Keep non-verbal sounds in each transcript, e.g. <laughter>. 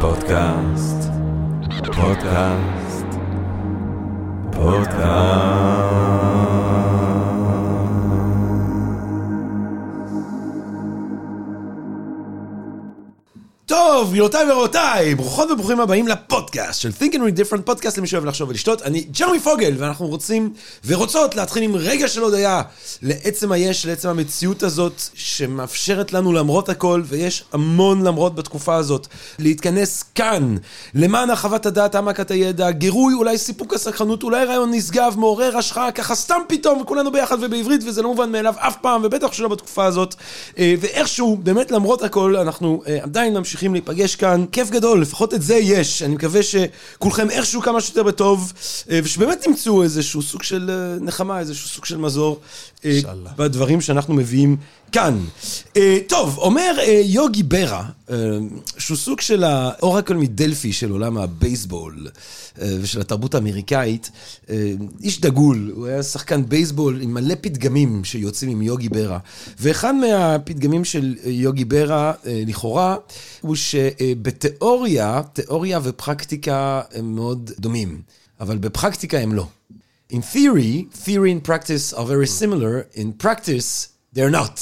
פודקאסט, פודקאסט, פודקאסט. טוב, גבירותיי ורבותיי, ברוכות וברוכים הבאים לפודקאסט של Think and Read Different, פודקאסט למי שאוהב לחשוב ולשתות. אני ג'רמי פוגל, ואנחנו רוצים ורוצות להתחיל עם רגע של הודיה לעצם היש, לעצם המציאות הזאת, שמאפשרת לנו למרות הכל, ויש המון למרות בתקופה הזאת, להתכנס כאן, למען הרחבת הדעת, העמקת הידע, גירוי, אולי סיפוק הסקרנות, אולי רעיון נשגב, מעורר השחאה, ככה סתם פתאום, וכולנו ביחד ובעברית, וזה לא מובן מאליו אף פעם, ובטח שלא בתקופה הזאת. אה, ואיכשהו, באמת למרות הכל, אנחנו אה, עדיין ממשיכים להיפגש כאן. כיף גדול, לפחות את זה יש. אני מקווה שכולכם איכשהו כמה שיותר בטוב, אה, ושבאמת תמצאו איזשהו סוג של אה, נחמה, איזשהו סוג של מזור. אה. בדברים שאנחנו מביאים כאן. אה, טוב, אומר אה, יוגי ברה, שהוא סוג של האורקל מדלפי של עולם הבייסבול ושל התרבות האמריקאית, איש דגול, הוא היה שחקן בייסבול עם מלא פתגמים שיוצאים עם יוגי ברה. ואחד מהפתגמים של יוגי ברה, לכאורה, הוא שבתיאוריה, תיאוריה ופרקטיקה הם מאוד דומים, אבל בפרקטיקה הם לא. In theory, theory and practice are very hmm. similar. In practice, they're not.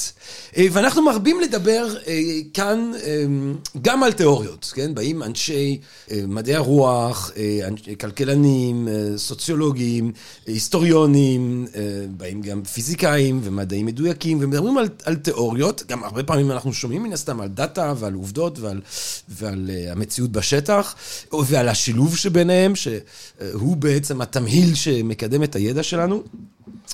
אה, ואנחנו מרבים לדבר אה, כאן אה, גם על תיאוריות, כן? באים אנשי מדעי הרוח, כלכלנים, סוציולוגים, היסטוריונים, באים גם פיזיקאים ומדעים מדויקים, ומדברים על, על תיאוריות, גם הרבה פעמים אנחנו שומעים מן הסתם על דאטה ועל עובדות ועל, ועל המציאות בשטח, ועל השילוב שביניהם, שהוא בעצם התמהיל שמקדם את הידע שלנו.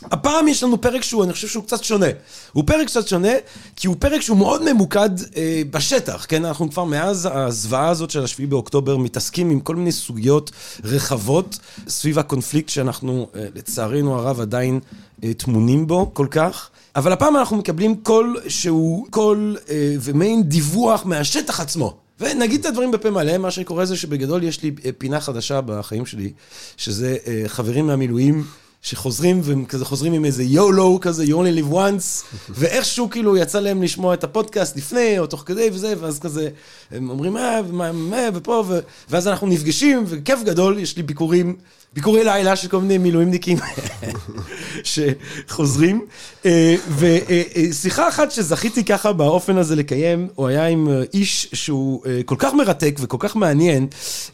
הפעם יש לנו פרק שהוא, אני חושב שהוא קצת שונה. הוא פרק קצת שונה, כי הוא פרק שהוא מאוד ממוקד אה, בשטח, כן? אנחנו כבר מאז הזוועה הזאת של השביעי באוקטובר מתעסקים עם כל מיני סוגיות רחבות סביב הקונפליקט שאנחנו, אה, לצערנו הרב, עדיין אה, טמונים בו כל כך. אבל הפעם אנחנו מקבלים קול שהוא קול אה, ומעין דיווח מהשטח עצמו. ונגיד את הדברים בפה מלא, מה שקורה זה שבגדול יש לי אה, פינה חדשה בחיים שלי, שזה אה, חברים מהמילואים. שחוזרים, והם כזה חוזרים עם איזה יו-לו כזה, you only live once, <laughs> ואיכשהו כאילו יצא להם לשמוע את הפודקאסט לפני, או תוך כדי וזה, ואז כזה, הם אומרים, אה, ומה, מה, ופה, ו... ואז אנחנו נפגשים, וכיף גדול, יש לי ביקורים, ביקורי לילה של כל מיני מילואימניקים <laughs> שחוזרים. אה, ושיחה אחת שזכיתי ככה באופן הזה לקיים, הוא היה עם אה, איש שהוא אה, כל כך מרתק וכל כך מעניין,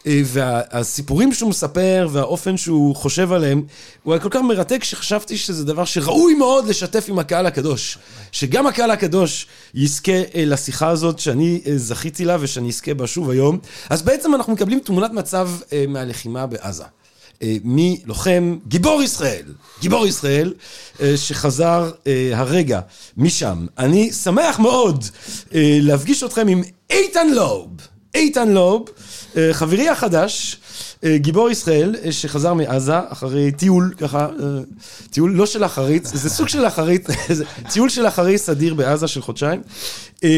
אה, והסיפורים שהוא מספר והאופן שהוא חושב עליהם, הוא היה כל כך מרתק שחשבתי שזה דבר שראוי מאוד לשתף עם הקהל הקדוש. שגם הקהל הקדוש יזכה אה, לשיחה הזאת שאני אה, זכיתי לה ושאני אזכה בה שוב היום. אז בעצם אנחנו מקבלים תמונת מצב אה, מהלחימה בעזה. אה, מלוחם, גיבור ישראל, גיבור ישראל, אה, שחזר אה, הרגע משם. אני שמח מאוד להפגיש אתכם עם איתן לוב. איתן לוב, חברי החדש, גיבור ישראל, אה, שחזר מעזה אחרי טיול, ככה, אה, טיול לא של אחרית, זה סוג של אחרית, <laughs> זה טיול של אחרי סדיר בעזה של חודשיים. אה,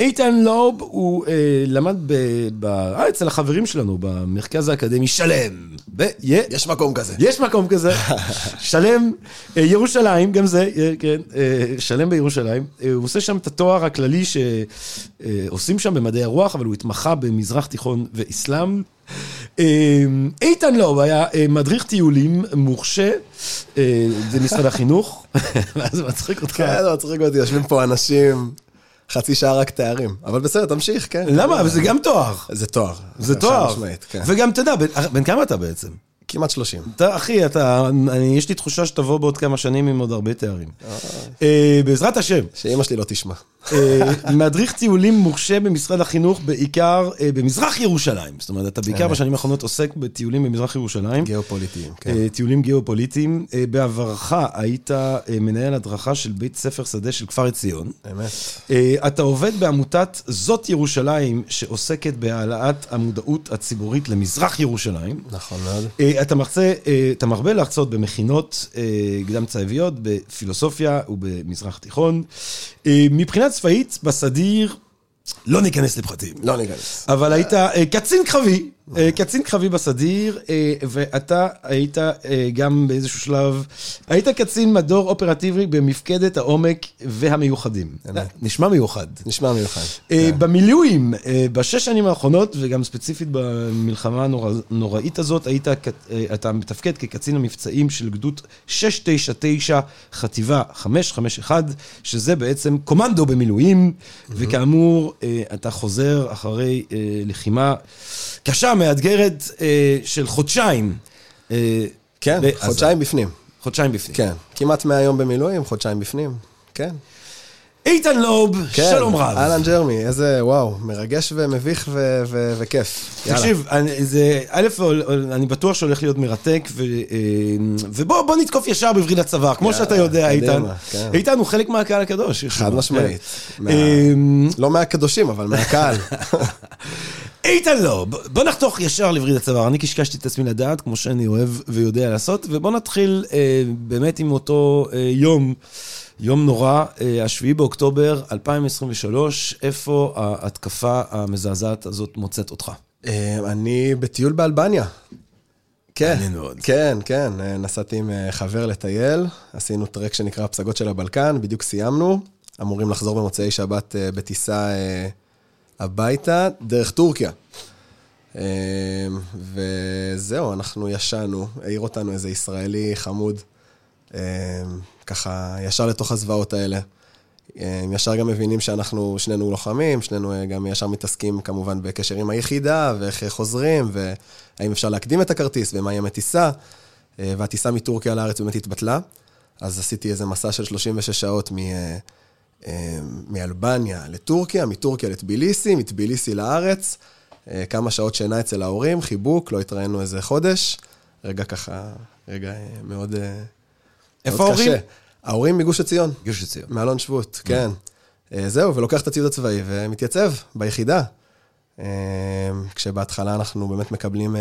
איתן לוב, הוא אה, למד ב- ב- אה, אצל החברים שלנו במרכז האקדמי שלם. ב- יש מקום כזה. יש מקום כזה, <laughs> שלם, אה, ירושלים, גם זה, אה, כן, אה, שלם בירושלים. אה, הוא עושה שם את התואר הכללי שעושים שם במדעי הרוח, אבל הוא התמחה במזרח תיכון ואסלאם. אה, איתן לוב היה אה, מדריך טיולים מורשה אה, במשרד החינוך, <laughs> ואז זה מצחיק אותך. כן, לא, מצחיק אותי, יושבים פה אנשים, חצי שעה רק תארים. אבל בסדר, תמשיך, כן. למה? אבל זה גם תואר. זה תואר. זה תואר. כן. וגם, אתה יודע, בן כמה אתה בעצם? כמעט 30. אתה, אחי, אתה, אני, יש לי תחושה שתבוא בעוד כמה שנים עם עוד הרבה תארים. אה, בעזרת השם. שאימא שלי לא תשמע. אה, מדריך טיולים מורשה במשרד החינוך, בעיקר אה, במזרח ירושלים. זאת אומרת, אתה בעיקר בשנים האחרונות עוסק בטיולים במזרח ירושלים. גיאופוליטיים, כן. אה, טיולים גיאופוליטיים. אה, בעברך היית אה, מנהל הדרכה של בית ספר שדה של כפר עציון. אמת. אה, אתה עובד בעמותת זאת ירושלים, שעוסקת בהעלאת המודעות הציבורית למזרח ירושלים. נכון מאוד. אה, אתה מרצה, אה, אתה מרבה להרצות במכינות אה, קדם צה"ביות, בפילוסופיה ובמזרח תיכון. אה, מבחינה צבאית, בסדיר, לא ניכנס לפרטים. לא ניכנס. אבל היית אה, קצין קרבי, קצין קרבי בסדיר, אה, ואתה היית אה, גם באיזשהו שלב, היית קצין מדור אופרטיבי במפקדת העומק והמיוחדים. נשמע מיוחד. נשמע מיוחד. אה, במילואים, אה, בשש שנים האחרונות, וגם ספציפית במלחמה הנורא- הנוראית הזאת, היית, אה, אתה מתפקד כקצין המבצעים של גדוד 699, חטיבה 551, שזה בעצם קומנדו במילואים, וכאמור, אה, אתה חוזר אחרי אה, לחימה קשה, מאתגרת, אה, של חודשיים. אה, כן, בעזה. חודשיים בפנים. חודשיים בפנים. כן, כמעט 100 יום במילואים, חודשיים בפנים. כן. איתן לוב, כן. שלום רב. אהלן ג'רמי, איזה וואו, מרגש ומביך ו- ו- וכיף. יאללה. תקשיב, אני- זה, א', אני בטוח שהולך להיות מרתק, ו, אה, ובוא בוא נתקוף ישר בווריד הצוואר, כמו שאתה יודע, קדימה, איתן. כן. איתן הוא חלק מהקהל הקדוש. חד. משמעית. כן. מה- אה, לא מהקדושים, אבל מהקהל. <laughs> איתן לא, בוא נחתוך ישר לווריד הצוואר. אני קשקשתי את עצמי לדעת, כמו שאני אוהב ויודע לעשות, ובוא נתחיל אה, באמת עם אותו אה, יום, יום נורא, אה, השביעי באוקטובר 2023, איפה ההתקפה המזעזעת הזאת מוצאת אותך? אה, אני בטיול באלבניה. כן, מעניין מאוד. כן, כן, אה, נסעתי עם אה, חבר לטייל, עשינו טרק שנקרא פסגות של הבלקן, בדיוק סיימנו, אמורים לחזור במוצאי שבת אה, בטיסה הביתה, דרך טורקיה. אה, וזהו, אנחנו ישנו, העיר אותנו איזה ישראלי חמוד, אה, ככה ישר לתוך הזוועות האלה. אה, ישר גם מבינים שאנחנו שנינו לוחמים, שנינו גם ישר מתעסקים כמובן בקשר עם היחידה, ואיך חוזרים, והאם אפשר להקדים את הכרטיס, ומה יהיה מטיסה. והטיסה מטורקיה לארץ באמת התבטלה. אז עשיתי איזה מסע של 36 שעות. אה, מאלבניה לטורקיה, מטורקיה לטביליסי, מטביליסי לארץ. אה, כמה שעות שינה אצל ההורים, חיבוק, לא התראינו איזה חודש. רגע ככה, רגע אה, מאוד... איפה מאוד ההורים? קשה. ההורים מגוש עציון. גוש עציון. מאלון שבות, כן. אה, זהו, ולוקח את הציוד הצבאי ומתייצב ביחידה. כשבהתחלה אנחנו באמת מקבלים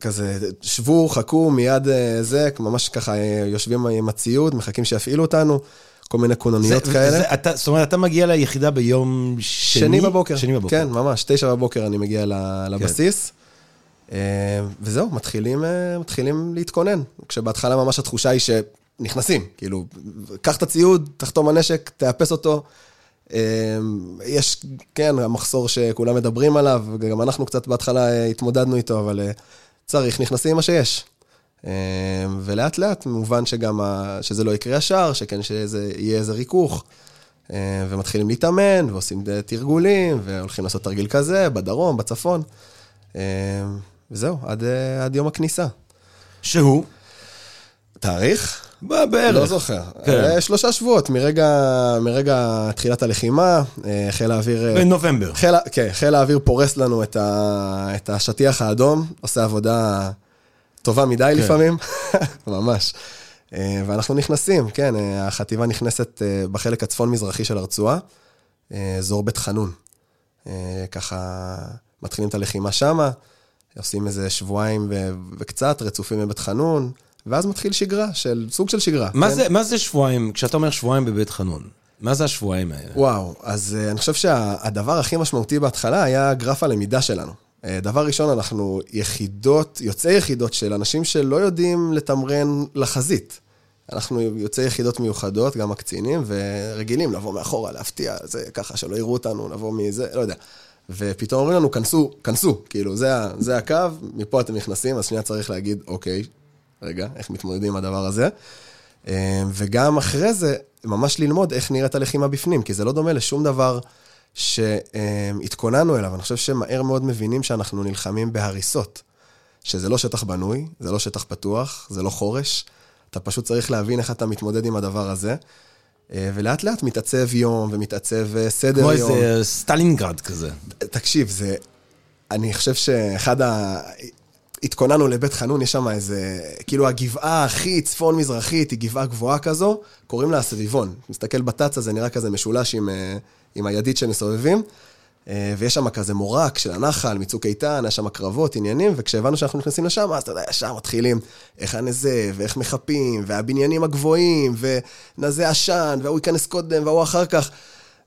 כזה, שבו, חכו, מיד זה, ממש ככה יושבים עם הציוד, מחכים שיפעילו אותנו, כל מיני כונניות זה- כאלה. זה- אתה- זאת אומרת, אתה מגיע ליחידה ביום שני? שני בבוקר. שני בבוקר. כן, ממש, תשע בבוקר אני מגיע לבסיס. אה, וזהו, מתחילים, אה, מתחילים להתכונן. כשבהתחלה ממש התחושה היא שנכנסים, כאילו, קח את הציוד, תחתום הנשק, תאפס אותו. אה, יש, כן, המחסור שכולם מדברים עליו, וגם אנחנו קצת בהתחלה התמודדנו איתו, אבל צריך, נכנסים עם מה שיש. אה, ולאט לאט, מובן שגם, ה- שזה לא יקרה ישר, שכן שזה יהיה איזה ריכוך. אה, ומתחילים להתאמן, ועושים תרגולים, והולכים לעשות תרגיל כזה, בדרום, בצפון. אה, וזהו, עד, אה, עד יום הכניסה. שהוא? תאריך? בערך. לא זוכר. כן. אה, שלושה שבועות, מרגע, מרגע תחילת הלחימה, אה, חיל האוויר... בנובמבר. חיל, כן, חיל האוויר פורס לנו את, ה, את השטיח האדום, עושה עבודה טובה מדי כן. לפעמים, <laughs> ממש. אה, ואנחנו נכנסים, כן, אה, החטיבה נכנסת אה, בחלק הצפון-מזרחי של הרצועה, אזור בית חנון. ככה מתחילים את הלחימה שמה, עושים איזה שבועיים ו- וקצת, רצופים בבית חנון, ואז מתחיל שגרה, של, סוג של שגרה. מה כן? זה- מה זה שבועיים, כשאתה אומר שבועיים בבית חנון? מה זה השבועיים האלה? וואו, אז אני חושב שהדבר הכי משמעותי בהתחלה היה גרף הלמידה שלנו. Uh, דבר ראשון, אנחנו יחידות, יוצאי יחידות של אנשים שלא יודעים לתמרן לחזית. אנחנו יוצאי יחידות מיוחדות, גם הקצינים, ורגילים לבוא מאחורה, להפתיע, זה ככה, שלא יראו אותנו, לבוא מזה, לא יודע. ופתאום אומרים לנו, כנסו, כנסו, כאילו, זה, זה הקו, מפה אתם נכנסים, אז שנייה צריך להגיד, אוקיי, רגע, איך מתמודדים עם הדבר הזה? אה, וגם אחרי זה, ממש ללמוד איך נראית הלחימה בפנים, כי זה לא דומה לשום דבר שהתכוננו אליו. אני חושב שמהר מאוד מבינים שאנחנו נלחמים בהריסות, שזה לא שטח בנוי, זה לא שטח פתוח, זה לא חורש. אתה פשוט צריך להבין איך אתה מתמודד עם הדבר הזה. אה, ולאט לאט מתעצב יום ומתעצב אה, סדר כמו יום. איזה סטלינגרד כזה. תקשיב, זה... אני חושב שאחד ה... התכוננו לבית חנון, יש שם איזה... כאילו הגבעה הכי צפון-מזרחית, היא גבעה גבוהה כזו, קוראים לה הסביבון. מסתכל בתצ"א, זה נראה כזה משולש עם, אה, עם הידית שמסובבים, אה, ויש שם כזה מורד של הנחל, מצוק איתן, היה שם קרבות, עניינים, וכשהבנו שאנחנו נכנסים לשם, אז אתה יודע, ישר מתחילים איך הנזה, ואיך מחפים, והבניינים הגבוהים, ונזה עשן, וההוא ייכנס קודם, וההוא אחר כך.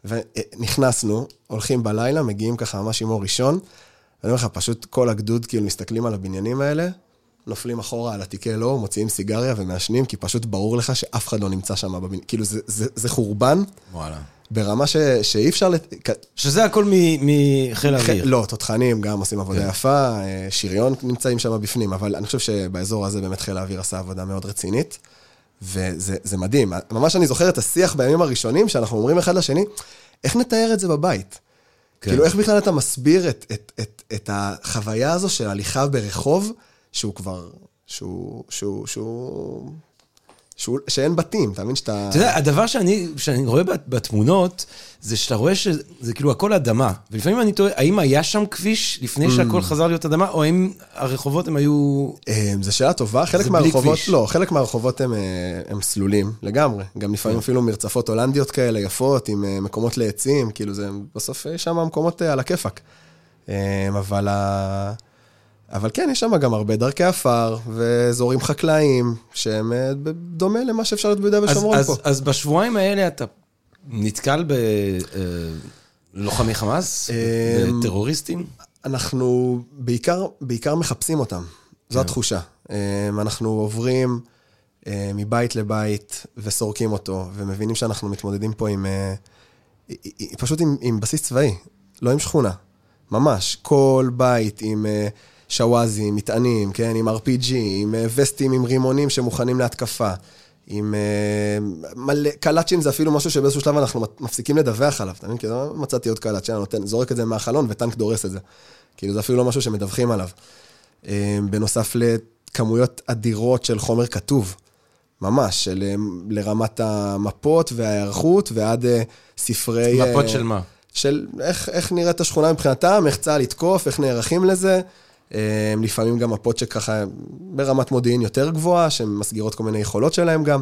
ונכנסנו, הולכים בלילה, מגיעים ככה ממש עם אור ראשון, ואני אומר לך, פשוט כל הגדוד כאילו מסתכלים על הבניינים האלה, נופלים אחורה על התיקי לא, מוציאים סיגריה ומעשנים, כי פשוט ברור לך שאף אחד לא נמצא שם בבניין. כאילו, זה, זה, זה חורבן וואלה. ברמה ש, שאי אפשר... לת... שזה הכל מחיל האוויר. לא, תותחנים גם עושים עבודה כן. יפה, אה, שריון נמצאים שם בפנים, אבל אני חושב שבאזור הזה באמת חיל האוויר עשה עבודה מאוד רצינית, וזה זה מדהים. ממש אני זוכר את השיח בימים הראשונים, שאנחנו אומרים אחד לשני, איך נתאר את זה בבית? כן. כאילו, איך בכלל אתה מסביר את, את, את, את החוויה הזו של הליכה ברחוב, שהוא כבר, שהוא, שהוא, שהוא, שהוא, שאין בתים, אתה מבין שאתה... אתה יודע, הדבר שאני, שאני רואה בת- בתמונות, זה שאתה רואה שזה כאילו הכל אדמה. ולפעמים אני תוהה, האם היה שם כביש לפני שהכל Mm. חזר להיות אדמה, או האם הרחובות הם היו... אה, זו שאלה טובה, חלק מהרחובות. לא, חלק מהרחובות הם, אה, הם סלולים לגמרי. גם לפעמים אפילו מרצפות הולנדיות כאלה יפות, עם אה, מקומות לעצים, כאילו זה, בסוף יש שם מקומות אה, על הכיפאק. אה, אבל, ה... אבל כן, יש שם גם הרבה דרכי עפר ואזורים חקלאיים, שהם אה, דומה למה שאפשר להיות ביהודה ושומרון אז, פה. אז בשבועיים האלה אתה נתקל בלוחמי חמאס? אמ, בטרוריסטים? אנחנו בעיקר, בעיקר מחפשים אותם, זו. התחושה. אה, אנחנו עוברים אה, מבית לבית וסורקים אותו, ומבינים שאנחנו מתמודדים פה עם... אה, פשוט עם, עם בסיס צבאי, לא עם שכונה. ממש. כל בית עם אה, שוואזים, מטענים, כן? עם RPG, עם אה, וסטים עם רימונים שמוכנים להתקפה. עם אה, מלא, קלאצ'ים זה אפילו משהו שבאיזשהו שלב אנחנו מפסיקים לדווח עליו, אתה מבין? כי לא מצאתי עוד קלאצ', אני נותן, זורק את זה מהחלון וטנק דורס את זה. כאילו זה אפילו לא משהו שמדווחים עליו. אה, בנוסף לכמויות אדירות של חומר כתוב, ממש, של, לרמת המפות וההיערכות ועד ספרי... מפות של מה? של איך, איך נראית השכונה מבחינתם, איך צה"ל יתקוף, איך נערכים לזה. אה, לפעמים גם מפות שככה ברמת מודיעין יותר גבוהה, שמסגירות כל מיני יכולות שלהם גם.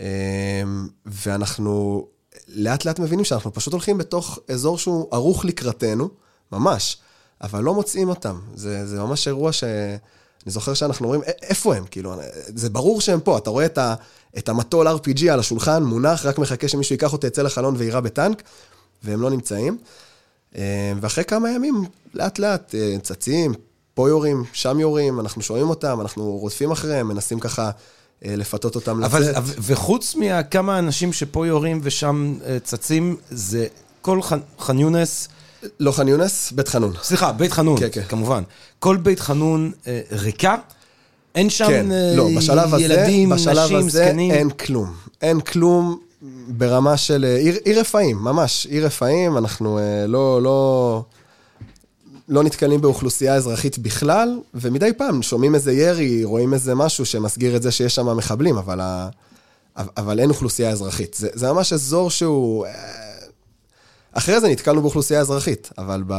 אה, ואנחנו לאט לאט מבינים שאנחנו פשוט הולכים בתוך אזור שהוא ערוך לקראתנו, ממש, אבל לא מוצאים אותם. זה, זה ממש אירוע ש... אני זוכר שאנחנו אומרים, "א- איפה הם? כאילו, זה ברור שהם פה, אתה רואה את, ה, את המטול RPG על השולחן, מונח, רק מחכה שמישהו ייקח אותו, יצא לחלון ויירה בטנק, והם לא נמצאים. אה, ואחרי כמה ימים, לאט לאט אה, צצים, פה יורים, שם יורים, אנחנו שומעים אותם, אנחנו רודפים אחריהם, מנסים ככה אה, לפתות אותם אבל, לצאת. אבל- וחוץ מכמה אנשים שפה יורים ושם אה, צצים, זה כל ח'אן ח'אן יונס, לא ח'אן יונס, בית חנון. סליחה, בית חנון, כן, כן. כמובן. כל בית חנון אה, ריקה, אין שם כן, אה, לא, בשלב הזה, ילדים, בשלב נשים, הזה זקנים. אין כלום. אין כלום ברמה של אה, עיר רפאים, ממש, עיר רפאים, אנחנו אה, לא, לא, לא נתקלים באוכלוסייה אזרחית בכלל, ומדי פעם שומעים איזה ירי, רואים איזה משהו שמסגיר את זה שיש שם מחבלים, אבל, ה, אבל אין אוכלוסייה אזרחית. זה, זה ממש אזור שהוא... אה, אחרי זה נתקלנו באוכלוסייה אזרחית, אבל ב...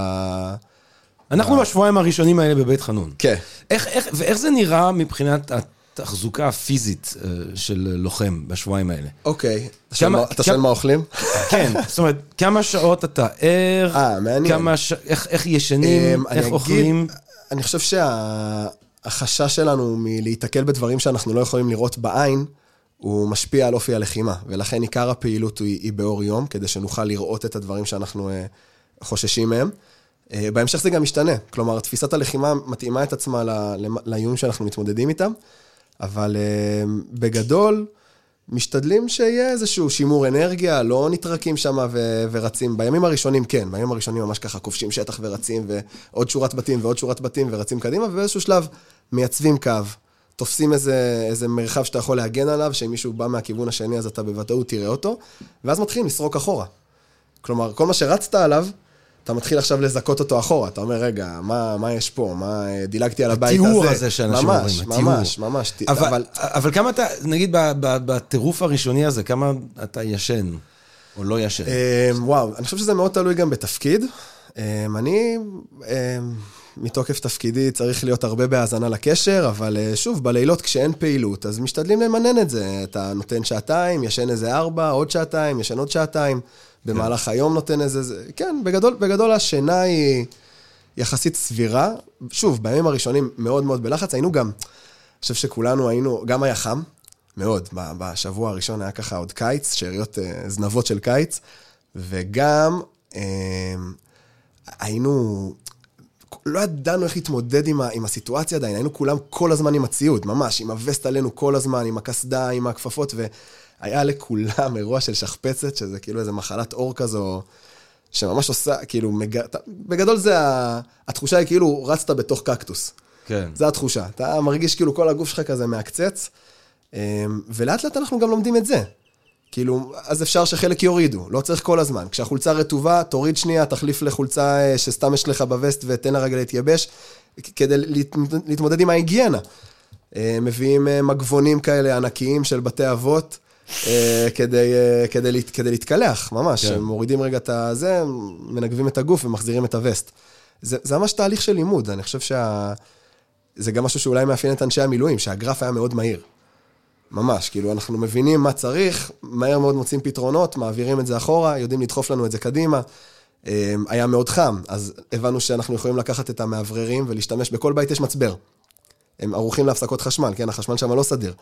אנחנו בשבועיים הראשונים האלה בבית חנון. כן. איך, איך, ואיך זה נראה מבחינת התחזוקה הפיזית אה, של לוחם בשבועיים האלה? אוקיי. אתה שואל מה- אוכלים? <laughs> כן, זאת אומרת, כמה שעות אתה ער, אה. איך, ישנים, אמ, איך אוכלים. אני חושב שהחשש שלנו מלהיתקל בדברים שאנחנו לא יכולים לראות בעין, הוא משפיע על אופי הלחימה, ולכן עיקר הפעילות היא, היא באור יום, כדי שנוכל לראות את הדברים שאנחנו אה, חוששים מהם. אה, בהמשך זה גם משתנה, כלומר, תפיסת הלחימה מתאימה את עצמה ל- למ- לאיומים שאנחנו מתמודדים איתם, אבל אה, בגדול, משתדלים שיהיה איזשהו שימור אנרגיה, לא נטרקים שם ו- ורצים. בימים הראשונים כן, בימים הראשונים ממש ככה כובשים שטח ורצים, ועוד שורת בתים ועוד שורת בתים ורצים קדימה, ובאיזשהו שלב מייצבים קו, תופסים איזה, איזה מרחב שאתה יכול להגן עליו, שאם מישהו בא מהכיוון השני אז אתה בוודאות תראה אותו, ואז מתחילים לסרוק אחורה. כלומר, כל מה שרצת עליו, אתה מתחיל עכשיו לזכות אותו אחורה. אתה אומר, רגע, מה, מה יש פה? מה, אה, דילגתי על הבית הזה. התיאור הזה שאנשים ממש, אומרים, התיאור. ממש, ממש. ת- אבל, אבל... אבל כמה אתה, נגיד בטירוף הראשוני הזה, כמה אתה ישן או לא ישן? אמ, וואו, אני חושב שזה מאוד תלוי גם בתפקיד. אמ, אני, אמ, מתוקף תפקידי, צריך להיות הרבה בהאזנה לקשר, אבל אה, שוב, בלילות כשאין פעילות, אז משתדלים למנן את זה. אתה נותן שעתיים, ישן איזה ארבע, עוד שעתיים, ישן עוד שעתיים. במהלך היום נותן איזה... זה- כן, בגדול, בגדול השינה היא יחסית סבירה. שוב, בימים הראשונים מאוד מאוד בלחץ. היינו גם, אני חושב שכולנו היינו, גם היה חם, מאוד. בשבוע הראשון היה ככה עוד קיץ, שאריות אה, זנבות של קיץ, וגם אה, היינו, לא ידענו איך להתמודד עם, ה, עם הסיטואציה עדיין, היינו כולם כל הזמן עם הציוד, ממש, עם הווסט עלינו כל הזמן, עם הקסדה, עם הכפפות, והיה לכולם אירוע של שכפצת, שזה כאילו איזה מחלת עור כזו, שממש עושה, כאילו, מג... בגדול זה, ה... התחושה היא כאילו רצת בתוך קקטוס. כן. זו התחושה. אתה מרגיש כאילו כל הגוף שלך כזה מעקצץ, אמ, ולאט לאט אנחנו גם לומדים את זה. כאילו, אז אפשר שחלק יורידו, לא צריך כל הזמן. כשהחולצה רטובה, תוריד שנייה, תחליף לחולצה אה, שסתם יש לך בווסט ותן לה רגע להתייבש, כדי להת- להתמודד עם ההיגיינה. אה, מביאים אה, מגבונים כאלה ענקיים של בתי אבות, כדי, אה, כדי, כדי להתקלח, ממש. כן. כן. מורידים רגע את הזה, מנגבים את הגוף ומחזירים את הווסט. זה, זה ממש תהליך של לימוד, אני חושב שה... זה גם משהו שאולי מאפיין את אנשי המילואים, שהגרף היה מאוד מהיר. ממש, כאילו, אנחנו מבינים מה צריך, מהר מאוד מוצאים פתרונות, מעבירים את זה אחורה, יודעים לדחוף לנו את זה קדימה. אה, היה מאוד חם, אז הבנו שאנחנו יכולים לקחת את המאווררים ולהשתמש, בכל בית יש מצבר. הם ערוכים להפסקות חשמל, כן? החשמל שם לא סדיר.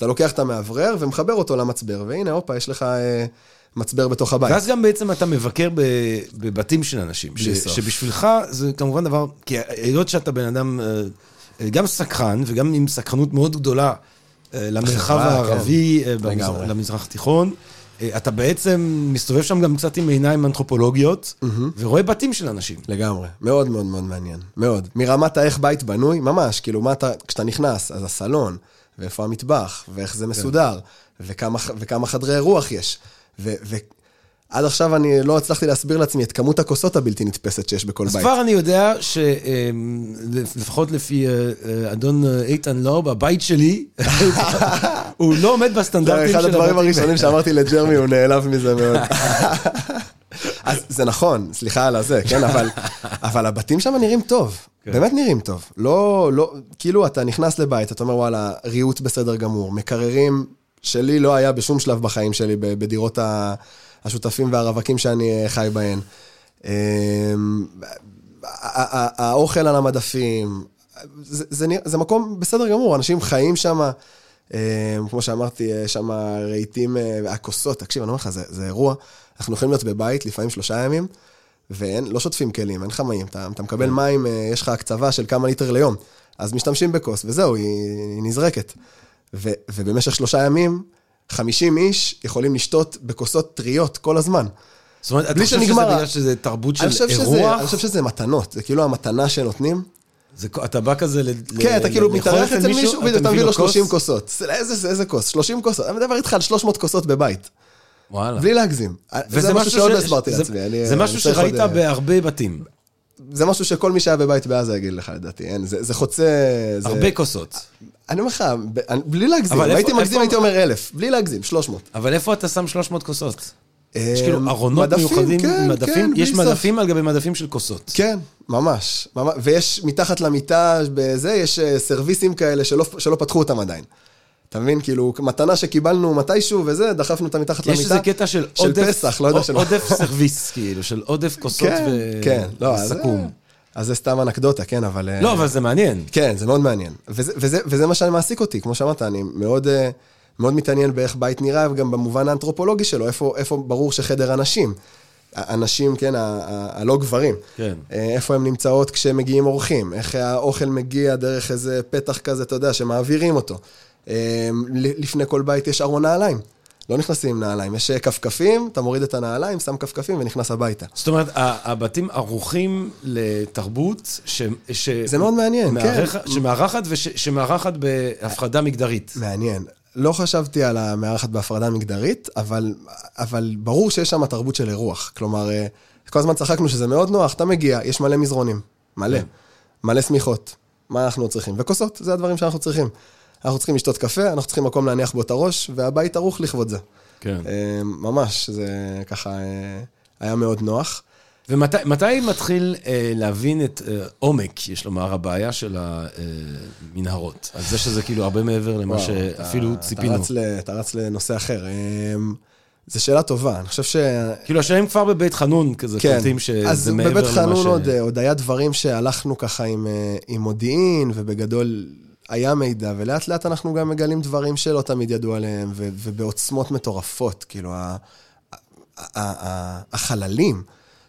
אתה לוקח את המאוורר ומחבר אותו למצבר, והנה, הופה, יש לך אה, מצבר בתוך הבית. ואז גם בעצם אתה מבקר בבתים של אנשים. ש-. שבשבילך זה כמובן דבר, כי היות שאתה בן אדם אה, אה, גם סקרן וגם עם סקרנות מאוד גדולה למרחב החברה, הערבי, במזר- לגמרי. למזרח התיכון, אתה בעצם מסתובב שם גם קצת עם עיניים אנתרופולוגיות, ורואה בתים של אנשים. לגמרי, מאוד מאוד מאוד מעניין, מאוד. מרמת האיך בית בנוי, ממש, כאילו, מה אתה, כשאתה נכנס, אז הסלון, ואיפה המטבח, ואיך זה מסודר, וכמה, ח- וכמה חדרי אירוח יש. ו, ועד עכשיו אני לא הצלחתי להסביר לעצמי את כמות הכוסות הבלתי נתפסת שיש בכל אז בית. כבר אני יודע שלפחות לפי אה, אה, אדון אה, איתן לוב, הבית שלי, <laughs> הוא לא עומד זה בסטנדרטים של אחד הדברים הבתים הראשונים שאמרתי לג'רמי, הוא נעלב מזה מאוד. <laughs> אז <laughs> זה נכון, סליחה על הזה, כן, אבל, <laughs> אבל הבתים שם נראים טוב, כן. באמת נראים טוב. לא, לא, כאילו אתה נכנס לבית, אתה אומר וואלה, ריהוט בסדר גמור, מקררים שלי לא היה בשום שלב בחיים שלי בדירות השותפים והרווקים שאני אה, חי בהן. אמ, האוכל על המדפים, זה, זה, זה מקום בסדר גמור, אנשים חיים שם, כמו שאמרתי, שם רהיטים, אה, הכוסות, תקשיב, אני אומר לך, זה, זה אירוע, אנחנו יכולים להיות בבית לפעמים שלושה ימים, ואין, לא שוטפים כלים, אין לך מים, אתה, אתה מקבל מים, אה, יש לך הקצבה של כמה ליטר ליום, אז משתמשים בכוס, וזהו, היא, היא נזרקת. ו, ובמשך שלושה ימים, 50 איש יכולים לשתות בכוסות טריות כל הזמן. זאת אומרת, אתה חושב שזה שנגמר ה- בגלל שזה תרבות של שזה, אירוח? אני חושב שזה מתנות, זה כאילו המתנה שנותנים. זה- אתה בא כזה ל... כן, אתה כאילו מתארח אצל מישהו, בדיוק, אתה מביא לו כוס? 30 כוסות. איזה, איזה כוס? 30 כוסות. אני מדבר איתך על 300 כוסות בבית, וואלה. בלי להגזים. זה משהו שעוד לא הסברתי לעצמי. אני- זה אני משהו שראית אה, בהרבה בתים. זה משהו שכל מי שהיה בבית בעזה יגיד לך, לדעתי. אין, זה זה חוצה... זה- הרבה כוסות. אני אומר לך, בלי להגזים. אבל אם הייתי איפה- מגזים, הייתי אומר אלף. בלי להגזים, 300. אבל איפה אתה שם 300 כוסות? יש אה, כאילו ארונות מדפים, מיוחדים, כן, מדפים, כן, יש בלי סוף. מדפים על גבי מדפים של כוסות. כן, ממש. ממש. ויש מתחת למיטה, בזה, יש אה, סרוויסים כאלה שלא, שלא פתחו אותם עדיין. אתה מבין? כאילו, מתנה שקיבלנו מתישהו וזה, דחפנו אותה מתחת יש למיטה. איזה קטע של של עודף, פסח, לא יודע של. עודף סרוויס, כאילו, של עודף כוסות כן, ו- כן. לא, אז וסכו"ם. אז זה סתם אנקדוטה, כן, אבל... אה, לא, אבל זה מעניין. כן, זה מאוד מעניין. וזה, וזה, וזה מה שמעסיק אותי, כמו שאמרת, אני מאוד, אה, מאוד מתעניין באיך בית נראה, וגם במובן האנתרופולוגי שלו, איפה, איפה ברור שחדר אנשים. אנשים, כן, הלא גברים. כן. אה, איפה הן נמצאות כשמגיעים אורחים, איך האוכל מגיע דרך איזה פתח כזה, אתה יודע, שמעבירים אותו. ל- לפני כל בית יש ארון נעליים. לא נכנסים עם נעליים, יש אה, כפכפים, אתה מוריד את הנעליים, שם כפכפים ונכנס הביתה. זאת אומרת, הבתים ערוכים לתרבות ש... ש... זה מאוד מעניין, כן. מארח- שמארחת ושמארחת בהפרדה מגדרית. מעניין. לא חשבתי על המארחת בהפרדה מגדרית, אבל, אבל ברור שיש שם תרבות של אירוח. כלומר, אה, כל הזמן צחקנו שזה מאוד נוח, אתה מגיע, יש מלא מזרונים, מלא, כן. מלא שמיכות. מה אנחנו צריכים? וכוסות, זה הדברים שאנחנו צריכים. אנחנו צריכים לשתות קפה, אנחנו צריכים מקום להניח בו את הראש, והבית ערוך לכבוד זה. כן. אה, ממש, זה ככה אה, היה מאוד נוח. ומתי מתי מתחיל אה, להבין את אה, עומק, יש לומר, הבעיה של המנהרות? על זה שזה כאילו הרבה מעבר למה וואו, שאפילו אתה- ציפינו. אתה רץ ל- אתה רץ לנושא אחר. אה, זו שאלה טובה, אני חושב ש... כאילו, השאלה אם כבר בבית חנון כזה, כן, קולטים שזה אז מעבר למה ש... בבית חנון עוד, אה, עוד היה דברים שהלכנו ככה עם, אה, עם מודיעין, ובגדול היה מידע, ולאט לאט אנחנו גם מגלים דברים שלא תמיד ידעו עליהם, ו- ובעוצמות מטורפות, כאילו, ה- ה- ה- החללים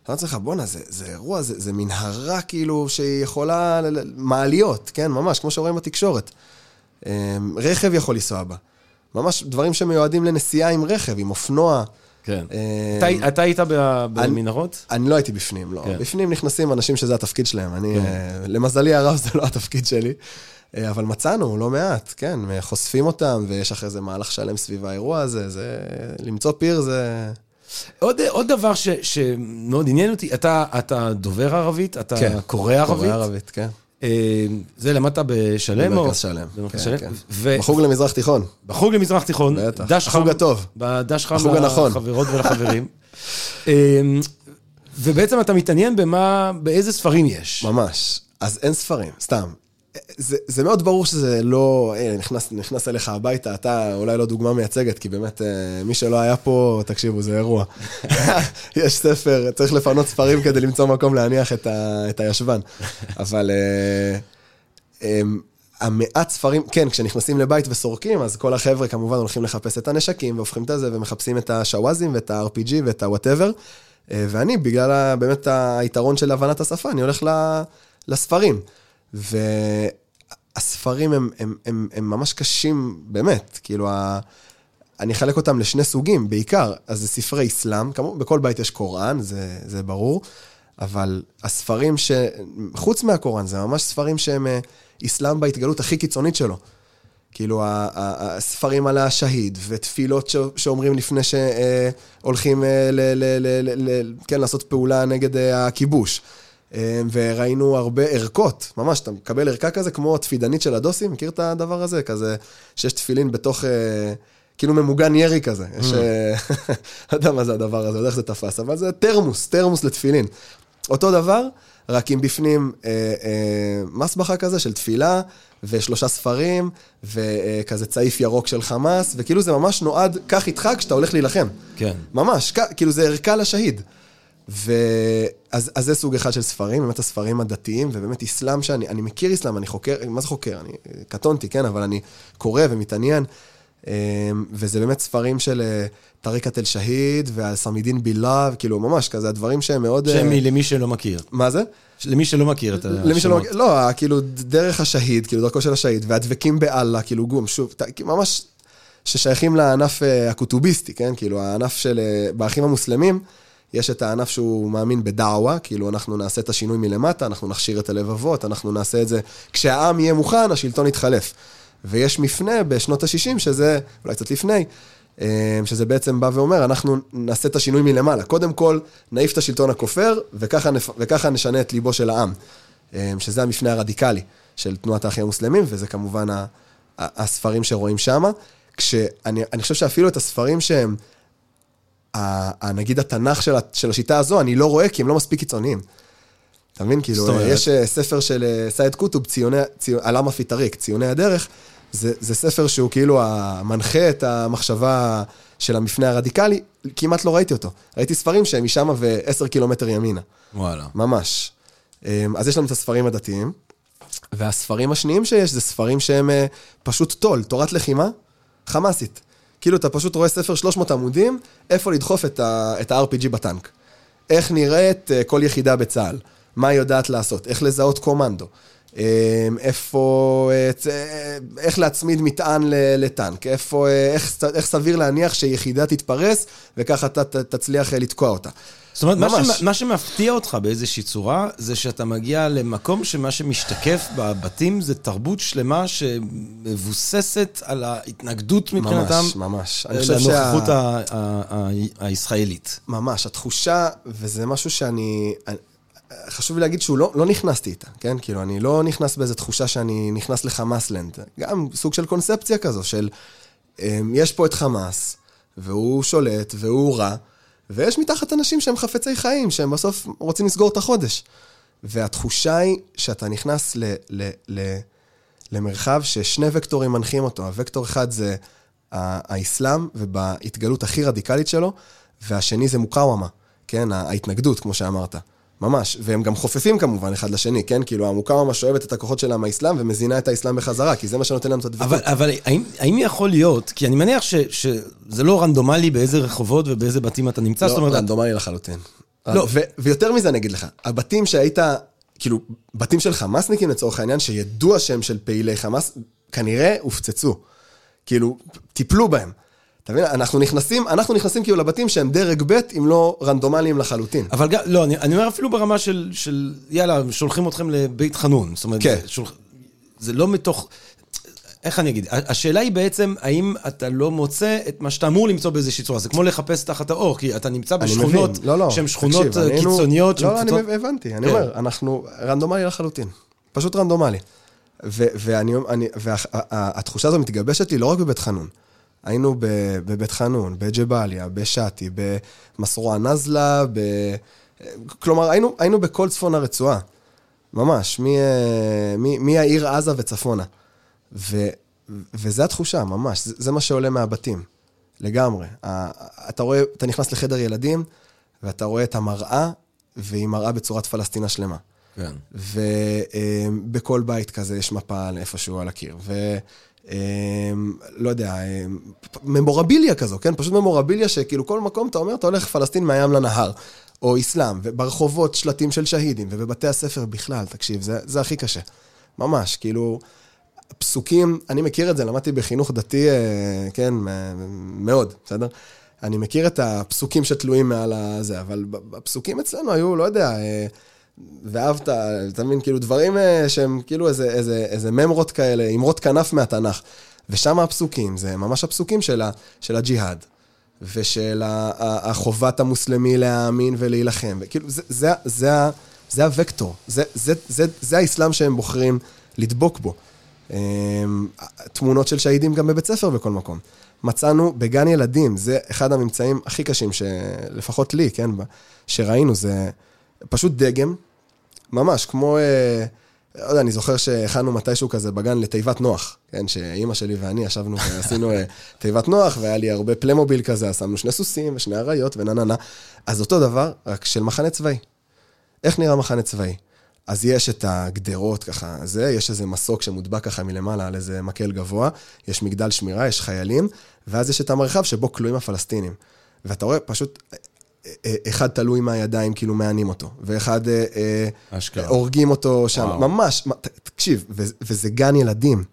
אתה אומר לעצמך, בואנה, זה, זה אירוע, זה, זה מנהרה כאילו שהיא יכולה, ל- ל- מעליות, כן, ממש, כמו שרואים בתקשורת. אמ, רכב יכול לנסוע בה. ממש דברים שמיועדים לנסיעה עם רכב, עם אופנוע. כן. אמ, אתה- אתה היית במנהרות? אני לא הייתי בפנים, לא. כן. בפנים נכנסים אנשים שזה התפקיד שלהם. אני, אה, למזלי הרב זה לא התפקיד שלי. אה, אבל מצאנו לא מעט, כן, חושפים אותם, ויש אחרי זה מהלך שלם סביב האירוע הזה, זה... למצוא פיר זה... עוד, עוד דבר ש, שמאוד עניין אותי, אתה, אתה דובר ערבית, אתה קורא ערבית. קורא ערבית, כן. אה, זה למדת בשלם? או- במרכז שלם. במרכז כן, שלם? כן. ו- בחוג למזרח תיכון. בחוג למזרח תיכון. בטח. דש החוג חם- הטוב. בדש חם. לחברות ולחברים. <laughs> אה, ובעצם אתה מתעניין במה, באיזה ספרים יש. ממש. אז אין ספרים, סתם. זה, זה מאוד ברור שזה לא, הנה, נכנס, נכנס אליך הביתה, אתה אולי לא דוגמה מייצגת, כי באמת, אה, מי שלא היה פה, תקשיבו, זה אירוע. <laughs> יש ספר, צריך לפנות ספרים כדי למצוא מקום להניח את, ה, את הישבן. אבל אה, אה, המעט ספרים, כן, כשנכנסים לבית וסורקים, אז כל החבר'ה כמובן הולכים לחפש את הנשקים, והופכים את זה, ומחפשים את השוואזים ואת ה-RPG ואת ה-whatever. אה, ואני, בגלל באמת היתרון של הבנת השפה, אני הולך ל- לספרים. והספרים הם, הם, הם, הם ממש קשים, באמת. כאילו, ה... אני אחלק אותם לשני סוגים, בעיקר. אז זה ספרי אסלאם, כמובן, בכל בית יש קוראן, זה, זה ברור. אבל הספרים ש... חוץ מהקוראן, זה ממש ספרים שהם אה, אסלאם בהתגלות הכי קיצונית שלו. כאילו, הספרים על השהיד, ותפילות שאומרים לפני שהולכים כן, לעשות פעולה נגד אה, הכיבוש. אה, וראינו הרבה ערכות, ממש, אתה מקבל ערכה כזה כמו תפידנית של הדוסים, מכיר את הדבר הזה? כזה, שיש תפילין בתוך, אה, כאילו ממוגן ירי כזה. יש, אה, <laughs> לא יודע מה זה הדבר הזה, לא יודע איך זה תפס, אבל זה תרמוס, תרמוס לתפילין. אותו דבר, רק עם בפנים אה, אה, מסבכה כזה של תפילה, ושלושה ספרים, וכזה צעיף ירוק של חמאס, וכאילו זה ממש נועד, קח איתך כשאתה הולך להילחם. כן. ממש, כ- כאילו זה ערכה לשהיד. ואז אז זה סוג אחד של ספרים, באמת הספרים הדתיים, ובאמת אסלאם שאני אני מכיר אסלאם, אני חוקר, מה זה חוקר? אני קטונתי, כן, אבל אני קורא ומתעניין. אמ, וזה באמת ספרים של אה, טריקת אל-שהיד ועל סמידין בילה, כאילו ממש כזה, הדברים שהם מאוד... אה, שם למי שלא מכיר. מה זה? למי שלא מכיר את השמות. למי שלא מכיר, לא, כאילו, דרך השהיד, כאילו, דרכו של השהיד, והדבקים באללה, כאילו, גום, שוב, ממש, ששייכים לענף אה, הכותוביסטי, כן? כאילו, הענף של, באחים המוסלמים, יש את הענף שהוא מאמין בדעווה, כאילו, אנחנו נעשה את השינוי מלמטה, אנחנו נכשיר את הלבבות, אנחנו נעשה את זה, כשהעם יהיה מוכן, השלטון יתחלף. ויש מפנה בשנות ה-60, שזה, אולי קצת לפני, אה, שזה בעצם בא ואומר, אנחנו נעשה את השינוי מלמעלה. קודם כל, נעיף את השלטון הכופר, וככה, נפ- וככה נשנה את ליבו של העם. אה, שזה המפנה הרדיקלי של תנועת האחים המוסלמים, וזה כמובן הספרים שרואים שם. כשאני אני חושב שאפילו את הספרים שהם, נגיד התנ"ך של, ה- של השיטה הזו, אני לא רואה כי הם לא מספיק קיצוניים. אתה מבין? כאילו? יש אה, ספר של אה, סייד קוטב, ציוני, ציו, معالم في الطريق, ציוני הדרך, זה, זה ספר שהוא כאילו המנחה את המחשבה של המפנה הרדיקלי, כמעט לא ראיתי אותו. ראיתי ספרים שהם משם ועשר קילומטר ימינה. וואלה. ממש. אמ, אז יש לנו את הספרים הדתיים, והספרים השניים שיש זה ספרים שהם אה, פשוט טול, תורת לחימה, חמאסית. כאילו, אתה פשוט רואה ספר 300 עמודים, איפה לדחוף את ה- את ה-RPG בטנק. איך נראית אה, כל יחידה בצה"ל, מה היא יודעת לעשות, איך לזהות קומנדו, אמ, איפה, אה, אה, איך להצמיד מטען לטנק, איפה, אה, איך, איך סביר להניח שיחידה תתפרס, וככה אתה תצליח אה, לתקוע אותה. זאת אומרת, מה, ממש. שמ, מה שמפתיע אותך באיזושהי צורה, זה שאתה מגיע למקום שמה שמשתקף בבתים זה תרבות שלמה שמבוססת על ההתנגדות מבחינתם ממש, ממש. אני חושב שה... לנוכחות ה- ה- ה- הישראלית. ממש, התחושה, וזה משהו שאני... אני- חשוב לי להגיד שהוא לא, לא נכנסתי איתה, כן? כאילו, אני לא נכנס באיזו תחושה שאני נכנס לחמאסלנד. גם סוג של קונספציה כזו, של אמ, יש פה את חמאס, והוא שולט, והוא רע, ויש מתחת אנשים שהם חפצי חיים, שהם בסוף רוצים לסגור את החודש. והתחושה היא שאתה נכנס ל, ל, ל, למרחב ששני וקטורים מנחים אותו. הוקטור אחד זה האסלאם, ובהתגלות הכי רדיקלית שלו, והשני זה מוקאוומה, כן? ההתנגדות, כמו שאמרת. ממש, והם גם חופפים כמובן אחד לשני, כן? כאילו, המוקאוומה שואבת את הכוחות שלה מהאסלאם ומזינה את האסלאם בחזרה, כי זה מה שנותן לנו את הדבקות. אבל, אבל האם, האם יכול להיות, כי אני מניח ש, שזה לא רנדומלי באיזה רחובות ובאיזה בתים אתה נמצא, זאת לא, אומרת, רנדומלי לחלוטין. לא. ו- ויותר מזה אני אגיד לך, הבתים שהיית, כאילו, בתים של חמאסניקים לצורך העניין, שידוע שהם של פעילי חמאס, כנראה הופצצו. כאילו, טיפלו בהם. אתה מבין? אנחנו נכנסים, אנחנו נכנסים כאילו לבתים שהם דרג ב', אם לא רנדומליים לחלוטין. אבל גם, לא, אני, אני אומר אפילו ברמה של, של, יאללה, שולחים אתכם לבית חנון. זאת אומרת, כן. זה, שולח, זה לא מתוך... איך אני אגיד? השאלה היא בעצם, האם אתה לא מוצא את מה שאתה אמור למצוא באיזושהי צורה? זה כמו לחפש תחת האור, כי אתה נמצא אני בשכונות. לא, לא. שהן שכונות תקשיב, אה, קיצוניות, לא, לא, אני קבוצות- הבנתי, אני כן. אומר, אנחנו רנדומלי לחלוטין. פשוט רנדומלי. אני, והתחושה הזו מתגבשת לי לא רק בבית חנון. היינו בבית חנון, בג'באליה, בשאטי, במסרוע נזלה, ב... כלומר, היינו, היינו בכל צפון הרצועה. ממש, מהעיר עזה וצפונה. ו, וזו התחושה, ממש, זה, זה מה שעולה מהבתים. לגמרי. אתה רואה, אתה נכנס לחדר ילדים, ואתה רואה את המראה, והיא מראה בצורת פלסטינה שלמה. כן. ובכל בית כזה יש מפה איפשהו על הקיר. ו... אמ, לא יודע, אמ, ממורביליה כזו, כן? פשוט ממורביליה שכאילו כל מקום אתה אומר, אתה הולך פלסטין מהים לנהר, או אסלאם, וברחובות שלטים של שהידים, ובבתי הספר בכלל, תקשיב, זה, זה הכי קשה. ממש, כאילו, פסוקים, אני מכיר את זה, למדתי בחינוך דתי, אה, כן, מאוד, בסדר? אני מכיר את הפסוקים שתלויים מעל הזה, אבל הפסוקים אצלנו היו, לא יודע, אה, ואהבת, אתה מבין, כאילו דברים אה, שהם כאילו איזה, איזה, איזה ממרות כאלה, אמרות כנף מהתנ"ך. ושם הפסוקים, זה ממש הפסוקים של, ה, של הג'יהאד, ושל ה- ה- החובת המוסלמי להאמין ולהילחם. וכאילו, זה, זה, זה, זה הוקטור, זה, זה, זה, זה האסלאם שהם בוחרים לדבוק בו. אמ, תמונות של שהידים גם בבית ספר בכל מקום. מצאנו בגן ילדים, זה אחד הממצאים הכי קשים, שלפחות לי, כן, שראינו, זה פשוט דגם, ממש, כמו, אה, לא יודע, אני זוכר שהכנו מתישהו כזה בגן לתיבת נוח, כן, שאימא שלי ואני ישבנו ועשינו אה, תיבת נוח, והיה לי הרבה פלמוביל כזה, אז שמנו שני סוסים ושני אריות ונה נה נה. אז אותו דבר, רק של מחנה צבאי. איך נראה מחנה צבאי? אז יש את הגדרות ככה, זה, יש איזה מסוק שמודבק ככה מלמעלה על איזה מקל גבוה, יש מגדל שמירה, יש חיילים, ואז יש את המרחב שבו כלואים הפלסטינים. ואתה רואה פשוט, אחד תלוי מהידיים, כאילו מענים אותו, ואחד אה, אה, אשכרה. הורגים אותו שם, וואו. ממש, תקשיב, וזה גן ילדים.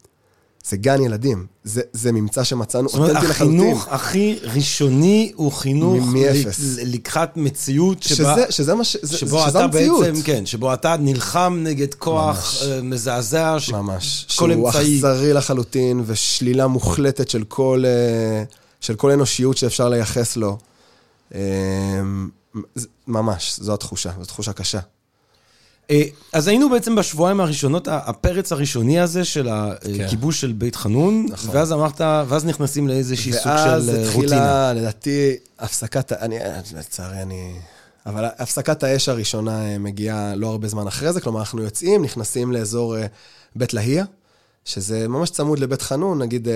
זה גן ילדים. זה, זה ממצא שמצאנו זאת אומרת. החינוך הכי ראשוני הוא חינוך מ- מאפס. ל- לקראת מציאות שבה... שזה, שזה מה ש... שבו שזה אתה המציאות. בעצם, כן, שבו אתה נלחם נגד כוח ממש. אה, מזעזע, שכל ממש. שהוא אמצעי... אכזרי לחלוטין, ושלילה מוחלטת של כל, אה, של כל אנושיות שאפשר לייחס לו. אה, זה- ממש, זו התחושה, זו תחושה קשה. אה, אז היינו בעצם בשבועיים הראשונות, הפרץ הראשוני הזה של כן. הכיבוש של בית חנון, נכון. ואז אמרת, ואז נכנסים לאיזושהי סוג ואז של אה, רוטינה. התחילה, לדעתי, הפסקת, אני, לצערי, אני... אבל הפסקת האש הראשונה אה, מגיעה לא הרבה זמן אחרי זה, כלומר, אנחנו יוצאים, נכנסים לאזור אה, בית להייה, שזה ממש צמוד לבית חנון, נגיד אה,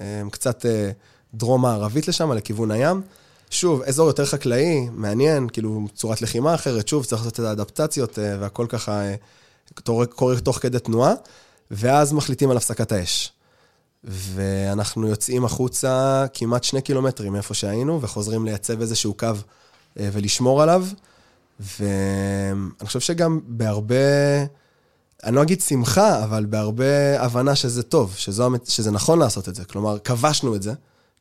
אה, קצת אה, דרום-מערבית לשם, לכיוון הים. שוב, אזור יותר חקלאי, מעניין, כאילו צורת לחימה אחרת, שוב, צריך לעשות את האדפטציות אה, והכל ככה אה, קורה- תוך כדי תנועה, ואז מחליטים על הפסקת האש. ואנחנו יוצאים החוצה כמעט שני קילומטרים מאיפה שהיינו, וחוזרים לייצב איזשהו קו אה, ולשמור עליו. ואני חושב שגם בהרבה, אני לא אגיד שמחה, אבל בהרבה הבנה שזה טוב, שזו, המת- שזה נכון לעשות את זה. כלומר, כבשנו את זה,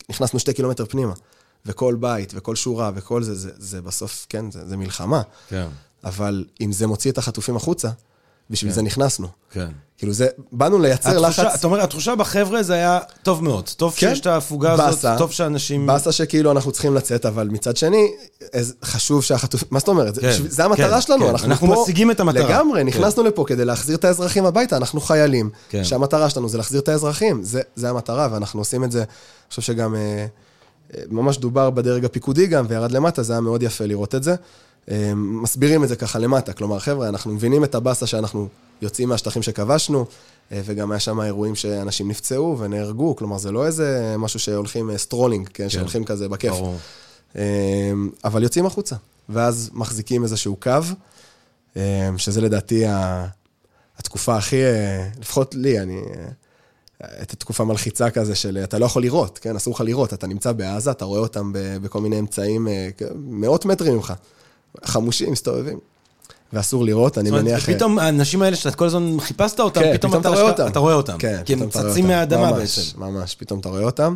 נכנסנו שתי קילומטר פנימה, וכל בית, וכל שורה, וכל זה, זה, זה בסוף, כן, זה, זה מלחמה. כן, אבל אם זה מוציא את החטופים החוצה, בשביל כן. זה נכנסנו. כן. כאילו זה, באנו לייצר התחושה, לחץ. אתה אומר, התחושה בחבר'ה זה היה טוב מאוד. טוב כן. שיש את ההפוגה הזאת, באסה. טוב שאנשים... באסה שכאילו אנחנו צריכים לצאת, אבל מצד שני, חשוב שהחטופים, מה זאת אומרת? כן, זה- זה המטרה כן, שלנו, כן. אנחנו, אנחנו פה... משיגים את המטרה. לגמרי, כן. נכנסנו לפה כדי להחזיר את האזרחים הביתה, אנחנו חיילים, כן. שהמטרה שלנו זה להחזיר את האזרחים, זה, זה המטרה, ואנחנו עושים את זה, אני חושב שגם אה, ממש דובר בדרג הפיקודי גם, וירד למטה, זה היה מאוד יפה לראות את זה. אה, מסבירים את זה ככה למטה, כלומר, חבר'ה, אנחנו מבינים את הבאסה שאנחנו יוצאים מהשטחים שכבשנו, אה, וגם היה שם אירועים שאנשים נפצעו ונהרגו, כלומר, זה לא איזה משהו שהולכים אה, strolling, כן, שהולכים כזה בכיף. ברור. אבל יוצאים החוצה, ואז מחזיקים איזשהו קו, שזה לדעתי התקופה הכי, לפחות לי, אני... את התקופה מלחיצה כזה של אתה לא יכול לראות, כן? אסור לך לראות, אתה נמצא בעזה, אתה רואה אותם בכל מיני אמצעים אה, מאות מטרים ממך. חמושים מסתובבים. ואסור לראות, אני זאת אומרת, מניח... פתאום האנשים האלה שאתה כל הזמן חיפשת אותם, כן, פתאום אתה רואה אותם. אתה רואה אותם. כן, כי הם פתאום אתה צצים. מהאדמה ממש, בעצם. ממש, פתאום אתה רואה אותם,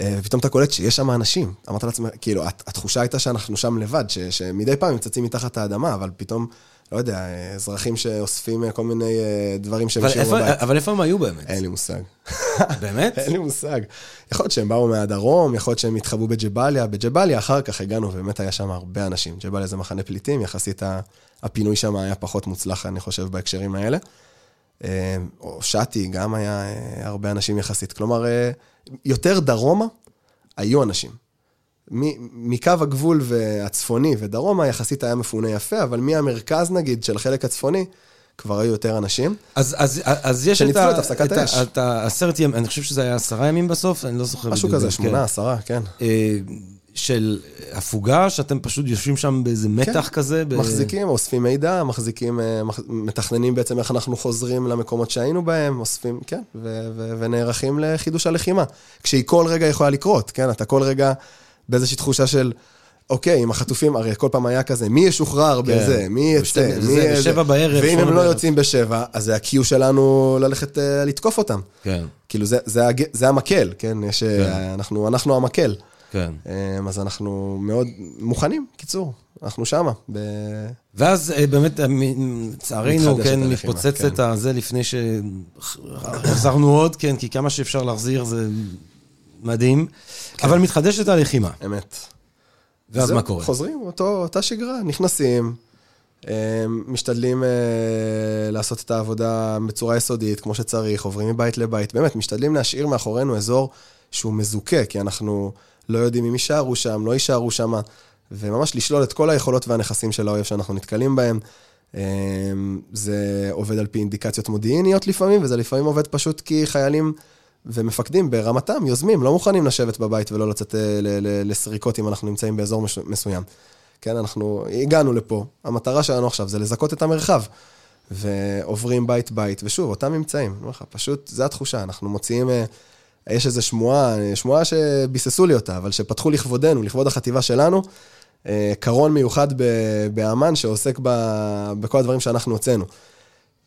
אה, ופתאום אתה קולט שיש שם אנשים. אמרת לעצמך, כאילו, הת- התחושה הייתה שאנחנו שם לבד, ש- שמדי פעם הם צצים מתחת האדמה, אבל פתאום, לא יודע, אזרחים שאוספים אה, כל מיני אה, דברים שהם איפה- בבית. אבל איפה הם היו באמת? אין לי מושג. באמת? <laughs> אין לי מושג. יכול להיות שהם באו מהדרום, יכול להיות שהם התחבאו בג'באליה. בג'באליה אחר כך הגענו, ובאמת היה שם הרבה אנשים. ג'באליה זה מחנה פליטים, יחסית הפינוי שם היה פחות מוצלח, אני חושב, בהקשרים האלה. אה, או שתי, גם היה הרבה אנשים יחסית. כלומר, יותר דרומה, היו אנשים. מקו הגבול הצפוני ודרומה יחסית היה מפונה יפה, אבל מהמרכז נגיד של החלק הצפוני, כבר היו יותר אנשים. אז, אז, אז יש את, ה, את הפסקת את, האש. את העשרת ימים, אני חושב שזה היה עשרה ימים בסוף, אני לא זוכר משהו. כזה, כן. שמונה, עשרה, כן. אה, של הפוגה, שאתם פשוט יושבים שם באיזה מתח כזה. ב... כן. מחזיקים, אוספים מידע, מחזיקים, אה, מח- מתכננים בעצם איך אנחנו חוזרים למקומות שהיינו בהם, אוספים, כן, ו- ו- ונערכים לחידוש הלחימה. כשהיא כל רגע יכולה לקרות, כן, אתה כל רגע באיזושהי תחושה של, אוקיי, עם החטופים, הרי כל פעם היה כזה, מי ישוחרר בזה, מי יצא, מי... זה. בשבע בערב, ואם הם לא. יוצאים בשבע, אז זה ה-Q שלנו ללכת אה, לתקוף אותם. כן, כאילו, זה, זה, זה המקל, כן? יש, אה, אנחנו, אנחנו המקל. כן. אה, אז אנחנו מאוד מוכנים, קיצור, אנחנו שמה. ב... ואז באמת, לצערנו, כן, מתפוצצת כן. הזה לפני שהחזרנו עוד, כן, כי כמה שאפשר להחזיר זה מדהים. כן. אבל מתחדשת הלחימה. אמת. ואז זהו, מה קורה? חוזרים, אותו, אותה שגרה, נכנסים, אה, משתדלים אה, לעשות את העבודה בצורה יסודית, כמו שצריך, עוברים מבית לבית. באמת, משתדלים להשאיר מאחורינו אזור שהוא מזוכה, כי אנחנו לא יודעים אם יישארו שם, לא יישארו שם, וממש לשלול את כל היכולות והנכסים של האויב שאנחנו נתקלים בהם. אה, זה עובד על פי אינדיקציות מודיעיניות לפעמים, וזה לפעמים עובד פשוט כי חיילים ומפקדים ברמתם, יוזמים, לא מוכנים לשבת בבית ולא לצאת אה, לסריקות אם אנחנו נמצאים באזור מסוים. כן, אנחנו הגענו לפה, המטרה שלנו עכשיו זה לזכות את המרחב. ועוברים בית-בית, ושוב, אותם ממצאים. אני אומר לך, פשוט, זו התחושה, אנחנו מוציאים... אה, יש איזו שמועה, אה, שמועה שביססו לי אותה, אבל שפתחו לכבודנו, לכבוד החטיבה שלנו, קרון מיוחד באמ"ן שעוסק בכל הדברים שאנחנו הוצאנו.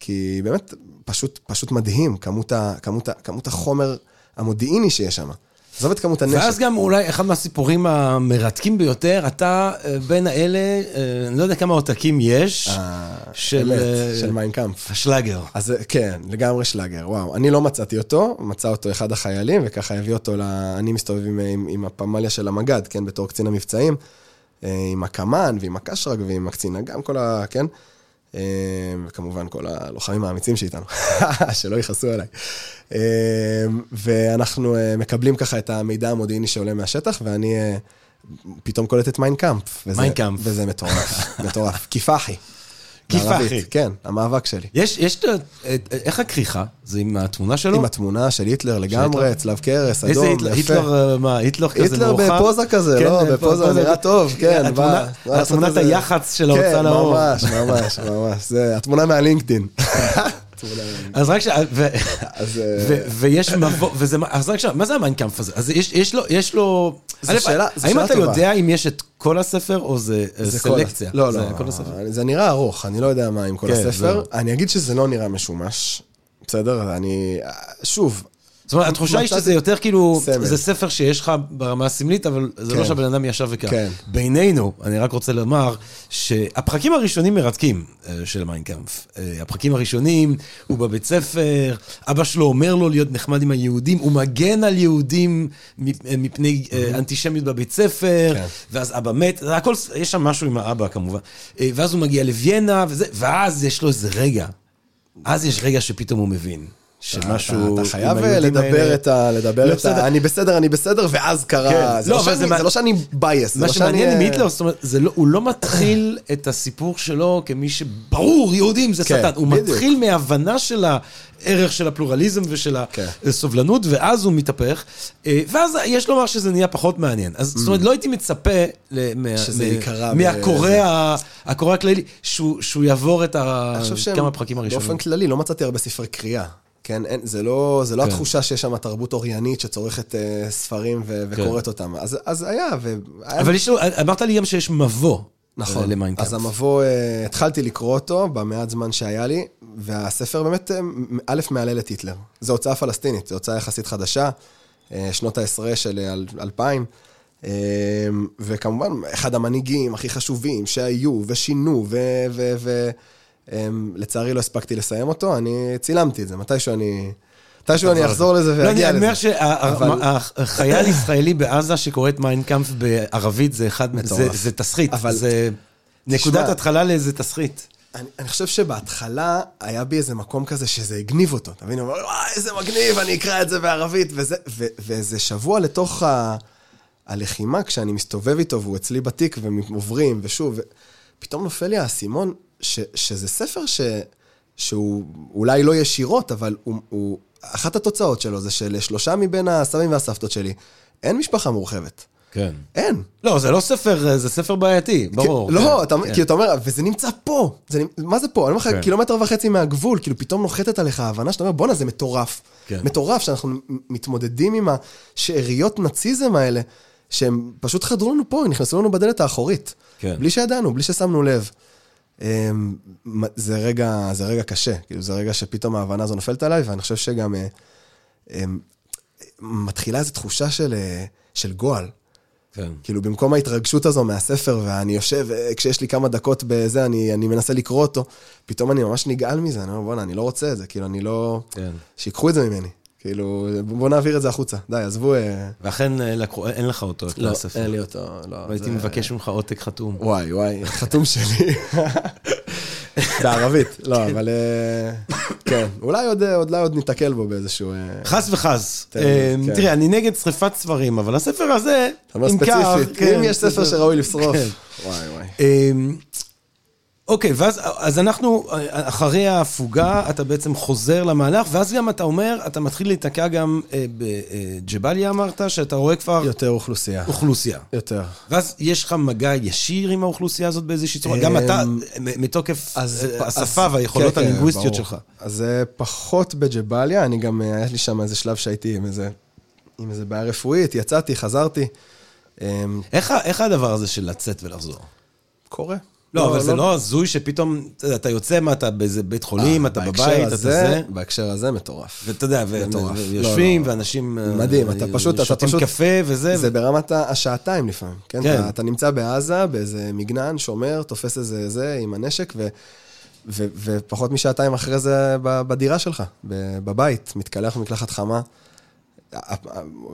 כי באמת, פשוט, פשוט מדהים, כמות, ה, כמות, ה, כמות החומר המודיעיני שיש שם. עזוב את כמות הנשק. ואז גם אולי אחד מהסיפורים המרתקים ביותר, אתה אה, בין האלה, אה, אני לא יודע כמה עותקים יש, אה, של, אמת, של מיינקאמפ. השלאגר. אז כן, לגמרי שלאגר, וואו. אני לא מצאתי אותו, מצא אותו אחד החיילים, וככה הביא אותו ל... אני מסתובב עם, עם, עם הפמליה של המג"ד, כן, בתור קצין המבצעים, עם הקמ"ן ועם הקשרג ועם הקצין, גם כל ה... כן? אה, וכמובן כל הלוחמים האמיצים שאיתנו, <laughs> שלא יכעסו עליי. אה, ואנחנו אה, מקבלים ככה את המידע המודיעיני שעולה מהשטח, ואני אה, פתאום קולט את מיינקאמפ. מיינקאמפ. וזה מטורף, מטורף. <laughs> كفاحي. كفاحي. בערבית, כן, המאבק שלי. יש, יש, את איך הכריכה? זה עם התמונה שלו? עם התמונה של היטלר לגמרי, היטלר? צלב קרס, איזה אדום, היטלר? יפה. היטלר, אה, מה, היטלר כזה היטלר מאוחר? בפוזה כזה, כן, לא, אה, בפוזה נראה טוב, כן. התמונת איזה- היח"צ של ההוצאה כן, לאור. ממש, ממש, ממש. זה התמונה מהלינקדין. <laughs> אז רק ש... אה, ו- ויש מבוא, וזה... אז רק ש... מה זה המיינקאמפ הזה? אז יש לו... יש לו... זו שאלה- זו האם אתה טובה. יודע אם יש את כל הספר או זה אה, סלקציה? לא, לא. זה נראה ארוך, אני לא יודע מה עם כל כן, הספר. אני אגיד שזה לא נראה משומש, בסדר? אני... שוב, זאת אומרת, התחושה היא שזה יותר כאילו, סמל. זה ספר שיש לך ברמה הסמלית, אבל זה לא כן. שהבן אדם ישב וקרא. כן. בינינו, אני רק רוצה לומר, שהפרקים הראשונים מרתקים אה, של מיינקאמפ. אה, הפרקים הראשונים, הוא בבית ספר, אבא שלו אומר לו להיות נחמד עם היהודים, הוא מגן על יהודים אה, מפני אנטישמיות בבית ספר, כן. ואז אבא מת, הכל, יש שם משהו עם האבא כמובן. ואז הוא מגיע לוויינה, וזה, ואז יש לו איזה רגע. אז יש רגע שפתאום הוא מבין. שמשהו... אתה חייב לדבר את ה... לדבר לא, את. ה... אני בסדר, אני בסדר, ואז קרה... כן. זה לא, לא שאני- לא בייס. מה שמעניין עם היטלר, זאת אומרת, לא, הוא לא מתחיל את הסיפור שלו כמי שברור, יהודים זה כן, שטן. הוא. מתחיל מהבנה של הערך של הפלורליזם ושל כן. הסובלנות, ואז הוא מתהפך, אה, ואז יש לומר שזה נהיה פחות מעניין. אז זאת אומרת, לא הייתי מצפה מהקורא הכללי, שהוא יעבור את כמה פרקים הראשונים. באופן כללי, לא מצאתי הרבה ספרי קריאה. כן, אין, זה לא, זה לא כן. התחושה שיש שם תרבות אוריינית שצורכת uh, ספרים ו- וקוראת אותם. אז, אז היה, והיה... אבל יש לו, אמרת לי גם שיש מבוא. נכון. למיינקאמפ. אז המבוא, אה, התחלתי לקרוא אותו במעט זמן שהיה לי, והספר באמת, אה, א', מהלל את היטלר. זו הוצאה פלסטינית, זו הוצאה יחסית חדשה, אה, שנות העשרה של אה, אל- 2000. אה, וכמובן, אחד המנהיגים הכי חשובים שהיו ושינו, ולצערי לא הספקתי לסיים אותו, אני צילמתי את זה, מתישהו אני... מתישהו אני אחזור לזה לא, ואגיע אני אומר לזה. שהחייל ישראלי בעזה שקורא את מיינקאמפ בערבית זה אחד, מטורף. זה- תסריט, אבל- זה נקודת התחלה לאיזה תסריט. אני, אני חושב שבהתחלה היה בי איזה מקום כזה שזה הגניב אותו. אתה מבין? הוא אומר, וואי, איזה מגניב, אני אקרא את זה בערבית, וזה, ו, ואיזה שבוע לתוך ה, הלחימה, כשאני מסתובב איתו והוא אצלי בתיק ועוברים, ושוב, ו, פתאום נופל לי האסימון ש, שזה ספר ש, שהוא אולי לא ישירות, אבל הוא, הוא, אחת התוצאות שלו זה שלשלושה מבין הסבים והסבתות שלי, אין משפחה מורחבת. כן. אין. לא, זה לא ספר, זה ספר בעייתי, ברור. כן, לא, כן, אתה, כן. כי אתה אומר, וזה נמצא פה. זה, מה זה פה? אני אומר לך, כן. קילומטר וחצי מהגבול, כאילו פתאום נוחתת עליך ההבנה שאתה אומר, בואנה, זה מטורף. כן. מטורף שאנחנו מתמודדים עם השאריות נאציזם האלה, שהם פשוט חדרו לנו פה, נכנסו לנו בדלת האחורית. כן. בלי שידענו, בלי ששמנו לב. אמ, זה רגע, זה רגע קשה, כאילו זה רגע שפתאום ההבנה הזו נופלת עליי, ואני חושב שגם אה, אמ, מתחילה איזו תחושה של, אה, של גועל. כן. כאילו, במקום ההתרגשות הזו מהספר, ואני יושב, אה, כשיש לי כמה דקות בזה, אני, אני מנסה לקרוא אותו, פתאום אני ממש נגעל מזה, אני אומר, בואנה, אני לא רוצה את זה, כאילו, אני לא... כן. שיקחו את זה ממני. כאילו, בוא נעביר את זה החוצה. די, עזבו... אה, ואכן אה, לקחו- אין לך אותו, את לא, הספר. אין לי אותו, לא. והייתי זה- מבקש ממך עותק חתום. וואי, וואי, חתום שלי. בערבית, לא, אבל... אה, כן, אולי עוד, אה, אולי עוד ניתקל בו באיזשהו... אה, חס וחס. אה, כן. תראה, אני נגד שריפת ספרים, אבל הספר הזה, נמכר, ספציפית, כן, אם יש ספר שראוי לשרוף. כן. וואי, וואי. אוקיי, ואז אז אנחנו, אחרי ההפוגה, אתה בעצם חוזר למהלך, ואז גם אתה אומר, אתה מתחיל להיתקע גם אה, בג'באליה, אמרת, שאתה רואה כבר יותר אוכלוסייה. אוכלוסייה. יותר. ואז יש לך מגע ישיר עם האוכלוסייה הזאת באיזושהי צורה? גם אתה, אמ, מתוקף אז- אה, השפה אז- והיכולות כן, כן, הלינגוויסטיות. שלך. אז פחות בג'באליה, אני גם, היה לי שם איזה שלב שהייתי עם איזה, עם איזה בעיה רפואית, יצאתי, חזרתי. אמ, איך איך הדבר הזה של לצאת ולחזור? קורה. לא, אבל זה לא הזוי שפתאום, אתה אתה יוצא, מה, אתה באיזה בית חולים, אתה אה, בהקשר בבית, אתה זה. בהקשר הזה מטורף. ואתה יודע, לא, ויושבים, לא. ואנשים... אה, מדהים, אתה פשוט- אתה שותים פשוט- קפה וזה. זה ברמת השעתיים לפעמים, כן? כן. אתה, אתה נמצא בעזה, באיזה מגנן, שומר, תופס איזה זה עם הנשק, ו, ופחות משעתיים אחרי זה בדירה שלך, בבית, מתקלח במקלחת חמה.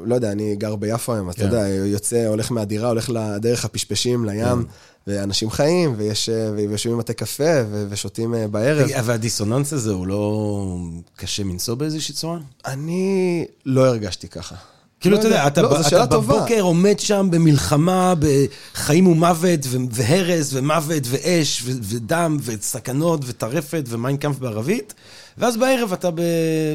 לא יודע, אני גר ביפו היום, אז אתה כן. יודע, יוצא, הולך מהדירה, הולך לדרך הפשפשים, לים, ואנשים חיים, ויש, ויושבים עם בתי קפה, ושותים אה, בערב. והדיסוננס הזה הוא לא קשה מנשוא באיזושהי צורה? אני לא הרגשתי ככה. כאילו, לא אתה יודע, אתה, לא, אתה. בבוקר עומד שם במלחמה, בחיים ומוות, והרס, ומוות, ואש, ודם, וסכנות, וטרפת, ומיינקאמפ בערבית, ואז בערב אתה ב-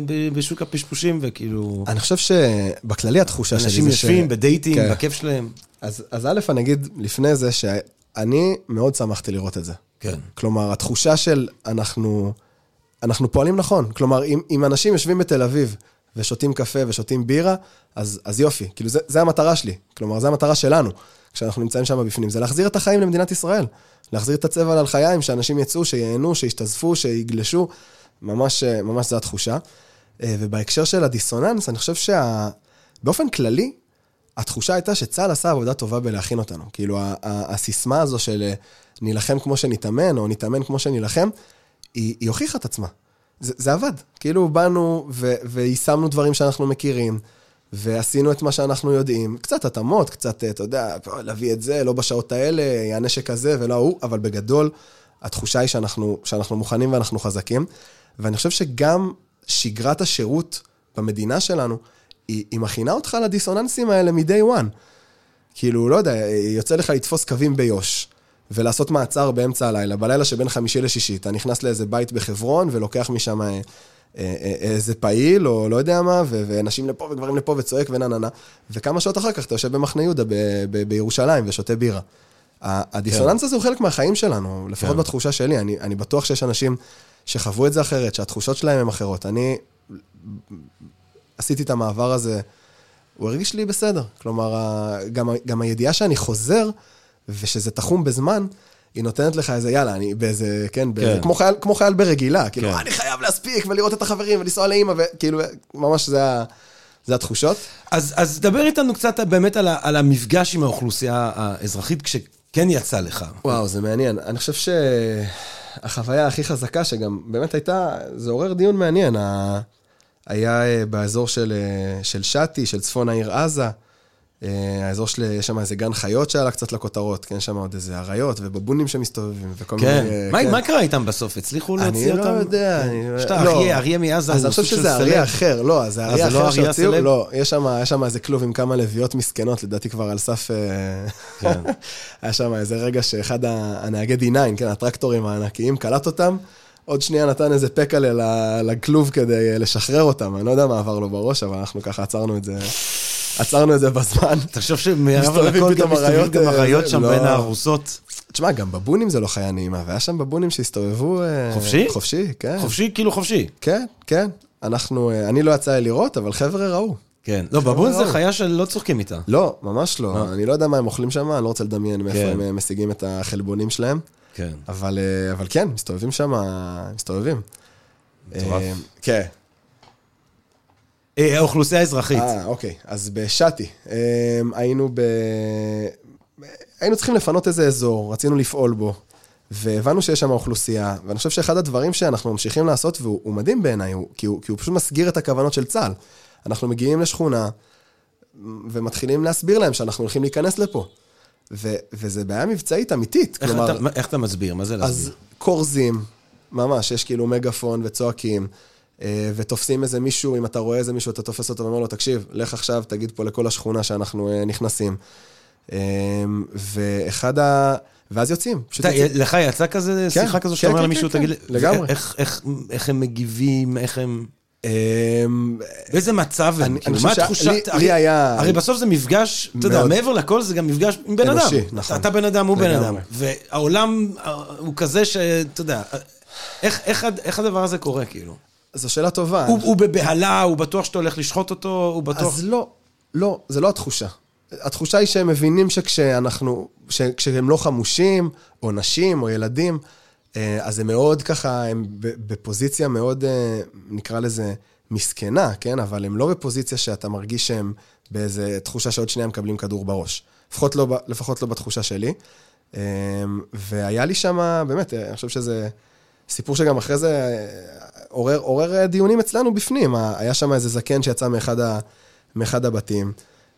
ב- בשוק הפשפושים, וכאילו, אני חושב שבכללי התחושה שלי אנשים זה יושבים בדייטים, כן. בכיף שלהם. אז, אז א', אני אגיד לפני זה שאני מאוד שמחתי לראות את זה. כן. כלומר, התחושה של אנחנו, אנחנו פועלים נכון. כלומר, אם, אם אנשים יושבים בתל אביב ושותים קפה ושותים בירה, אז, אז יופי. כאילו, זה, זה המטרה שלי. כלומר, זה המטרה שלנו, כשאנחנו נמצאים שם בפנים. זה להחזיר את החיים למדינת ישראל. להחזיר את הצבע ללחיים, שאנשים יצאו, שייהנו, שישתזפו, שיגלשו. ממש, ממש זו התחושה. אה, ובהקשר של הדיסוננס, אני חושב שבאופן כללי, התחושה הייתה שצה"ל עשה עבודה טובה בלהכין אותנו. כאילו, הסיסמה הזו של אה, נילחם כמו שנתאמן, או נתאמן כמו שנילחם, היא, היא הוכיחה את עצמה. זה, זה עבד. כאילו, באנו ו- ויישמנו דברים שאנחנו מכירים, ועשינו את מה שאנחנו יודעים. קצת התאמות, קצת, אה, אתה יודע, להביא את זה, לא בשעות האלה, הנשק הזה ולא ההוא, אבל בגדול, התחושה היא שאנחנו, שאנחנו מוכנים ואנחנו חזקים. ואני חושב שגם שגרת השירות במדינה שלנו, היא, היא מכינה אותך לדיסוננסים האלה מ-day one. כאילו, לא יודע, יוצא לך לתפוס קווים ביו"ש, ולעשות מעצר באמצע הלילה, בלילה שבין חמישי לשישי. אתה נכנס לאיזה בית בחברון, ולוקח משם אה, אה, אה, איזה פעיל, או לא יודע מה, ו- ואנשים לפה וגברים לפה, וצועק ונה נה נה, וכמה שעות אחר כך אתה יושב במחנה יהודה ב- ב- בירושלים ושותה בירה. הדיסוננס הזה הוא חלק מהחיים שלנו, לפחות כן. בתחושה שלי. אני, אני בטוח שיש אנשים שחוו את זה אחרת, שהתחושות שלהם הן אחרות. אני עשיתי את המעבר הזה, הוא הרגיש לי בסדר. כלומר, גם, גם הידיעה שאני חוזר, ושזה תחום בזמן, היא נותנת לך איזה, יאללה, אני באיזה, כן, באיזה, כן. כמו חייל, כמו חייל ברגילה, כאילו, כן. אני חייב להספיק ולראות את החברים ולנסוע לאימא, וכאילו, ממש זה, ה- זה התחושות. אז, אז דבר איתנו קצת באמת על, ה, על המפגש עם האוכלוסייה האזרחית, כשכן יצא לך. וואו, זה מעניין. אני חושב שהחוויה הכי חזקה שגם באמת הייתה, זה עורר דיון מעניין. ה... היה אה, באזור של, אה, של שתי, של צפון העיר עזה. אה, האזור של, יש שם איזה גן חיות שעלה קצת לכותרות, כן, שם עוד איזה אריות ובבונים שמסתובבים וכל כן. מיני... מה, כן. מה קרה איתם בסוף? הצליחו להוציא אני אותם? לא יודע. אני- יש את לא. האריה, אריה מעזה, אז אני חושב שזה אריה. אחר, לא, זה אריה לא אחר אריה שהוציאו? לא, יש שם, איזה כלוב עם כמה לביאות מסכנות, לדעתי כבר על סף... כן. <laughs> היה שם איזה רגע שאחד הנהגי D9, כן, הטרקטורים הענקיים, קלט אותם, עוד שנייה נתן איזה פקלה לכלוב כדי אה, לשחרר אותם, אני לא יודע מה עבר לו בראש, אבל אנחנו ככה עצרנו את זה, עצרנו את זה בזמן. תחשוב שמעבר מסתובבים לכל פתאום גם מסתובבים גם אה, אריות שם לא. בין הארוסות. תשמע, גם בבונים זה לא חיה נעימה, והיה שם בבונים שהסתובבו... אה, חופשי? חופשי, כן. חופשי, כאילו חופשי. כן, כן. אנחנו, אני לא יצא לי לראות, אבל חבר'ה ראו. כן. לא, בבון זה. חיה שלא צוחקים איתה. לא, ממש. לא. אני לא יודע מה הם אוכלים שם, אני לא רוצה לדמיין מאיפה כן. הם משיגים את החלבונים שלהם. כן. אבל, אה, אבל כן, מסתובבים שם, מסתובבים. מטורף. אה, כן. אה, האוכלוסייה האזרחית. אה, אוקיי. אז בשאטי, היינו ב... היינו צריכים לפנות איזה אזור, רצינו לפעול בו, והבנו שיש שם אוכלוסייה, ואני חושב שאחד הדברים שאנחנו ממשיכים לעשות, והוא הוא מדהים בעיניי, כי, הוא, כי הוא פשוט מסגיר את הכוונות של צה"ל. אנחנו מגיעים לשכונה, ומתחילים להסביר להם שאנחנו הולכים להיכנס לפה. וזה בעיה מבצעית אמיתית. איך כלומר, אתה- איך אתה מסביר? מה זה אז להסביר? כורזים, ממש, יש כאילו מגפון וצועקים, אה, ותופסים איזה מישהו, אם אתה רואה איזה מישהו, אתה תופס אותו ואומר לו, תקשיב, לך עכשיו, תגיד פה לכל השכונה שאנחנו אה, נכנסים. אה, ואחד ה... ואז יוצאים. פשוט אתה- יוצאים. לך יצא כזה כן, שיחה כזו כן, שאתה אומר כן, למישהו, כן, תגיד, כן, לגמרי. איך- איך- איך הם מגיבים, איך הם... אה, באיזה מצב הם? כאילו, מה התחושה? לי- היה- הרי בסוף זה מפגש, אתה יודע. מעבר לכל זה גם מפגש עם בן אדם. אתה- נכון. אתה בן אדם, הוא בן. אדם. והעולם אה, הוא כזה שאתה יודע, איך- איך הד- איך הדבר הזה קורה, כאילו? זו שאלה טובה. הוא בבהלה, הוא בטוח שאתה הולך לשחוט אותו, הוא בטוח... אז לא, לא, זה לא התחושה. התחושה היא שהם מבינים שכשאנחנו, כשהם לא חמושים, או נשים, או ילדים, אז הם מאוד ככה, הם בפוזיציה מאוד, אה, נקרא לזה, מסכנה, כן? אבל הם לא בפוזיציה שאתה מרגיש שהם באיזה תחושה שעוד שנייה מקבלים כדור בראש. לפחות לא, לפחות לא בתחושה שלי. אה, והיה לי שם, באמת, אה, אני חושב שזה סיפור שגם אחרי זה אה, עורר, עורר אה, דיונים אצלנו בפנים. היה שם איזה זקן שיצא מאחד, ה, מאחד הבתים,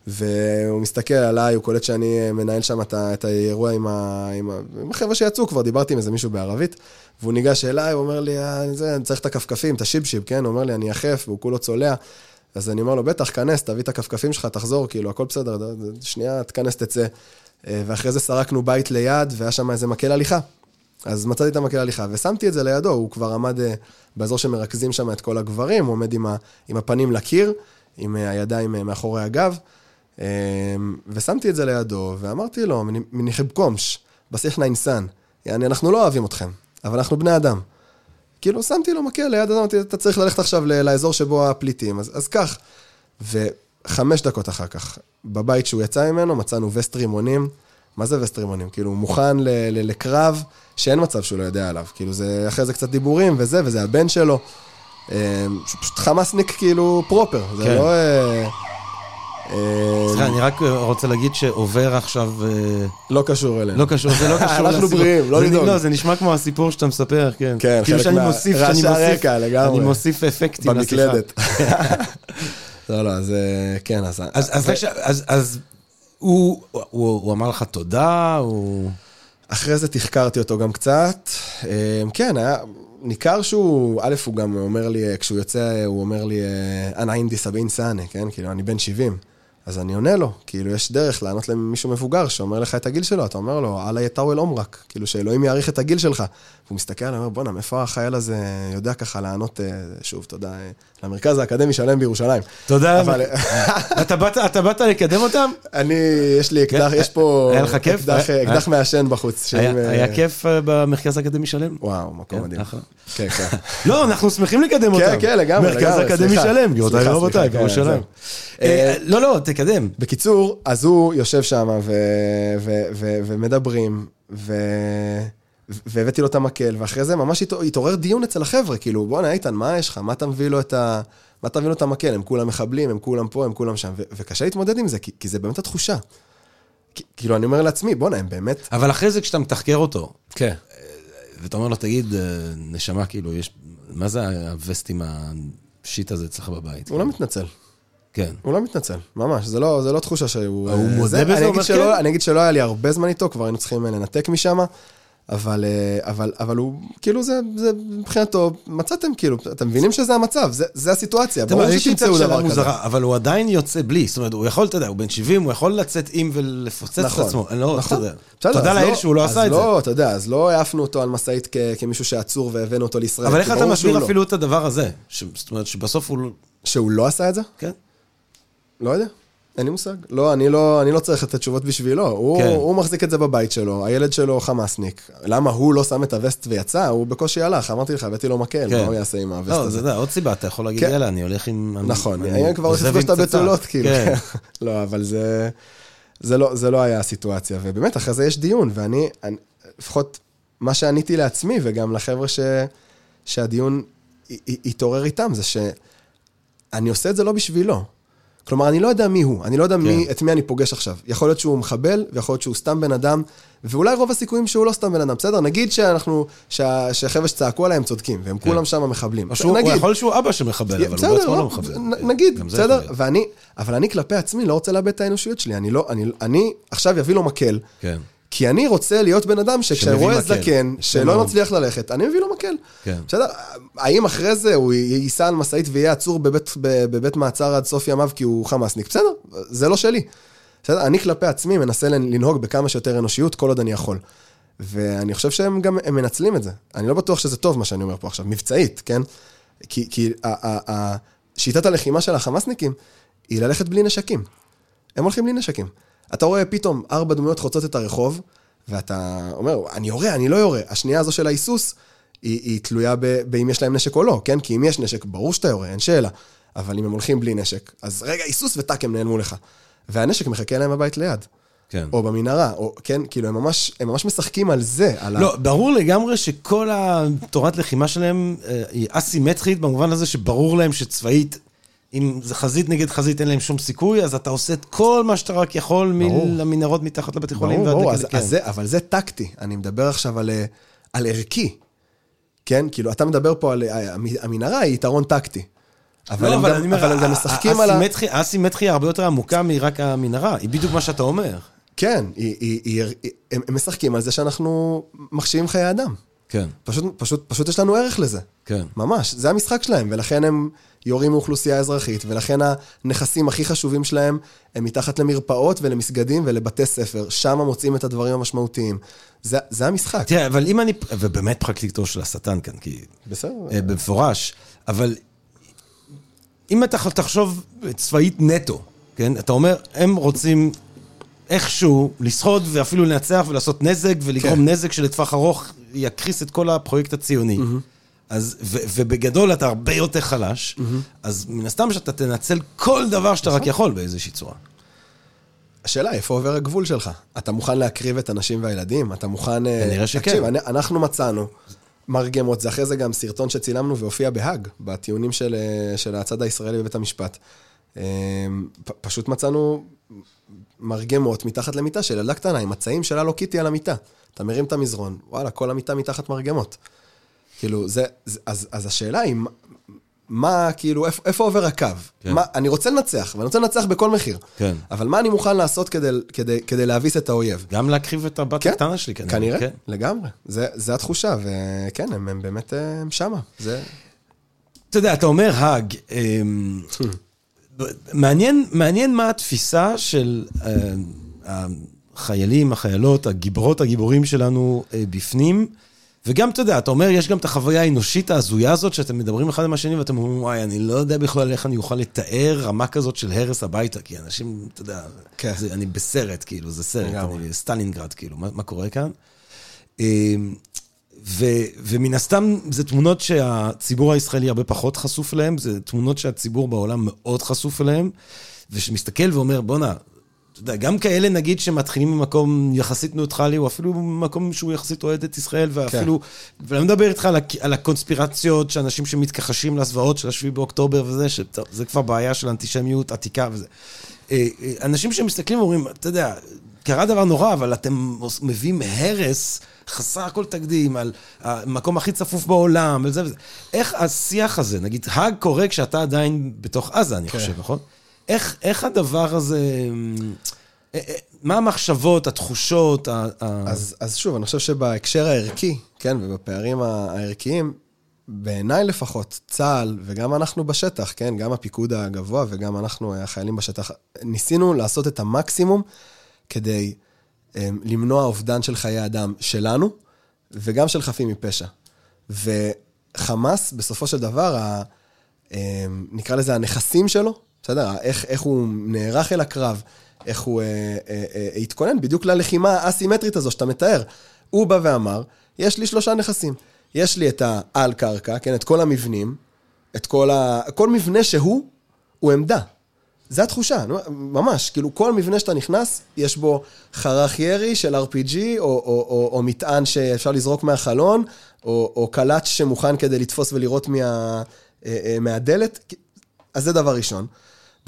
והוא מסתכל עליי, הוא קולט שאני אה, מנהל שם את, את האירוע עם, ה, עם, ה, עם החבר'ה שיצאו, כבר דיברתי עם איזה מישהו בערבית, והוא ניגש אליי, הוא אומר לי, "אה, זה, אני צריך את הכפכפים, את השיבשיב, כן? הוא אומר לי, אני יחף, והוא כולו צולע. אז אני אומר לו, בטח, כנס, תביא את הכפכפים שלך, תחזור, כאילו, הכל בסדר, שנייה, תכנס, תצא. אה, ואחרי זה סרקנו בית ליד, והיה שם איזה מקל הליכה. אז מצאתי את המקל הליכה, ושמתי את זה לידו, הוא כבר עמד באזור שמרכזים שם את כל הגברים, הוא עומד עם, ה, עם הפנים לקיר, עם הידיים מאחורי הגב, ושמתי את זה לידו, ואמרתי לו, מניחב קומש, בסיחנה אינסן, יעני, אנחנו לא אוהבים אתכם, אבל אנחנו בני אדם. כאילו, שמתי לו מקל ליד, אמרתי, אתה צריך ללכת עכשיו לאזור שבו הפליטים, אז, אז כך. וחמש דקות אחר כך, בבית שהוא יצא ממנו, מצאנו וסט רימונים. מה זה וסט רימונים? כאילו, הוא מוכן ל- ל- לקרב שאין מצב שהוא לא יודע עליו. כאילו, זה אחרי זה קצת דיבורים וזה, וזה הבן שלו. אה, פשוט חמאסניק כאילו פרופר, זה כן. לא... אה, אה, סליחה, אני רק רוצה להגיד שעובר עכשיו... אה, לא קשור אלינו. לא קשור, זה לא קשור אנחנו לסיפור. בריאים, לא לדאוג. לא, זה נשמע כמו הסיפור שאתה מספר, כן. כן, כאילו חלק שאני מה- מוסיף, רעשי שאני מוסיף, הרקע לגמרי. אני מוסיף אפקטים לשיחה. במקלדת. <laughs> לא, לא, אז אה, כן, אז... אז- הוא אמר לך תודה, הוא... אחרי זה תחקרתי אותו גם קצת. אה, כן, היה... ניכר שהוא, א', הוא גם אומר לי, אה, כשהוא יוצא, הוא אומר לי, אה, אנא אינדי סבין סאנה, כן? כאילו, אני בן 70. אז אני עונה לו, כאילו, יש דרך לענות למישהו מבוגר שאומר לך את הגיל שלו, אתה אומר לו, אללה יטאוול עומרק, כאילו, שאלוהים יעריך את הגיל שלך. והוא מסתכל עליי, אומר, בואנה, מאיפה החייל הזה יודע ככה לענות, אה, שוב, תודה, אה, למרכז האקדמי שלם בירושלים. תודה. אבל- <laughs> אתה באת- לקדם אותם? אני, יש לי אקדח, כן, יש פה... היה לך כיף? אקדח, מעשן בחוץ. היה אה, כיף אה, במרכז האקדמי שלם? וואו, מקום כן, מדהים. אחלה. כן, כן. לא, אנחנו שמחים לקדם אותם. כן, כן, לגמרי, מרכז לגמרי, האקדמי סליחה. שלם, גבירותיי ורבותיי, כן, בירושלים. אה, לא, לא, תקדם. בקיצור, אז הוא יושב שם ו- ו- ו- ומדברים, ו- והבאתי לו את המקל, ואחרי זה ממש התעור- התעורר דיון אצל החבר'ה, כאילו, בואנה, איתן, מה יש לך? מה אתה מביא לו את ה... מה אתה מביא לו את המקל? הם כולם מחבלים, הם כולם פה, הם כולם שם, ו- וקשה להתמודד עם זה, כי, כי זה באמת התחושה. כי- כאילו, אני אומר לעצמי, בואנה, הם באמת... <laughs> אבל אחרי זה כשאתה מתחקר אותו, כן. ואתה אומר לו, תגיד, אה, נשמה, כאילו, יש... מה זה הווסט עם השיט הזה אצלך בבית? הוא לא מתנצל. כן. הוא לא מתנצל, ממש, זה לא, זה לא תחושה שהוא... הוא אה, מודה זה, בזה, הוא אומר שלא, כן? אני אגיד שלא היה לי הרבה זמן איתו, כבר היינו צריכים אה, לנתק משם, אבל, אה, אבל, אבל הוא, כאילו זה, זה מבחינתו, מצאתם כאילו, אתם מבינים שזה המצב, זה, זה הסיטואציה, ברור שתמצאו דבר כזה. מוזרה, אבל הוא עדיין יוצא בלי, זאת אומרת, הוא יכול, אתה יודע, הוא בן 70, הוא יכול לצאת עם ולפוצץ את נכון, עצמו. אני לא, נכון. אתה יודע. בסדר, תודה אז לאל שהוא לא אז עשה את זה. לא, אתה יודע, אז לא העפנו אותו על משאית כ- כמישהו שעצור והבאנו אותו לישראל. אבל איך אתה מסביר לא. אפילו את הדבר הזה? ש- זאת אומרת, שבסוף הוא... לא- שהוא לא עשה את זה? כן? לא יודע. אין לי מושג. לא, אני לא, אני לא צריך לתת תשובות בשבילו. הוא, כן. הוא מחזיק את זה בבית שלו, הילד שלו חמאסניק. למה הוא לא שם את הווסט ויצא? הוא בקושי הלך, אמרתי לך, הבאתי לו מקל, כן. מה הוא יעשה עם הווסט לא, הזה? זה יודע, עוד סיבה, אתה יכול להגיד, כן. יאללה, אני הולך עם... נכון, אני אני כבר הולך עוזב לפגוש את עם פצצה." הבתולות, כאילו. כן. <laughs> לא, אבל זה, זה, לא, זה לא היה הסיטואציה. ובאמת, אחרי זה יש דיון, ואני, אני, לפחות מה שעניתי לעצמי, וגם לחבר'ה ש, שהדיון י- י- התעורר איתם, זה שאני עושה את זה לא בשבילו. כלומר, אני לא יודע מי הוא, אני לא יודע מי, כן. את מי אני פוגש עכשיו. יכול להיות שהוא מחבל, ויכול להיות שהוא סתם בן אדם, ואולי רוב הסיכויים שהוא לא סתם בן אדם, בסדר? נגיד שאנחנו, שה- שהחבר'ה שצעקו עליהם צודקים, והם כולם שם מחבלים. או שהוא- הוא נגיד. יכול להיות שהוא אבא שמחבל, אבל הוא בסדר, בעצמו לא, לא מחבל. נגיד, בסדר. ואני, אבל אני כלפי עצמי לא רוצה לאבד את האנושיות שלי. אני לא, אני, אני עכשיו אביא לו מקל, כן. כי אני רוצה להיות בן אדם שכשאני רואה. זקן, שלא. מצליח ללכת, אני מביא לו מקל. כן. בסדר, האם אחרי זה הוא ייסע על משאית ויהיה עצור בבית, בבית מעצר עד סוף ימיו כי הוא חמאסניק? בסדר, זה לא שלי. בסדר, אני כלפי עצמי מנסה לנהוג בכמה שיותר אנושיות כל עוד אני יכול. ואני חושב שהם גם, הם מנצלים את זה. אני לא בטוח שזה טוב מה שאני אומר פה עכשיו, מבצעית, כן? כי, כי ה- ה- ה- שיטת הלחימה של החמאסניקים היא ללכת בלי נשקים. הם הולכים בלי נשקים. אתה רואה פתאום ארבע דמויות חוצות את הרחוב, ואתה אומר, אני יורה, אני לא יורה. השנייה הזו של ההיסוס, היא, היא תלויה ב- באם יש להם נשק או לא, כן? כי אם יש נשק, ברור שאתה יורה, אין שאלה. אבל אם הם הולכים בלי נשק, אז רגע, היסוס וטאק, הם נעלמו לך. והנשק מחכה להם בבית ליד. כן. או במנהרה, או כן, כאילו, הם ממש, הם ממש משחקים על זה, על ה... לא, ברור לגמרי שכל התורת לחימה שלהם אה, היא אסימטרית, במובן הזה שברור להם שצבאית, אם זה חזית נגד חזית, אין להם שום סיכוי, אז אתה עושה את כל מה שאתה רק יכול ברור. מלמנהרות מתחת לבתי חולים ברור, ברור, אז, כן. אז זה, אבל זה טקטי. אני מדבר עכשיו על, אה, על ערכי. כן? כאילו, אתה מדבר פה על... אה, המ- המנהרה היא יתרון טקטי. אבל, לא, הם אבל גם, אני אומר, אבל הם גם משחקים על ה... האסימטריה- האסימטריה הרבה יותר עמוקה מרק המנהרה, היא בדיוק מה שאתה אומר. כן, היא, היא, היא, היא, הם, הם משחקים על זה שאנחנו מחשיבים חיי אדם. כן, פשוט, פשוט, פשוט יש לנו ערך לזה. כן. ממש, זה המשחק שלהם, ולכן הם יורים מאוכלוסייה אזרחית, ולכן הנכסים הכי חשובים שלהם הם מתחת למרפאות ולמסגדים ולבתי ספר, שם מוצאים את הדברים המשמעותיים. זה, זה המשחק. תראה, אבל אם אני, ובאמת פרקליטו של השטן כאן, כי... בסדר. אה, במפורש, אבל אם אתה תחשוב צבאית נטו, כן? אתה אומר, הם רוצים איכשהו לשרוד ואפילו לנצח ולעשות נזק ולגרום כן. נזק שלטווח ארוך יקריס את כל הפרויקט הציוני. אז, ו, ובגדול אתה הרבה יותר חלש, אז מן הסתם שאתה תנצל כל דבר שאתה נכון. רק יכול באיזושהי צורה. השאלה, איפה עובר הגבול שלך? אתה מוכן להקריב את הנשים והילדים? אתה מוכן... אה, כנראה שכן. תקשיב, אני- אנחנו מצאנו מרגמות, זה אחרי זה גם סרטון שצילמנו והופיע בהאג, בטיעונים של, אה, של הצד הישראלי בבית המשפט. אה, פ- פשוט מצאנו מרגמות מתחת למיטה של ילדה קטנה, עם מצעים של הלו קיטי על המיטה. אתה מרים את המזרון, וואלה, כל המיטה מתחת מרגמות. כאילו, זה, זה אז, אז השאלה היא, מה- כאילו, איפה, איפה עובר הקו? כן. מה, אני רוצה לנצח, ואני רוצה לנצח בכל מחיר. כן. אבל מה אני מוכן לעשות כדי, כדי, כדי להביס את האויב? גם להקריב את הבת כן, הקטנה שלי כנראה. כנראה, כן. לגמרי. זה, זה התחושה, וכן, הם, הם באמת, הם שמה. זה... אתה יודע, אתה אומר האג, אמ, מעניין, מעניין מה התפיסה של אה, החיילים, החיילות, הגיבורות, הגיבורים שלנו אה, בפנים, וגם, אתה יודע, אתה אומר, יש גם את החוויה האנושית ההזויה הזאת, שאתם מדברים אחד עם השני, ואתם אומרים, וואי, אני לא יודע בכלל איך אני אוכל לתאר רמה כזאת של הרס הביתה, כי אנשים, אתה יודע, כן. זה, אני בסרט, כאילו, זה סרט. אני סטלינגרד, כאילו, מה, מה קורה כאן? אמ, ו, ומן הסתם, זה תמונות שהציבור הישראלי הרבה פחות חשוף אליהן, זה תמונות שהציבור בעולם מאוד חשוף אליהן, ושמסתכל ואומר, בואנה, אתה יודע, גם כאלה, נגיד, שמתחילים ממקום יחסית ניוטרלי, או אפילו ממקום שהוא יחסית אוהד את ישראל, ואפילו, כן. ואני מדבר איתך על, הק- על הקונספירציות, שאנשים שמתכחשים לזוועות של השביעי באוקטובר וזה, שזה כבר בעיה של אנטישמיות עתיקה וזה. אה, אה, אנשים שמסתכלים ואומרים, אתה יודע, קרה דבר נורא, אבל אתם מביאים הרס חסר כל תקדים על המקום הכי צפוף בעולם, וזה וזה. איך השיח הזה, נגיד, האג קורה כשאתה עדיין בתוך עזה, אני כן. חושב, נכון? איך, איך הדבר הזה, אה, אה, מה המחשבות, התחושות, ה... אז, אז שוב, אני חושב שבהקשר הערכי, כן, ובפערים הערכיים, בעיניי לפחות, צה"ל, וגם אנחנו בשטח, כן, גם הפיקוד הגבוה וגם אנחנו, החיילים בשטח, ניסינו לעשות את המקסימום כדי um, למנוע אובדן של חיי אדם שלנו, וגם של חפים מפשע. וחמאס, בסופו של דבר, ה, um, נקרא לזה הנכסים שלו, בסדר? איך, איך הוא נערך אל הקרב, איך הוא אה, אה, אה, התכונן בדיוק ללחימה האסימטרית הזו שאתה מתאר. הוא בא ואמר, יש לי שלושה נכסים. יש לי את העל קרקע, כן, את כל המבנים, את כל ה... כל מבנה שהוא, הוא עמדה. זה התחושה, ממש. כאילו, כל מבנה שאתה נכנס, יש בו חרך ירי של RPG, או, או, או, או מטען שאפשר לזרוק מהחלון, או, או קלאץ' שמוכן כדי לתפוס ולירות מה, אה, אה, מהדלת. אז זה דבר ראשון.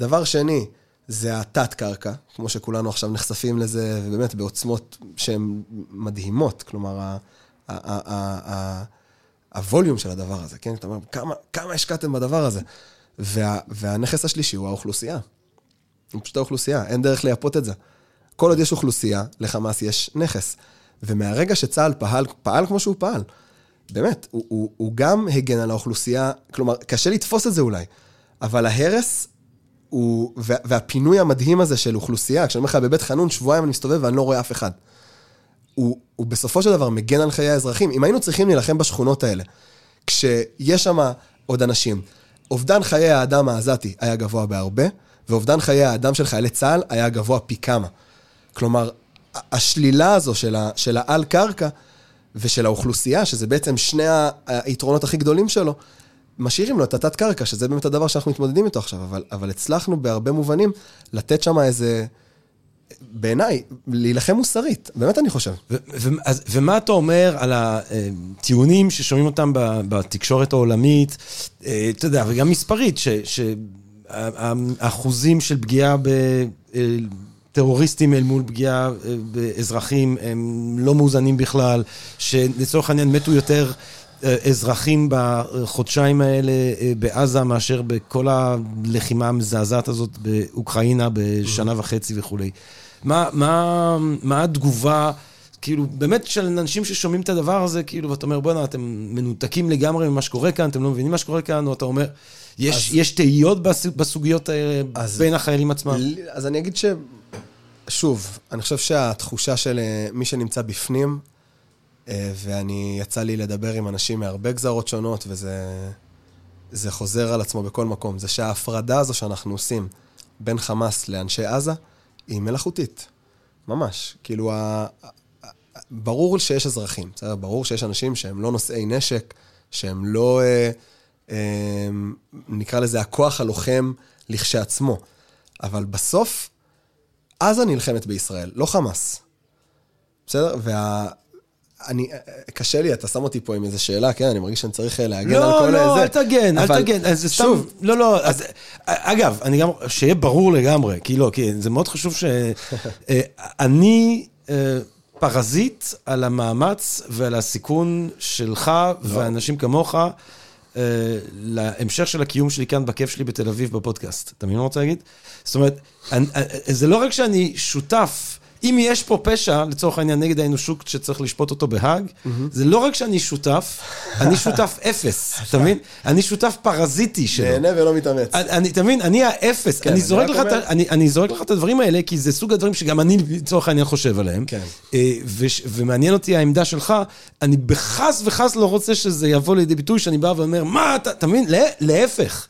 דבר שני, זה התת-קרקע, כמו שכולנו עכשיו נחשפים לזה, ובאמת בעוצמות שהן מדהימות. כלומר, הווליום של הדבר הזה, כן? אתה אומר, כמה, כמה השקעתם בדבר הזה? וה, והנכס השלישי הוא האוכלוסייה. הוא פשוט האוכלוסייה, אין דרך לייפות את זה. כל עוד יש אוכלוסייה, לחמאס יש נכס. ומהרגע שצה"ל פעל, פעל כמו שהוא פעל, באמת, הוא, הוא, הוא גם הגן על האוכלוסייה, כלומר, קשה לתפוס את זה אולי, אבל ההרס הוא, וה, והפינוי המדהים הזה של אוכלוסייה, כשאני אומר לך, בבית חנון שבועיים אני מסתובב ואני לא רואה אף אחד. הוא, הוא בסופו של דבר מגן על חיי האזרחים. אם היינו צריכים להילחם בשכונות האלה, כשיש שם עוד אנשים, אובדן חיי האדם העזתי היה גבוה בהרבה, ואובדן חיי האדם של חיילי צה"ל היה גבוה פי כמה. כלומר, השלילה הזו של, ה, של העל קרקע ושל האוכלוסייה, שזה בעצם שני היתרונות הכי גדולים שלו, משאירים לו את התת קרקע, שזה באמת הדבר שאנחנו מתמודדים איתו עכשיו, אבל, אבל הצלחנו בהרבה מובנים לתת שם איזה, בעיניי, להילחם מוסרית, באמת אני חושב. אז- ומה אתה אומר על הטיעונים ששומעים אותם בתקשורת העולמית, אה, אתה יודע, וגם מספרית, שהאחוזים של פגיעה בטרוריסטים אל מול פגיעה אה, באזרחים הם לא מאוזנים בכלל, שלצורך העניין מתו יותר אה, אזרחים בחודשיים האלה אה, בעזה מאשר בכל הלחימה המזעזעת הזאת באוקראינה בשנה וחצי וכולי. מה, מה, מה התגובה, כאילו, באמת של אנשים ששומעים את הדבר הזה, כאילו, ואתה אומר, בואנה, אתם מנותקים לגמרי ממה שקורה כאן, אתם לא מבינים מה שקורה כאן, או אתה אומר, יש, אז- יש תהיות בס- בסוגיות האלה אז- בין החיילים עצמם? אז אני אגיד ש... שוב, אני חושב שהתחושה של אה, מי שנמצא בפנים, ואני, יצא לי לדבר עם אנשים מהרבה גזרות שונות, וזה זה חוזר על עצמו בכל מקום, זה שההפרדה הזו שאנחנו עושים בין חמאס לאנשי עזה, היא מלאכותית. ממש. כאילו, ה... ברור שיש אזרחים, בסדר? ברור שיש אנשים שהם לא נושאי נשק, שהם לא, אה, אה, נקרא לזה, הכוח הלוחם לכשעצמו. אבל בסוף, עזה נלחמת בישראל, לא חמאס. בסדר? וה... אני, קשה לי, אתה שם אותי פה עם איזו שאלה, כן? אני מרגיש שאני צריך להגן על כל לא, זה. לא, אל תגן, אל אבל תגן. אז סתם, שוב, לא, לא, אז, אגב, אני גם, שיהיה ברור לגמרי, כי לא, כי זה מאוד חשוב שאני <laughs> פרזיט על המאמץ ועל הסיכון שלך ואנשים כמוך. אה, להמשך של הקיום שלי כאן בכיף שלי בתל אביב בפודקאסט. אתה מבין מה אני רוצה להגיד? זאת אומרת, אני, אה, זה לא רק שאני שותף אם יש פה פשע, לצורך העניין, נגד האנושות שצריך לשפוט אותו בהאג, זה לא רק שאני שותף, אני שותף <laughs> אפס, אתה מבין? אני שותף פרזיטי שלו. נהנה ולא מתאמץ. אני, אתה מבין, אני האפס, אני, אני זורק רק לך אומר- אני, אני זורק לך את הדברים האלה, כי זה סוג הדברים שגם אני לצורך העניין חושב עליהם. כן. אה, וש, ומעניין אותי העמדה שלך, אני בחס וחס לא רוצה שזה יבוא לידי ביטוי, שאני בא ואומר, מה אתה, אתה מבין? לה- להפך.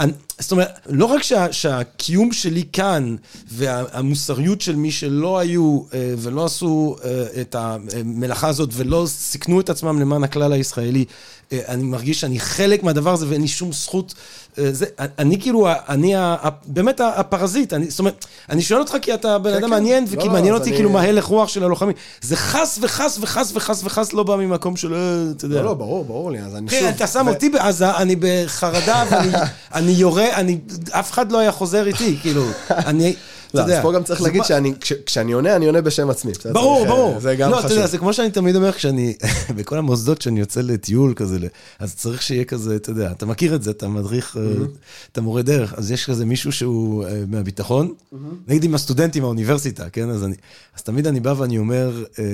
אני, זאת אומרת, לא רק שה, שהקיום שלי כאן, והמוסריות של מי שלא היו אה, ולא עשו אה, את המלאכה הזאת, ולא סיכנו את עצמם למען הכלל הישראלי, אה, אני מרגיש שאני חלק מהדבר הזה ואין לי שום זכות. זה, אני כאילו, אני ה- באמת הפרזיט, אני, זאת אומרת, אני שואל אותך כי אתה בן כן, אדם כן. מעניין, לא, וכי לא, מעניין אז אותי אני- כאילו מה הלך רוח של הלוחמים. זה חס וחס וחס וחס וחס לא בא ממקום של, אתה יודע. לא, לא, ברור, ברור לי, אז אני שוב... כן, אתה שם ו- אותי בעזה, אני בחרדה, ואני <laughs> אני יורה, אני, אף אחד לא היה חוזר איתי, כאילו, אני, לא. אז פה גם צריך להגיד מה- שאני, כש- כשאני עונה, אני עונה בשם עצמי. ברור, ברור. זה גם לא, אתה יודע, חשוב. זה כמו שאני תמיד אומר, כשאני, <laughs> בכל המוסדות שאני יוצא לטיול כזה, אז צריך שיהיה כזה, אתה יודע, אתה מכיר את זה, אתה מדריך, אה, אתה מורה דרך, אז יש כזה מישהו שהוא אה, מהביטחון, נגיד עם הסטודנטים מהאוניברסיטה, כן? אז אני, אז תמיד אני בא ואני אומר, אה,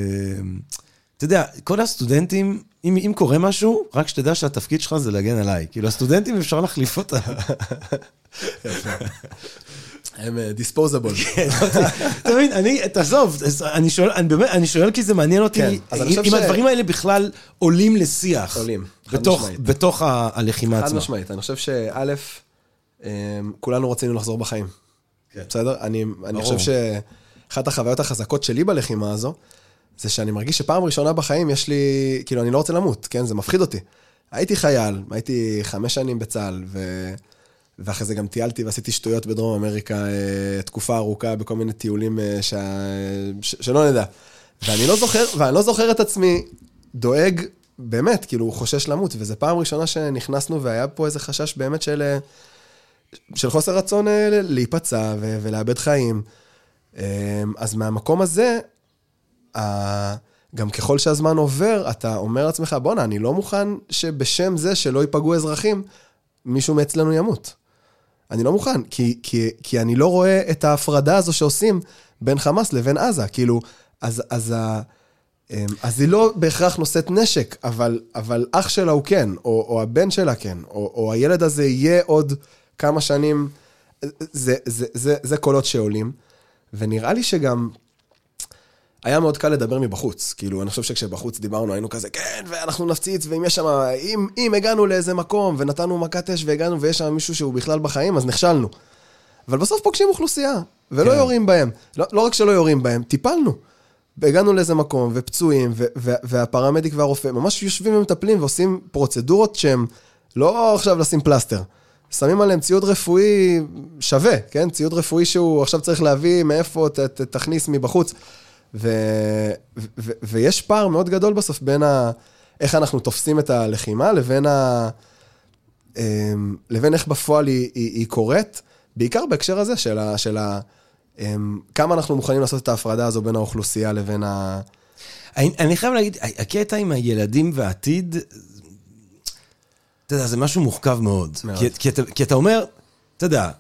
אתה יודע, כל הסטודנטים, אם, אם קורה משהו, רק שתדע שהתפקיד שלך זה להגן עליי. כאילו, הסטודנטים אפשר להחליף אותם. <laughs> הם דיספוזבול. <laughs> כן, אתה מבין, אני, תעזוב, אני שואל, אני באמת, אני שואל כי זה מעניין אותי, כן, אם הדברים האלה בכלל עולים לשיח. עולים, חד משמעית. בתוך הלחימה חד עצמה. משמעית, אני חושב שא', אמ, כולנו רצינו לחזור בחיים. כן. בסדר? אני. חושב שאחת החוויות החזקות שלי בלחימה הזו, זה שאני מרגיש שפעם ראשונה בחיים יש לי, כאילו, אני לא רוצה למות, כן? זה מפחיד אותי. הייתי חייל, הייתי חמש שנים בצה"ל, ו... ואחרי זה גם טיילתי ועשיתי שטויות בדרום אמריקה אה, תקופה ארוכה בכל מיני טיולים אה, שה... ש... שלא נדע. ואני לא זוכר, ואני לא זוכר את עצמי דואג, באמת, כאילו, חושש למות, וזו פעם ראשונה שנכנסנו והיה פה איזה חשש באמת של, אה, של חוסר רצון להיפצע ו... ולאבד חיים. אז מהמקום הזה, גם ככל שהזמן עובר, אתה אומר לעצמך, בואנה, אני לא מוכן שבשם זה שלא ייפגעו אזרחים, מישהו מאצלנו ימות. אני לא מוכן, כי, כי, כי אני לא רואה את ההפרדה הזו שעושים בין חמאס לבין עזה. כאילו, אז, אז, אמ, אז היא לא בהכרח נושאת נשק, אבל, אבל אח שלה הוא כן, או, או הבן שלה כן, או, או הילד הזה יהיה עוד כמה שנים, זה, זה, זה, זה קולות שעולים. ונראה לי שגם היה מאוד קל לדבר מבחוץ. כאילו, אני חושב שכשבחוץ דיברנו, היינו כזה, כן, ואנחנו נפציץ, ואם יש שם, אם, אם הגענו לאיזה מקום ונתנו מכת אש והגענו ויש שם מישהו שהוא בכלל בחיים, אז נכשלנו. אבל בסוף פוגשים אוכלוסייה, ולא כן. יורים בהם. לא, לא רק שלא יורים בהם, טיפלנו. הגענו לאיזה מקום, ופצועים, ו- ו- והפרמדיק והרופא ממש יושבים ומטפלים ועושים פרוצדורות שהם לא עכשיו לשים פלסטר. שמים עליהם ציוד רפואי שווה, כן? ציוד רפואי שהוא עכשיו צריך להביא מאיפה, ת, תכניס מבחוץ. ו, ו, ו, ויש פער מאוד גדול בסוף בין ה, איך אנחנו תופסים את הלחימה לבין, ה, אמ, לבין איך בפועל היא, היא, היא קורית, בעיקר בהקשר הזה של, ה, של ה, אמ, כמה אנחנו מוכנים לעשות את ההפרדה הזו בין האוכלוסייה לבין ה... אני, אני חייב להגיד, הקטע עם הילדים והעתיד, אתה יודע, זה משהו מורכב מאוד. מאוד. כי, כי, אתה, כי אתה אומר, אתה יודע,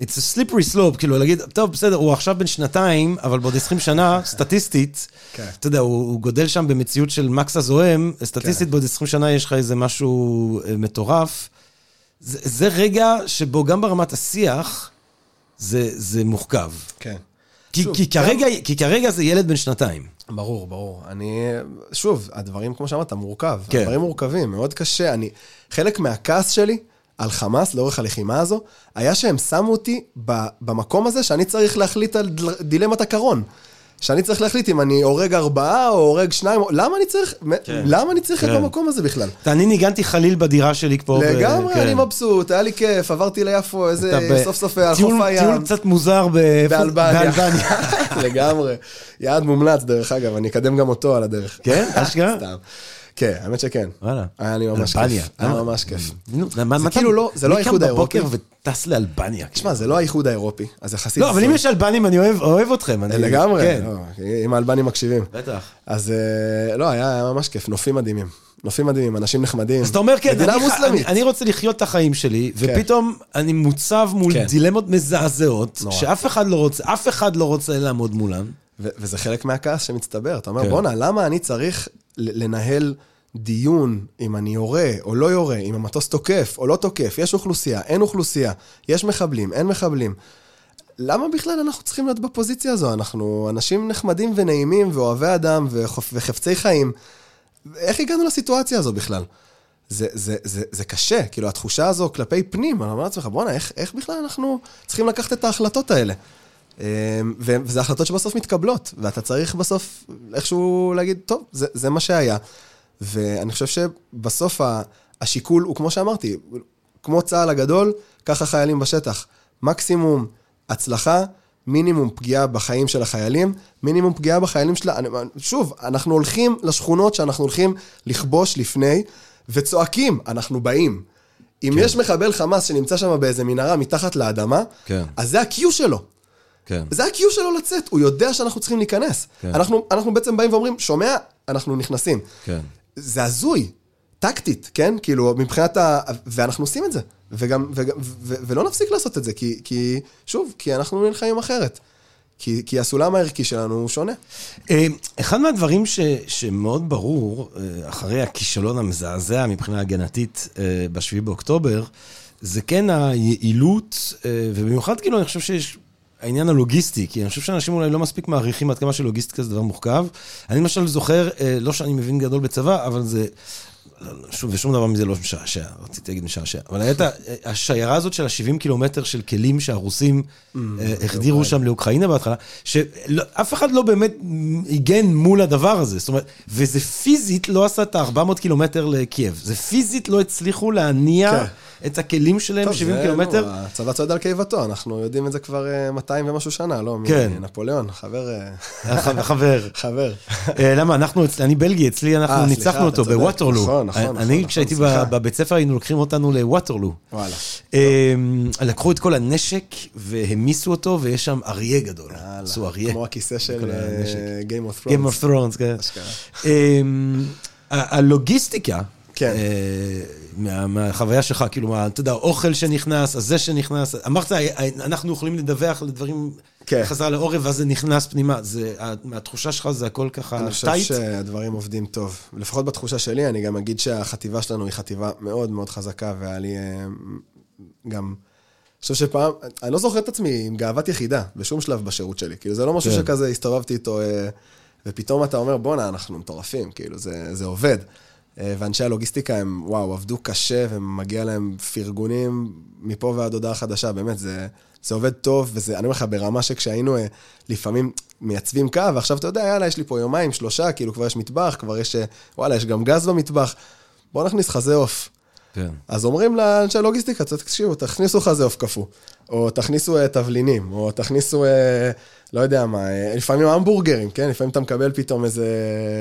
it's a slippery slope, כאילו להגיד, טוב, בסדר, הוא עכשיו בן שנתיים, אבל בעוד 20 שנה, סטטיסטית, כן. אתה יודע, הוא, הוא גודל שם במציאות של מקס הזוהם, סטטיסטית כן. בעוד 20 שנה יש לך איזה משהו אה, מטורף. זה, זה רגע שבו גם ברמת השיח, זה, זה מורכב. כן. כי, שוב, כי, כרגע, כי כרגע זה ילד בן שנתיים. ברור, ברור. אני, שוב, הדברים, כמו שאמרת, מורכב. כן. הדברים מורכבים, מאוד קשה. אני, חלק מהכעס שלי על חמאס לאורך הלחימה הזו, היה שהם שמו אותי ב, במקום הזה שאני צריך להחליט על דילמת הקרון. שאני צריך להחליט אם אני הורג ארבעה או הורג שניים, למה אני צריך, כן. למה אני צריך את כן. המקום הזה בכלל? אני ניגנתי חליל בדירה שלי פה. ב- לגמרי, כן. אני מבסוט, היה לי כיף, עברתי ליפו, איזה, ב- סוף סוף על חוף הים. טיול קצת מוזר ב- באלבניה. באלבניה. <laughs> לגמרי. יעד מומלץ, דרך אגב, אני אקדם גם אותו על הדרך. כן? אשכרה? סתם. כן, האמת שכן. וואלה. היה לי ממש. כיף. היה? ממש כיף. נו, מה- מה כאילו לא- זה לא מי קם האיחוד האירופי. בבוקר וטס לאלבניה. תשמע, זה לא האיחוד האירופי, אז יחסית... לא, אבל אם זה- יש אלבנים, אני אוהב- אוהב אתכם. אני- לגמרי, כן. לא, אם האלבנים מקשיבים. בטח. אז אה, לא, היה ממש כיף, נופים מדהימים. נופים מדהימים, אנשים נחמדים. אז אתה אומר, כן, מדינה אני, מוסלמית. אני, אני רוצה לחיות את החיים שלי, ופתאום אני מוצב מול כן. דילמות מזעזעות, נורא. שאף אחד לא רוצה, אף אחד לא רוצה לעמוד מולן. וזה חלק מהכעס שמצטבר. אתה אומר, כן. בואנה, למה אני צריך לנהל דיון אם אני יורה או לא יורה, אם המטוס תוקף או לא תוקף, יש אוכלוסייה, אין אוכלוסייה, יש מחבלים, אין מחבלים. למה בכלל אנחנו צריכים להיות בפוזיציה הזו? אנחנו אנשים נחמדים ונעימים ואוהבי אדם וחופ- וחפצי חיים. איך הגענו לסיטואציה הזו בכלל? זה, זה, זה, זה קשה, כאילו התחושה הזו כלפי פנים, אני אומר לעצמך, בואנה, איך, איך בכלל אנחנו צריכים לקחת את ההחלטות האלה? אמ, וזה החלטות שבסוף מתקבלות, ואתה צריך בסוף איכשהו להגיד, טוב, זה, זה מה שהיה. ואני חושב שבסוף השיקול הוא, כמו שאמרתי, כמו צה"ל הגדול, ככה חיילים בשטח. מקסימום הצלחה, מינימום פגיעה בחיים של החיילים, מינימום פגיעה בחיילים של... שוב, אנחנו הולכים לשכונות שאנחנו הולכים לכבוש לפני, וצועקים, אנחנו באים. אם כן. יש מחבל חמאס שנמצא שם באיזה מנהרה מתחת לאדמה, כן. אז זה ה-Q שלו. כן. זה ה-Q שלו לצאת, הוא יודע שאנחנו צריכים להיכנס. כן. אנחנו, אנחנו בעצם באים ואומרים, שומע, אנחנו נכנסים. כן. זה הזוי, טקטית, כן? כאילו, מבחינת ה... ואנחנו עושים את זה. וגם, וגם, ו, ולא נפסיק לעשות את זה, כי, כי שוב, כי אנחנו נלחמים אחרת. כי, כי הסולם הערכי שלנו הוא שונה. אה, אחד מהדברים ש, שמאוד ברור, אה, אחרי הכישלון המזעזע מבחינה הגנתית אה, ב-7 באוקטובר, זה כן היעילות, ובמיוחד כאילו אני חושב שיש... העניין הלוגיסטי, כי אני חושב שאנשים אולי לא מספיק מעריכים עד כמה שלוגיסטיקה זה דבר מורכב. אני למשל זוכר, אה, לא שאני מבין גדול בצבא, אבל זה... שוב, ושום דבר מזה לא משעשע, רציתי להגיד משעשע. אבל הייתה השיירה הזאת של ה-70 קילומטר של כלים שהרוסים אה, החדירו שם לאוקראינה בהתחלה, שאף אחד לא באמת הגן מול הדבר הזה. זאת אומרת, וזה פיזית לא עשה את ה-400 קילומטר לקייב. זה פיזית לא הצליחו להניע כן. את הכלים שלהם טוב, 70 זה, קילומטר. נו, הצבא צועד על קיבתו, אנחנו יודעים את זה כבר אה, 200 ומשהו שנה, לא? כן. מנפוליאון, חבר... אה, ח- חבר. <laughs> חבר. אה, למה, אנחנו, אני בלגי, אצלי אנחנו אה, ניצחנו אותו. בווטרלו. נכון, נכון, נכון, אני, נכון, כשהייתי סליחה. ב- בבית ספר, היינו לוקחים אותנו לווטרלו. וואלה. אה, לקחו את כל הנשק והמיסו אותו, ויש שם אריה גדול. יאללה. עשו אריה. כמו הכיסא של. Game of Thrones. Game of Thrones, כן. אמ, הלוגיסטיקה, כן. אה, מה- מהחוויה שלך, כאילו, מה, אתה יודע, האוכל שנכנס, הזה שנכנס, אמרת, אה, אנחנו יכולים לדווח לדברים כן. חזרה לעורף, ואז זה נכנס פנימה. זה, מהתחושה שלך זה הכל ככה אני חושב טייט? שהדברים עובדים טוב. לפחות בתחושה שלי, אני גם אגיד שהחטיבה שלנו היא חטיבה מאוד מאוד חזקה, והיה לי אה, גם... אני חושב שפעם, אני לא זוכר את עצמי עם גאוות יחידה בשום שלב בשירות שלי. כאילו, זה לא משהו כן. שכזה הסתובבתי איתו, אה, ופתאום אתה אומר, בואנה, אנחנו מטורפים, כאילו, זה, זה עובד. אה, ואנשי הלוגיסטיקה הם, וואו, עבדו קשה, ומגיע להם פרגונים מפה ועד הודעה חדשה, באמת, זה, זה עובד טוב, וזה, אני אומר לך, ברמה שכשהיינו אה, לפעמים מייצבים קו, ועכשיו אתה יודע, יאללה, יש לי פה יומיים, שלושה, כאילו, כבר יש מטבח, כבר יש, אה, וואלה, יש גם גז במטבח, בוא נכניס חזה עוף. כן. אז אומרים לאנשי הלוגיסטיקה, תקשיבו, תכניסו חזה עוף קפוא, או תכניסו תבלינים, או תכניסו, לא יודע מה, אה, לפעמים המבורגרים, כן? לפעמים אתה מקבל פתאום איזה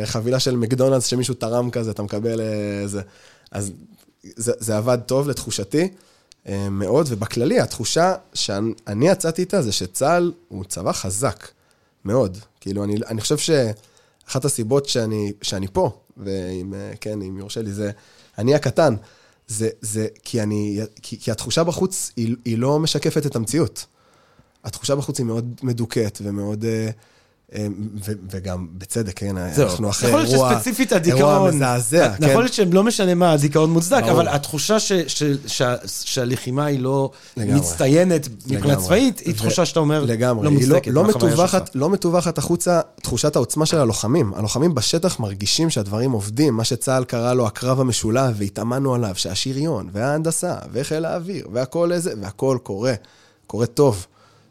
חבילה של מקדונלדס שמישהו תרם כזה, אתה מקבל איזה... אז זה, זה עבד טוב לתחושתי אה, מאוד, ובכללי, התחושה שאני יצאתי איתה זה שצה"ל הוא צבא חזק, מאוד. כאילו, אני, אני חושב שאחת הסיבות שאני, שאני פה, ואם, אה, כן, אם יורשה לי, זה אני הקטן, זה, זה כי, אני, כי, כי התחושה בחוץ היא, היא לא משקפת את המציאות. התחושה בחוץ היא מאוד מדוכאת ומאוד... אה, אה, ו, וגם בצדק, כן, זהו. אנחנו אחרי יכול להיות אירוע, שספציפית אירוע הדיכאון, מזעזע, כן. יכול להיות שלא משנה מה, הדיכאון מוצדק, ברור. אבל התחושה ש- ש- שה- שהלחימה היא לא לגמרי. מצטיינת מבחינה. צבאית, היא תחושה שאתה אומר, לגמרי, לא היא לא, מוצדקת. לא, מטווחת. לא מטווחת החוצה תחושת העוצמה של הלוחמים. הלוחמים בשטח מרגישים שהדברים עובדים, מה שצה"ל קרא לו הקרב המשולב, והתאמנו עליו, שהשריון, וההנדסה, וחיל האוויר, והכל איזה, והכל קורה, קורה טוב.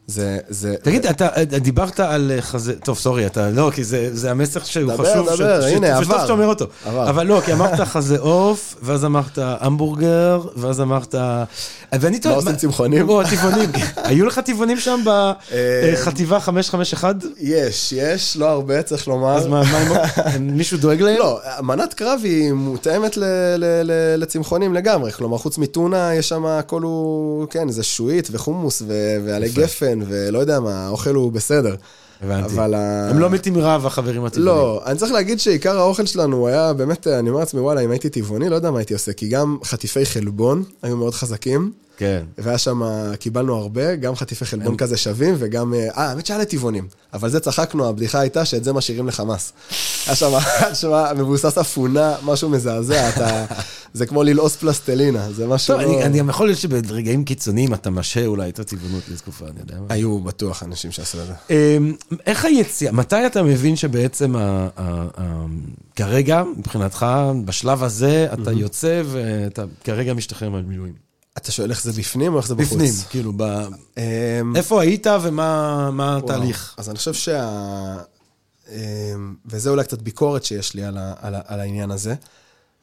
זה, זה... תגיד, אתה אה, דיברת על אה, חזה, טוב, סורי, אתה לא, כי זה זה המסר שהוא דבר, חשוב, דבר, ש- הנה, ש- שטוב עבר. שאתה אומר אותו. עבר. אבל לא, כי אמרת חזה עוף, ואז אמרת המבורגר, ואז אמרת... ואני טועה... עושים צמחונים? או, טבעונים. <laughs> היו לך טבעונים שם בחטיבה 551? יש, יש, לא הרבה, צריך לומר. אז מה, מה, מישהו דואג להם? לא, מנת קרב היא מותאמת ל- ל- ל- לצמחונים לגמרי. כלומר, חוץ מטונה, יש שם הכל הוא, כן, זה שועית וחומוס ועלי גפן, ולא יודע מה, האוכל הוא בסדר. הבנתי. אבל... ה- הם לא מתים מרעב, החברים הטבעונים. לא, אני צריך להגיד שעיקר האוכל שלנו היה באמת, אני אומר לעצמי, וואלה, אם הייתי טבעוני, לא יודע מה הייתי עושה, כי גם חטיפי חלבון היו מאוד חזקים, כן. והיה שם, קיבלנו הרבה, גם חטיפי חלבון כזה שווים, וגם, אה, אה, האמת שהיה לטבעונים. אבל זה צחקנו, הבדיחה הייתה שאת זה משאירים לחמאס. היה שם, מבוסס אפונה, משהו מזעזע, אתה... זה כמו ללעוס פלסטלינה, זה משהו... טוב, לא- אני אני גם יכול להיות שברגעים קיצוניים אתה משעה אולי את הטבעונות לתקופה, אני יודע מה. היו בטוח אנשים שעשו את זה. אמ, איך היציאה, מתי אתה מבין שבעצם ה- ה- ה- כרגע, מבחינתך, בשלב הזה, אתה יוצא ואתה כרגע משתחרר מהמילואים? אתה שואל איך זה בפנים או איך זה בחוץ? בפנים, כאילו, ב- אמ, איפה היית ומה מה התהליך? אז אני חושב שה... אמ, וזה אולי קצת ביקורת שיש לי על, ה... על, ה... על העניין הזה,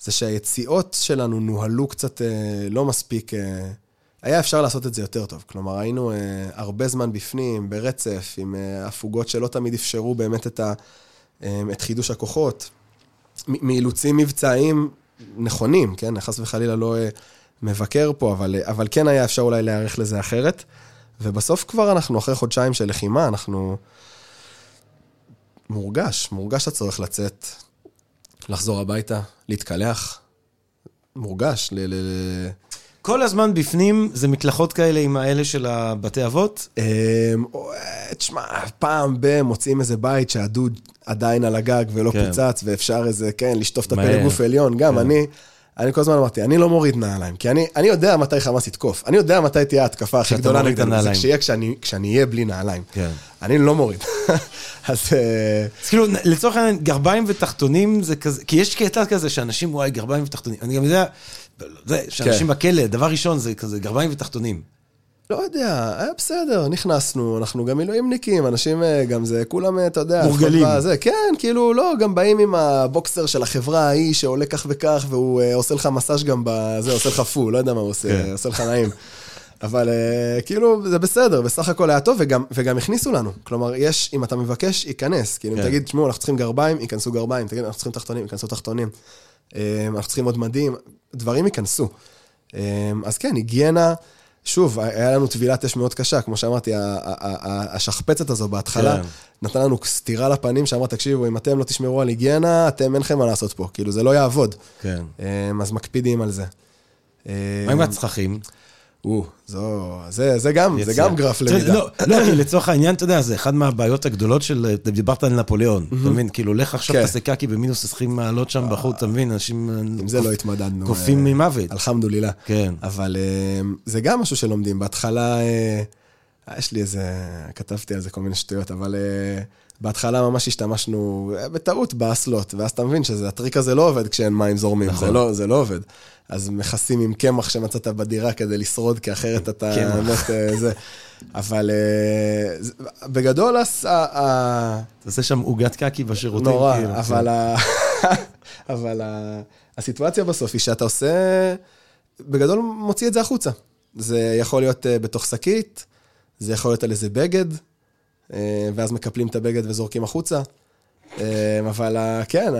זה שהיציאות שלנו נוהלו קצת אה, לא מספיק... אה, היה אפשר לעשות את זה יותר טוב. כלומר, היינו אה, הרבה זמן בפנים, ברצף, עם הפוגות שלא תמיד אפשרו באמת את, ה... אה, את חידוש הכוחות. מאילוצים מבצעיים נכונים, כן? חס וחלילה לא מבקר פה, אבל, אבל כן היה אפשר אולי להיערך לזה אחרת. ובסוף כבר אנחנו, אחרי חודשיים של לחימה, אנחנו... מורגש, מורגש הצורך לצאת, לחזור הביתה, להתקלח. מורגש, ל... ל... ל... כל הזמן בפנים זה מקלחות כאלה עם האלה של הבתי אבות? אמ, תשמע, פעם ב- מוצאים איזה בית שהדוד עדיין על הגג ולא כן. פוצץ, ואפשר איזה, כן, לשטוף את הפה. לגוף עליון. גם כן. אני, אני כל הזמן אמרתי, אני לא מוריד נעליים, כי אני, אני יודע מתי חמאס יתקוף. אני יודע מתי תהיה ההתקפה הכי גדולה נגדנו. זה. כשיהיה כשאני, כשאני אהיה בלי נעליים. כן. אני לא מוריד. <laughs> אז... אה, אז כאילו, לצורך העניין, גרביים ותחתונים זה כזה, כי יש קטע כזה שאנשים, וואי, גרביים ותחתונים. אני גם יודע, זה, שאנשים כן. בכלא, דבר ראשון זה כזה, גרביים ותחתונים. לא יודע, היה בסדר, נכנסנו, אנחנו גם מילואימניקים, אנשים אה, גם זה, כולם, אה, אתה יודע, מורגלים. בזה, כן, כאילו, לא, גם באים עם הבוקסר של החברה ההיא שעולה כך וכך, והוא אה, עושה לך מסאז' גם בזה, עושה לך פול, לא יודע מה הוא עושה, כן. עושה לך נעים. אבל אה, כאילו, זה בסדר, בסך הכל היה טוב, וגם, וגם הכניסו לנו. כלומר, יש, אם אתה מבקש, ייכנס. כאילו, אם כן. תגיד, תשמעו, אנחנו צריכים גרביים, ייכנסו גרביים, תגיד, אנחנו צריכים תחתונים, ייכנסו תחתונים. אה, אנחנו צריכים עוד מדים, דברים ייכנסו. אה, אז כן, היגיינה, שוב, היה לנו טבילת אש מאוד קשה, כמו שאמרתי, השכפצת הזו בהתחלה, כן. נתנה לנו סטירה לפנים, שאמרה, תקשיבו, אם אתם לא תשמרו על היגיינה, אתם אין לכם מה לעשות פה, כאילו, זה לא יעבוד. כן. אה, אז מקפידים על זה. מה עם הצרכים? או, זו, זה, זה גם, זה יציאה. גם גרף למידה. לא, לא, כי לצורך העניין, אתה יודע, זה אחד מהבעיות הגדולות של, דיברת על נפוליאון, אתה מבין? כאילו, לך עכשיו כן. תעשה קקי במינוס 20 מעלות שם בחוץ, אתה מבין? אנשים... עם זה לא התמודדנו. קופים אה, ממוות. אלחמדולילה. כן. אבל אה, זה גם משהו שלומדים. בהתחלה, אה, יש לי איזה, כתבתי על זה כל מיני שטויות, אבל אה, בהתחלה ממש השתמשנו אה, בטעות באסלות, ואז אתה מבין שהטריק הזה לא עובד כשאין מים זורמים, נכון. זה, לא, זה לא עובד. אז מכסים עם קמח שמצאת בדירה כדי לשרוד, כי אחרת אתה קמח. באמת אה, זה. אבל אה, בגדול, הס- ה- ה- תעשה שם עוגת קקי בשירותים. נורא, כאילו, אבל, ה... <laughs> אבל ה... הסיטואציה בסוף היא שאתה עושה, בגדול מוציא את זה החוצה. זה יכול להיות אה, בתוך שקית, זה יכול להיות על איזה בגד, ואז מקפלים את הבגד וזורקים החוצה. אה, אבל כן,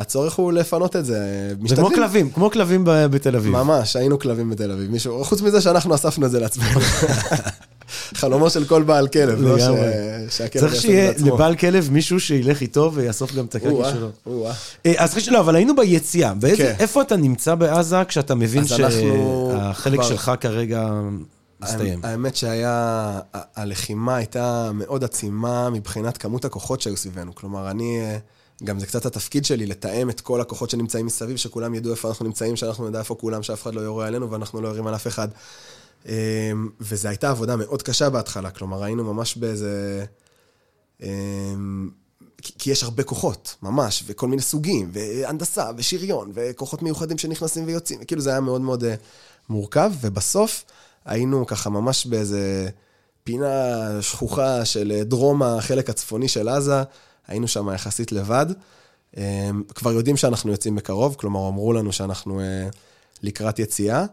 הצורך הוא לפנות את זה. זה כמו. כלבים, כמו כלבים בתל אביב. ממש, היינו כלבים בתל אביב. מישהו, חוץ מזה שאנחנו אספנו את זה לעצמנו. <laughs> חלומו של כל בעל כלב, לא ש... שהכלב צריך שיהיה. לבעל כלב מישהו שילך איתו ויאסוף גם את או-אה, שלו. אה, אז אחרי שלא, אבל היינו ביציאה. כן. איפה אתה נמצא בעזה כשאתה מבין שהחלק שלך כרגע מסתיים? האמת שהיה, הלחימה הייתה מאוד עצימה מבחינת כמות הכוחות שהיו סביבנו. כלומר, אני, אה, גם זה קצת התפקיד שלי, לתאם את כל הכוחות שנמצאים מסביב, שכולם ידעו איפה אנחנו נמצאים, שאנחנו נדע איפה כולם, שאף אחד לא יורה עלינו ואנחנו לא יורים על אף אחד. אה, וזו הייתה עבודה מאוד קשה בהתחלה, כלומר, היינו ממש באיזה... אה, כי יש הרבה כוחות, ממש, וכל מיני סוגים, והנדסה, ושריון, וכוחות מיוחדים שנכנסים ויוצאים, כאילו זה היה מאוד מאוד אה, מורכב, ובסוף היינו ככה ממש באיזה פינה שכוחה של אה, דרום החלק הצפוני של עזה, היינו שם יחסית לבד. אה, כבר יודעים שאנחנו יוצאים בקרוב, כלומר אמרו לנו שאנחנו אה, לקראת יציאה.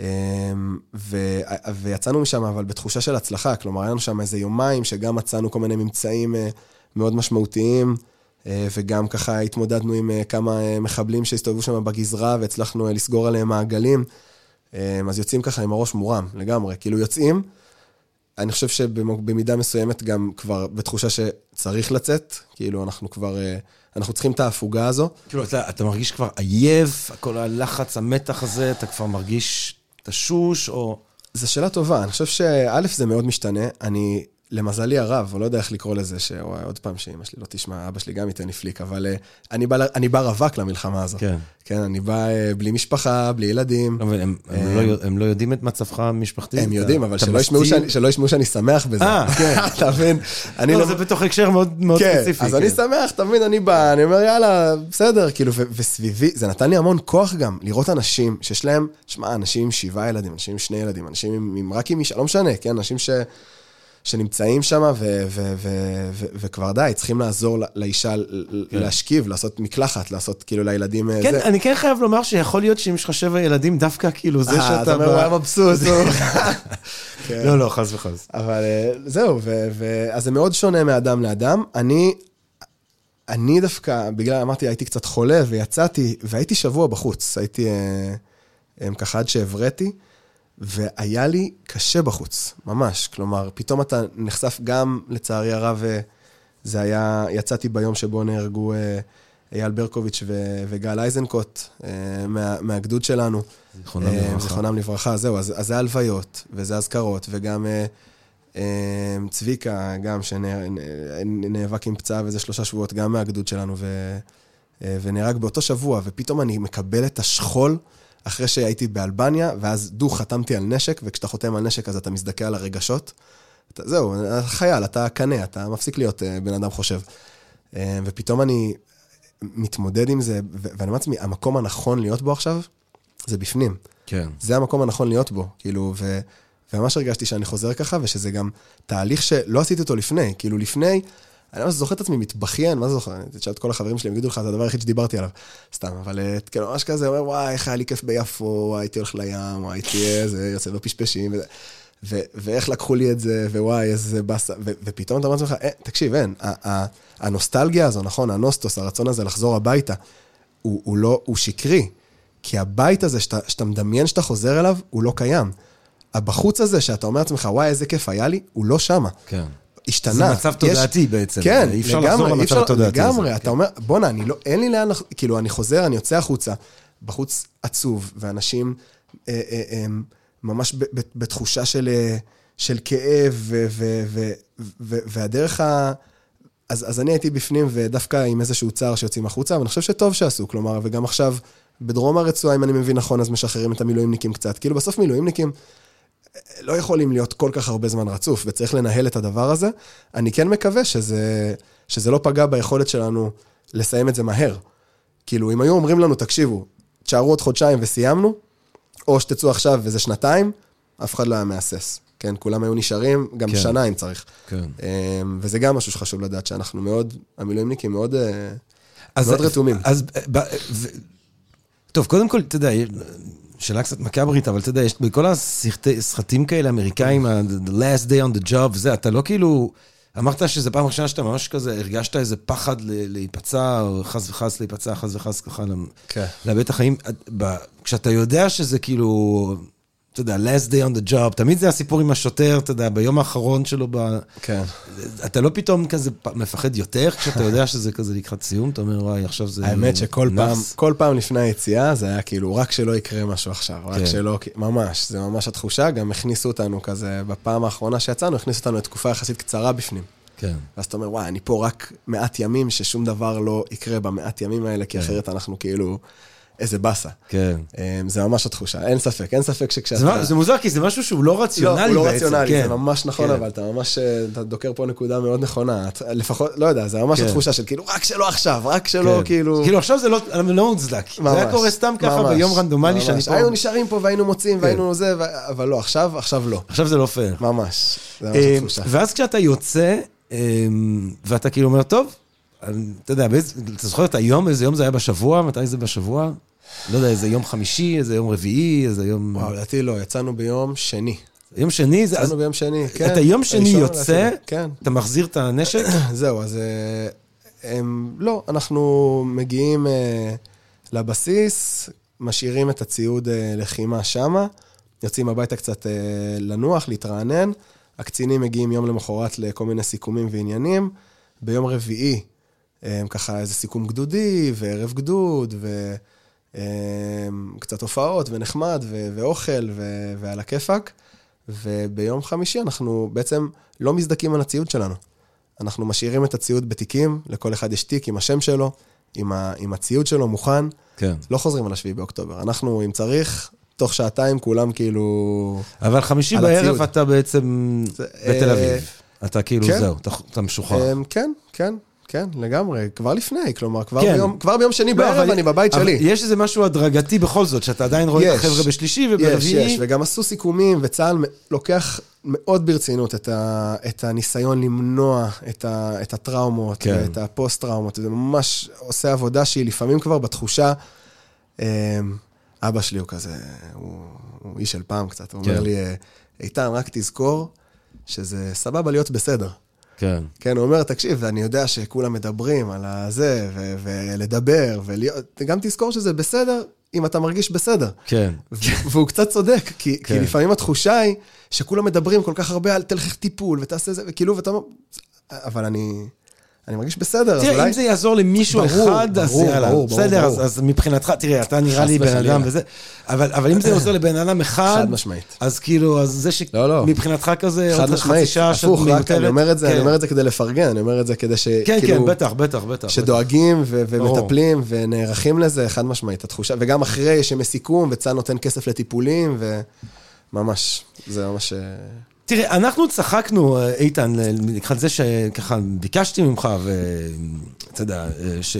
אה, ו- ויצאנו משם, אבל בתחושה של הצלחה, כלומר, היה לנו שם איזה יומיים שגם מצאנו כל מיני ממצאים אה, מאוד משמעותיים, אה, וגם ככה התמודדנו עם אה, כמה אה, מחבלים שהסתובבו שם בגזרה, והצלחנו אה, לסגור עליהם מעגלים. אה, אז יוצאים ככה עם הראש מורם, לגמרי. כאילו יוצאים, אני חושב שבמידה מסוימת גם כבר בתחושה שצריך לצאת, כאילו אנחנו כבר, אה, אנחנו צריכים את ההפוגה הזו. כאילו, אתה, אתה מרגיש כבר עייף, כל הלחץ, המתח הזה, אתה כבר מרגיש תשוש, או... זו שאלה טובה, אני חושב שא', זה מאוד משתנה. אני, למזלי הרב, אני לא יודע איך לקרוא לזה, שעוד פעם שאמא שלי לא תשמע, אבא שלי גם ייתן לי פליק, אבל uh, אני בא, אני בא רווק למלחמה הזאת. כן. כן, אני בא uh, בלי משפחה, בלי ילדים. לא, אבל הם, הם, לא, הם לא יודעים את מצבך המשפחתי? הם יודעים, אבל שלא ישמעו, שאני, שלא ישמעו שאני שמח בזה. אה, <laughs> כן. אתה מבין? אני לא, זה בתוך הקשר מאוד, מאוד כן, ספציפי. אז אני שמח, אתה מבין, אני בא, אני אומר, יאללה, בסדר, כאילו, ו- וסביבי, זה נתן לי המון כוח גם, לראות אנשים שיש להם, שמע, אנשים עם שבעה ילדים, אנשים עם שני ילדים, אנשים עם, עם רק עם אישה, לא משנה, כן, אנשים ש... שנמצאים שם, וכבר די, צריכים לעזור לאישה כן. להשכיב, לעשות מקלחת, לעשות כאילו לילדים... כן, זה. אני כן חייב לומר שיכול להיות שאם יש לך שבע ילדים, דווקא כאילו זה שאתה... אתה אומר, הוא היה מבסוט. <laughs> כן. לא, לא, חס וחס. אבל אה, זהו, אז זה מאוד שונה מאדם לאדם. אני... אני דווקא, בגלל, אמרתי, הייתי קצת חולה ויצאתי, והייתי שבוע בחוץ. הייתי אה, ככה עד שהבראתי. והיה לי קשה בחוץ, ממש. כלומר, פתאום אתה נחשף גם, לצערי הרב, אה, זה היה, יצאתי ביום שבו נהרגו אה, אייל ברקוביץ' ו, וגל איזנקוט אה, מה, מהגדוד שלנו. זיכרונם לברכה. זיכרונם לברכה, זהו, אז, אז זה הלוויות, וזה אזכרות, וגם צביקה, גם, שנאבק עם פצעה ואיזה שלושה שבועות, גם מהגדוד שלנו, ו, ונהרג באותו שבוע, ופתאום אני מקבל את השכול. אחרי שהייתי באלבניה, ואז דו חתמתי על נשק, וכשאתה חותם על נשק אז אתה מזדכה על הרגשות. אתה, זהו, חייל, אתה קנה, אתה מפסיק להיות uh, בן אדם חושב. Uh, ופתאום אני מתמודד עם זה, ואני אומר לעצמי, המקום הנכון להיות בו עכשיו, זה בפנים. כן. זה המקום הנכון להיות בו, כאילו, ו... וממש הרגשתי שאני חוזר ככה, ושזה גם תהליך שלא עשיתי אותו לפני. כאילו, לפני, אני ממש זוכר את עצמי מתבכיין, מה זה זוכר? תשאל את כל החברים שלי, הם יגידו לך, זה הדבר היחיד שדיברתי עליו. סתם, אבל אה, כאילו, ממש כזה, אומר, וואי, איך היה לי כיף ביפו, הייתי הולך לים, הייתי איזה, יוצא בפשפשים, ואיך לקחו לי את זה, ווואי, איזה באסה, ופתאום אתה אומר לעצמך, אה, תקשיב, אין, הנוסטלגיה הזו, נכון, הנוסטוס, הרצון הזה לחזור הביתה, הוא לא, הוא שקרי. כי הבית הזה שאתה מדמיין שאתה חוזר אליו, הוא לא קיים. הבחוץ הזה שאתה אומר לעצמך, וואי, איזה כיף היה לי, הוא לא שמה. כן. השתנה. זה מצב תודעתי יש... בעצם. כן, אי אפשר לגמרי, לחזור למצב התודעתי הזה. לגמרי, אתה כן. אומר, בואנה, לא, אין לי לאן, כאילו, אני חוזר, אני יוצא החוצה, בחוץ עצוב, ואנשים אה, אה, אה, ממש ב, ב, בתחושה של, אה, של כאב, ו, ו, ו, ו, והדרך ה... אז, אז אני הייתי בפנים, ודווקא עם איזשהו צער שיוצאים החוצה, ואני חושב שטוב שעשו, כלומר, וגם עכשיו, בדרום הרצועה, אם אני מבין נכון, אז משחררים את המילואימניקים קצת. כאילו, בסוף מילואימניקים... לא יכולים להיות כל כך הרבה זמן רצוף, וצריך לנהל את הדבר הזה. אני כן מקווה שזה, שזה לא פגע ביכולת שלנו לסיים את זה מהר. כאילו, אם היו אומרים לנו, תקשיבו, תשארו עוד חודשיים וסיימנו, או שתצאו עכשיו וזה שנתיים, אף אחד לא היה מהסס. כן, כולם היו נשארים, גם כן. שנה אם צריך. כן. אמ, וזה גם משהו שחשוב לדעת, שאנחנו מאוד, המילואימניקים מאוד, אה, אז מאוד רתומים. אז, ב, ו... טוב, קודם כל, אתה יודע, שאלה קצת מקברית, אבל אתה יודע, יש בכל הסרטים כאלה אמריקאים, the last day on the job, וזה, אתה לא כאילו... אמרת שזו פעם ראשונה שאתה ממש כזה, הרגשת איזה פחד להיפצע, או חס וחס להיפצע, חס וחס ככה, כן. לאבד את החיים. כשאתה יודע שזה כאילו... אתה יודע, last day on the job, תמיד זה הסיפור עם השוטר, אתה יודע, ביום האחרון שלו, ב... כן. אתה לא פתאום כזה מפחד יותר כשאתה יודע שזה כזה לקראת סיום, אתה אומר, וואי, עכשיו זה... האמת שכל פעם, כל פעם לפני היציאה, זה היה כאילו, רק שלא יקרה משהו עכשיו, רק כן. שלא, ממש, זה ממש התחושה, גם הכניסו אותנו כזה, בפעם האחרונה שיצאנו, הכניסו אותנו לתקופה יחסית קצרה בפנים. כן. ואז אתה אומר, וואי, אני פה רק מעט ימים, ששום דבר לא יקרה במעט ימים האלה, כי כן. אחרת אנחנו כאילו... איזה באסה. כן. אמ, זה ממש התחושה, אין ספק, אין ספק שכשאתה... זה, זה מוזר, כי זה משהו שהוא לא רציונלי בעצם. לא, הוא לא רציונלי, כן. זה ממש נכון, כן. אבל אתה ממש, אה, אתה דוקר פה נקודה מאוד נכונה. לפחות, לא יודע, זה ממש כן. התחושה של כאילו, רק שלא עכשיו, רק שלא, כן. כאילו... כאילו עכשיו זה לא, לא מוצדק. ממש. זה היה קורה סתם ככה ממש, ביום רנדומלי שאני פה... היינו נשארים פה והיינו מוצאים כן. והיינו זה, ו... אבל לא, עכשיו, עכשיו לא. עכשיו זה לא פייר. ממש, זה ממש אמ, התחושה. ואז כשאתה יוצא, אמ, ואתה כאילו אומר, טוב, אתה יודע, אתה זוכר את היום, איזה יום זה היה בשבוע? מתי זה בשבוע? לא יודע, איזה יום חמישי, איזה יום רביעי, איזה יום... וואו, לדעתי לא, יצאנו ביום שני. יום שני זה... יצאנו ביום שני, כן. אתה יום שני יוצא, כן. אתה מחזיר את הנשק? <clears throat> זהו, אז אה, הם, לא, אנחנו מגיעים אה, לבסיס, משאירים את הציוד אה, לחימה שמה, יוצאים הביתה קצת לנוח, להתרענן, הקצינים מגיעים יום למחרת לכל מיני סיכומים ועניינים. ביום רביעי, אה, ככה איזה סיכום גדודי, וערב גדוד, וקצת הופעות, ונחמד, ו- ואוכל, ו- ועל הכיפאק. וביום חמישי אנחנו בעצם לא מזדכים על הציוד שלנו. אנחנו משאירים את הציוד בתיקים, לכל אחד יש תיק עם השם שלו, עם, ה- עם הציוד שלו מוכן. כן. לא חוזרים על השביעי באוקטובר. אנחנו, אם צריך, תוך שעתיים כולם כאילו... אבל חמישי בערב. אתה בעצם זה, בתל אה, אביב. אתה כאילו כן. זהו, אתה- אתה משוחרר. אמ, כן, כן, כן, לגמרי. כבר לפני, כלומר, כבר, כן. ביום, כבר ביום שני לא, בערב אני בבית שלי. יש איזה משהו הדרגתי בכל זאת, שאתה עדיין רואה את יש. החבר'ה בשלישי יש, וברביעי. יש, וגם עשו סיכומים, וצה"ל לוקח מאוד ברצינות את, ה, את הניסיון למנוע את, ה, את הטראומות כן. ואת הפוסט-טראומות. זה ממש עושה עבודה שהיא לפעמים כבר בתחושה... אמ, אבא שלי הוא כזה, הוא, הוא איש של פעם קצת, הוא כן. אומר לי, איתן, רק תזכור שזה סבבה להיות בסדר. כן. כן, הוא אומר, תקשיב, אני יודע שכולם מדברים על הזה, ו- ולדבר, ולהיות... גם תזכור שזה בסדר אם אתה מרגיש בסדר. כן. והוא קצת צודק, כי, כן. כי לפעמים התחושה היא שכולם מדברים כל כך הרבה על תלך טיפול ותעשה זה, וכאילו, ואתה אומר, אבל אני, אני מרגיש בסדר, אז תראה, אולי... אם זה יעזור למישהו ברור, אחד, אז יאללה. ברור, בסדר, אז- ברור. אז מבחינתך, תראה, אתה נראה לי בן. אדם וזה, אבל אבל אם זה <coughs> עוזר לבן אדם אחד, חד משמעית. אז כאילו, אז זה לא, לא. שמבחינתך כזה, חד עוד משמעית, חצי שעה שאת הפוך, רק מיותרת. אני אומר את זה, אני כן. אומר את זה כדי לפרגן, אני אומר את זה כדי ש... כן, כן, כאילו, בטח, בטח, בטח. שדואגים ו- ברור. ומטפלים ונערכים לזה, חד משמעית, התחושה, וגם אחרי יש ימי סיכום, וצה"ל נותן כסף לטיפולים, וממש, זה ממש... אה, תראה, אנחנו צחקנו, אה, איתן, לקראת זה שככה ביקשתי ממך, ואתה יודע, אה, ש-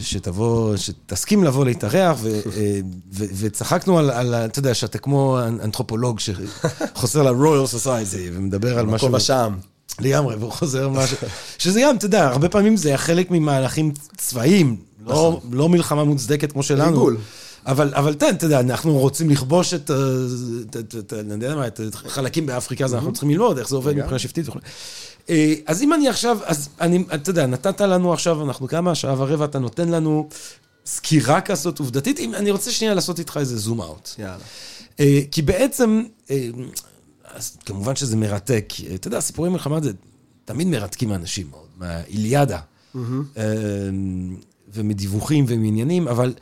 שתבוא, שתסכים לבוא להתארח, אה, וצחקנו על, אתה יודע, שאתה כמו אנתרופולוג שחוזר ל-Royal Society ומדבר על משהו... בכובע שם. לגמרי, והוא חוזר משהו, שזה גם, אתה יודע, הרבה פעמים זה היה חלק ממהלכים צבאיים, לא, לא מלחמה מוצדקת כמו שלנו. ריגול. אבל, אבל תן, אתה יודע, אנחנו רוצים לכבוש את, ה- את, את, את, אני יודע מה, את החלקים באפריקה, אז אנחנו צריכים ללמוד איך זה עובד מבחינה שבטית וכו'. אה, אז אם אני עכשיו, אז אני, אתה יודע, נתת לנו עכשיו, אנחנו כמה, שעה ורבע, אתה נותן לנו סקירה כזאת עובדתית, אם אני רוצה שנייה לעשות איתך איזה זום אאוט. יאללה. אה, כי בעצם, אה, אז כמובן שזה מרתק. אה, אתה יודע, סיפורי מלחמה זה תמיד מרתקים אנשים מאוד, מהאיליאדה. אה, ומדיווחים ומעניינים, אבל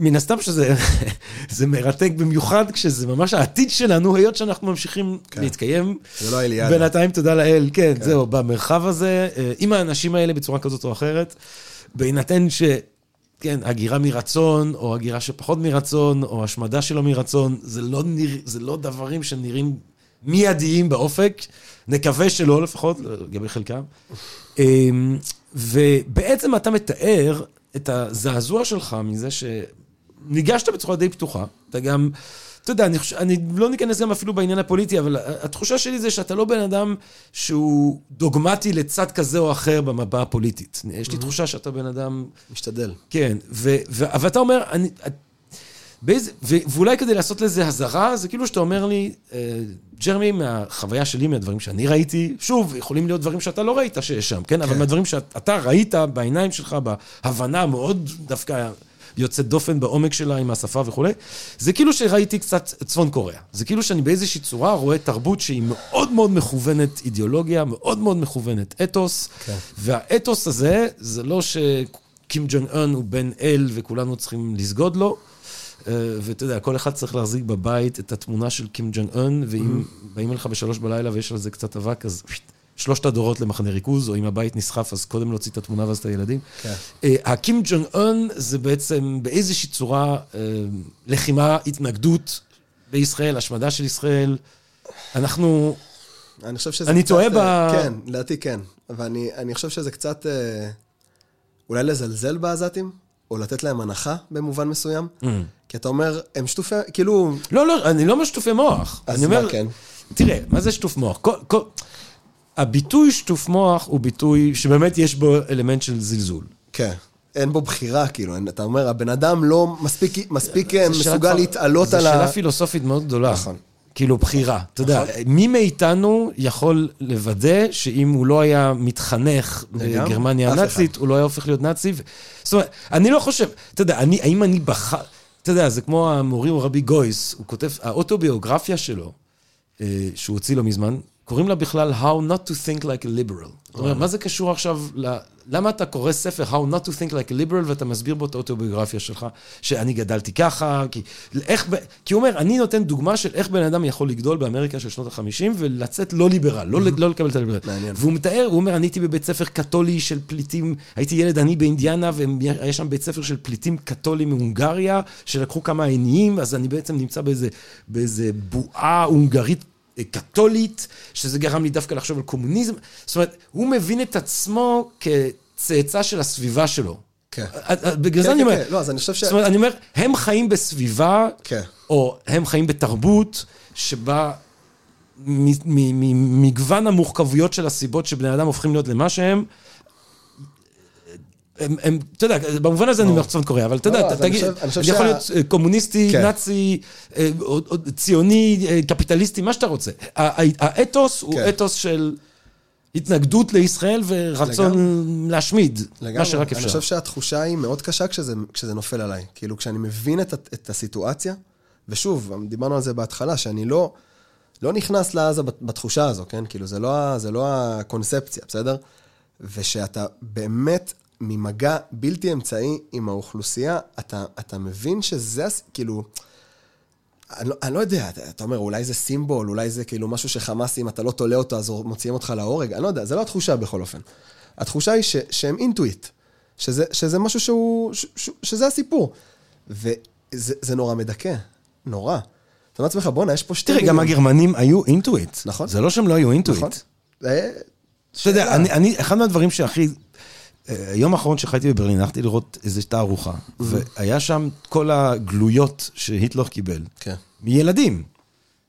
מן הסתם שזה <laughs> זה מרתק במיוחד כשזה ממש העתיד שלנו, היות שאנחנו ממשיכים להתקיים. זה לא האיליאדה. בינתיים, תודה לאל, כן, זהו, במרחב הזה, אה, עם האנשים האלה בצורה כזאת או אחרת, בהינתן ש... כן, הגירה מרצון, או הגירה שפחות מרצון, או השמדה שלו מרצון, זה לא, נרא, זה לא דברים שנראים מיידיים באופק, נקווה שלא לפחות, לגבי חלקם. אמ, ובעצם אתה מתאר את הזעזוע שלך מזה שניגשת בצורה די פתוחה, אתה גם... אתה יודע, אני, חושב, אני לא ניכנס גם אפילו בעניין הפוליטי, אבל התחושה שלי זה שאתה לא בן אדם שהוא דוגמטי לצד כזה או אחר במבע הפוליטית. יש לי תחושה שאתה בן אדם... משתדל. כן, ו, ו, אבל אתה אומר, אני, באיזה, ו, ואולי כדי לעשות לזה הזרה, זה כאילו שאתה אומר לי, אה, ג'רמי, מהחוויה שלי, מהדברים שאני ראיתי, שוב, יכולים להיות דברים שאתה לא ראית שיש שם, כן? אבל מהדברים שאתה ראית בעיניים שלך, בהבנה מאוד דווקא יוצאת דופן בעומק שלה עם השפה וכולי, זה כאילו שראיתי קצת צפון קוריאה. זה כאילו שאני באיזושהי צורה רואה תרבות שהיא מאוד מאוד מכוונת אידיאולוגיה, מאוד מאוד מכוונת אתוס, כן. והאתוס הזה, זה לא שקים ג'ונג און הוא בן אל וכולנו צריכים לסגוד לו. אה, ואתה יודע, כל אחד צריך להחזיק בבית את התמונה של קים ג'ונג און, ואם באים אליך בשלוש בלילה ויש על זה קצת אבק, אז שלושת הדורות למחנה ריכוז, או אם הבית נסחף, אז קודם להוציא את התמונה ואז את הילדים. כן. אה, הקים ג'ונג און זה בעצם באיזושהי צורה אה, לחימה, התנגדות בישראל, השמדה של ישראל. אנחנו, אני חושב שזה אני קצת, טועה אה, ב- כן, לדעתי כן. אבל אני, אני חושב שזה קצת... אה, אולי לזלזל בעזתים, או לתת להם הנחה במובן מסוים. כי אתה אומר, הם שטופי... כאילו... לא, לא, אני לא משטופי מוח. אז אני אומר, מה כן? תראה, מה זה שטוף מוח? כל, כל, הביטוי שטוף מוח הוא ביטוי שבאמת יש בו אלמנט של זלזול. כן. אין בו בחירה, כאילו. אין- אתה אומר, הבן אדם לא מספיק, מספיק אה, שאלה מסוגל כבר- להתעלות על זו שאלה ה... פילוסופית מאוד גדולה. נכון. כאילו, בחירה. אתה יודע, מי מאיתנו יכול לוודא שאם הוא לא היה מתחנך. בגרמניה הנאצית, הוא לא היה הופך להיות נאצי? ו- זאת אומרת, אני לא חושב, אתה יודע, אני, האם אני בחר... אתה יודע, זה כמו המורי רבי גויס, הוא כותב, האוטוביוגרפיה שלו, אה, שהוא הוציא לא מזמן, קוראים לה בכלל How Not to Think Like a Liberal. זאת אומרת, מה זה קשור עכשיו ל... למה אתה קורא ספר How Not to Think Like a Liberal ואתה מסביר בו את האוטוביוגרפיה שלך, שאני גדלתי ככה, כי... איך... כי הוא אומר, אני נותן דוגמה של איך בן אדם יכול לגדול באמריקה של שנות ה-50 ולצאת לא ליברל, לא, לא לקבל את הליברל. מעניין. והוא מתאר, הוא אומר, אני הייתי בבית ספר קתולי של פליטים, הייתי ילד עני באינדיאנה, והיה שם בית ספר של פליטים קתולים מהונגריה, שלקחו כמה עניים, אז אני בעצם נמצא באיזה, באיזה בועה הונגרית קתולית, שזה גרם לי דווקא לחשוב על קומוניזם. זאת אומרת, הוא מבין את עצמו כצאצא של הסביבה שלו. כן. אה, אה, בגלל זה כן, אני כן, אומר, כן. לא, אז אני חושב ש... זאת אומרת, אני אומר, הם חיים בסביבה. או הם חיים בתרבות, שבה מ- מ- מ- מגוון המורכבויות של הסיבות שבני אדם הופכים להיות למה שהם, הם, אתה יודע, במובן הזה אני אומר צפון קוריאה, אבל אתה יודע, אני תגיד, אני יכול להיות קומוניסטי. נאצי, ציוני, קפיטליסטי, מה שאתה רוצה. האתוס הוא כן. אתוס של התנגדות לישראל ורצון להשמיד, מה. שרק אני אפשר. חושב שהתחושה היא מאוד קשה כשזה, כשזה נופל עליי. כאילו, כשאני מבין את, הסיטואציה, ושוב, דיברנו על זה בהתחלה, שאני לא, לא נכנס לעזה בת- בתחושה הזו, כן? כאילו, זה לא, זה לא הקונספציה, בסדר? ושאתה באמת ממגע בלתי אמצעי עם האוכלוסייה, אתה, אתה מבין שזה, כאילו... אני לא, אני לא יודע, אתה, אתה אומר, אולי זה סימבול, אולי זה כאילו משהו שחמאס, אם אתה לא תולה אותו, אז מוציאים אותך להורג, אני לא יודע, זה לא התחושה בכל אופן. התחושה היא ש, שהם אינטואיט, שזה, שזה משהו שהוא, ש, ש, שזה הסיפור. וזה זה נורא מדכא, נורא. אתה אומר לעצמך, בואנה, יש פה שתי תראה, גם הגרמנים היו אינטואיט. נכון. זה לא שהם לא היו אינטואיט. נכון. אה, אתה יודע, אני, אחד מהדברים שהכי... אה, היום האחרון שחייתי בברלין, הלכתי לראות איזו תערוכה, והיה שם כל הגלויות שהיטלר קיבל. כן. מילדים.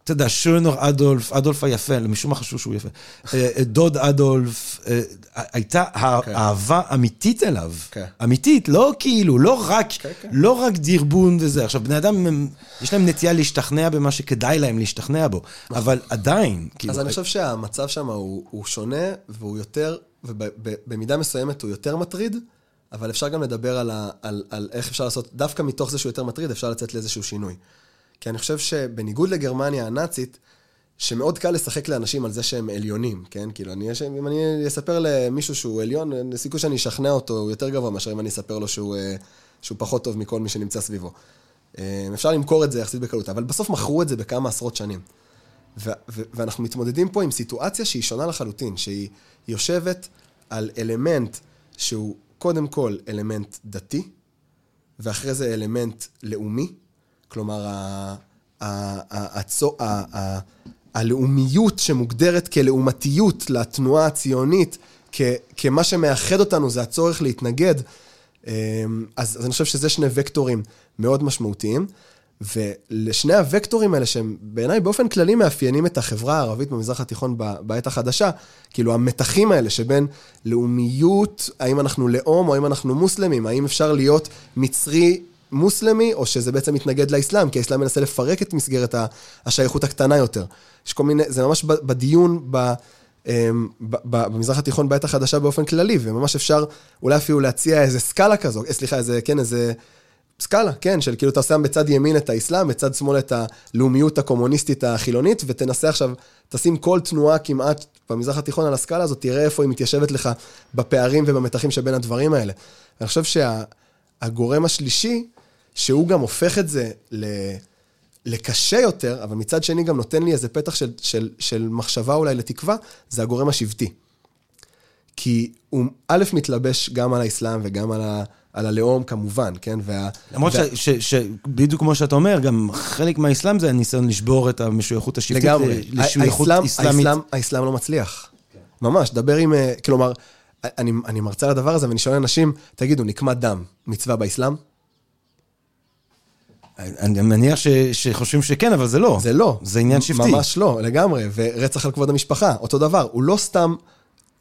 אתה יודע, שונר אדולף, אדולף היפה, משום מה חשבו שהוא יפה. אה, אה, דוד אדולף, אה, הייתה כן. אהבה אמיתית אליו. כן. אמיתית, לא כאילו, לא רק, כן. לא רק דרבון וזה. עכשיו, בני אדם, יש להם נטייה להשתכנע במה שכדאי להם להשתכנע בו, אבל עדיין, כאילו... אז אני חושב שהמצב שם הוא שונה, והוא יותר, ובמידה מסוימת הוא יותר מטריד, אבל אפשר גם לדבר על, ה, על, על איך אפשר לעשות, דווקא מתוך זה שהוא יותר מטריד, אפשר לצאת לאיזשהו שינוי. כי אני חושב שבניגוד לגרמניה הנאצית, שמאוד קל לשחק לאנשים על זה שהם עליונים, כן? כאילו, אני, אם אני אספר למישהו שהוא עליון, הסיכוי שאני אשכנע אותו הוא יותר גבוה מאשר אם אני אספר לו שהוא, אה, שהוא פחות טוב מכל מי שנמצא סביבו. אה, אפשר למכור את זה יחסית בקלות, אבל בסוף מכרו את זה בכמה עשרות שנים. ו- ו- ואנחנו מתמודדים פה עם סיטואציה שהיא שונה לחלוטין, שהיא יושבת על אלמנט שהוא קודם כל אלמנט דתי, ואחרי זה אלמנט לאומי. כלומר, ה- ה- ה- ה- הלאומיות שמוגדרת כלעומתיות לתנועה הציונית, כ- כמה שמאחד אותנו זה הצורך להתנגד, אמ, אז, אז אני חושב שזה שני וקטורים מאוד משמעותיים. ולשני הוקטורים האלה, שהם בעיניי באופן כללי מאפיינים את החברה הערבית במזרח התיכון בעת החדשה, כאילו המתחים האלה שבין לאומיות, האם אנחנו לאום או האם אנחנו מוסלמים, האם אפשר להיות מצרי מוסלמי, או שזה בעצם מתנגד לאסלאם, כי האסלאם מנסה לפרק את מסגרת השייכות הקטנה יותר. יש כל מיני, זה ממש בדיון. אמ, ב- ב- במזרח התיכון בעת החדשה באופן כללי, וממש אפשר אולי אפילו להציע איזה סקאלה כזו, אה, סליחה, איזה, כן, איזה סקאלה, כן, של כאילו אתה שם בצד ימין את האסלאם, בצד שמאל את הלאומיות הקומוניסטית החילונית, ותנסה עכשיו, תשים כל תנועה כמעט במזרח התיכון על הסקאלה הזאת, תראה איפה היא מתיישבת לך בפערים ובמתחים שבין הדברים האלה. אני חושב שהגורם השלישי, שהוא גם הופך את זה ל... לקשה יותר, אבל מצד שני גם נותן לי איזה פתח של, של, של מחשבה אולי לתקווה, זה הגורם השבטי. כי הוא א', מתלבש גם על האסלאם וגם על, ה, על הלאום כמובן, כן? וה, למרות וה- ש- ש- שבדיוק כמו שאתה אומר, גם חלק מהאסלאם זה הניסיון לשבור את המשויכות השבטית לגמרי. לשויכות האסלאם- אסלאמית. האסלאם, האסלאם לא מצליח. ממש, דבר עם... אה, כלומר, אני, אני מרצה על הדבר הזה ואני שואל אנשים, תגידו, נקמת דם, מצווה באסלאם? אני מניח ש- שחושבים שכן, אבל זה לא. זה לא. זה עניין שבטי. ממש לא, לגמרי. ורצח על כבוד המשפחה, אותו דבר. הוא לא סתם,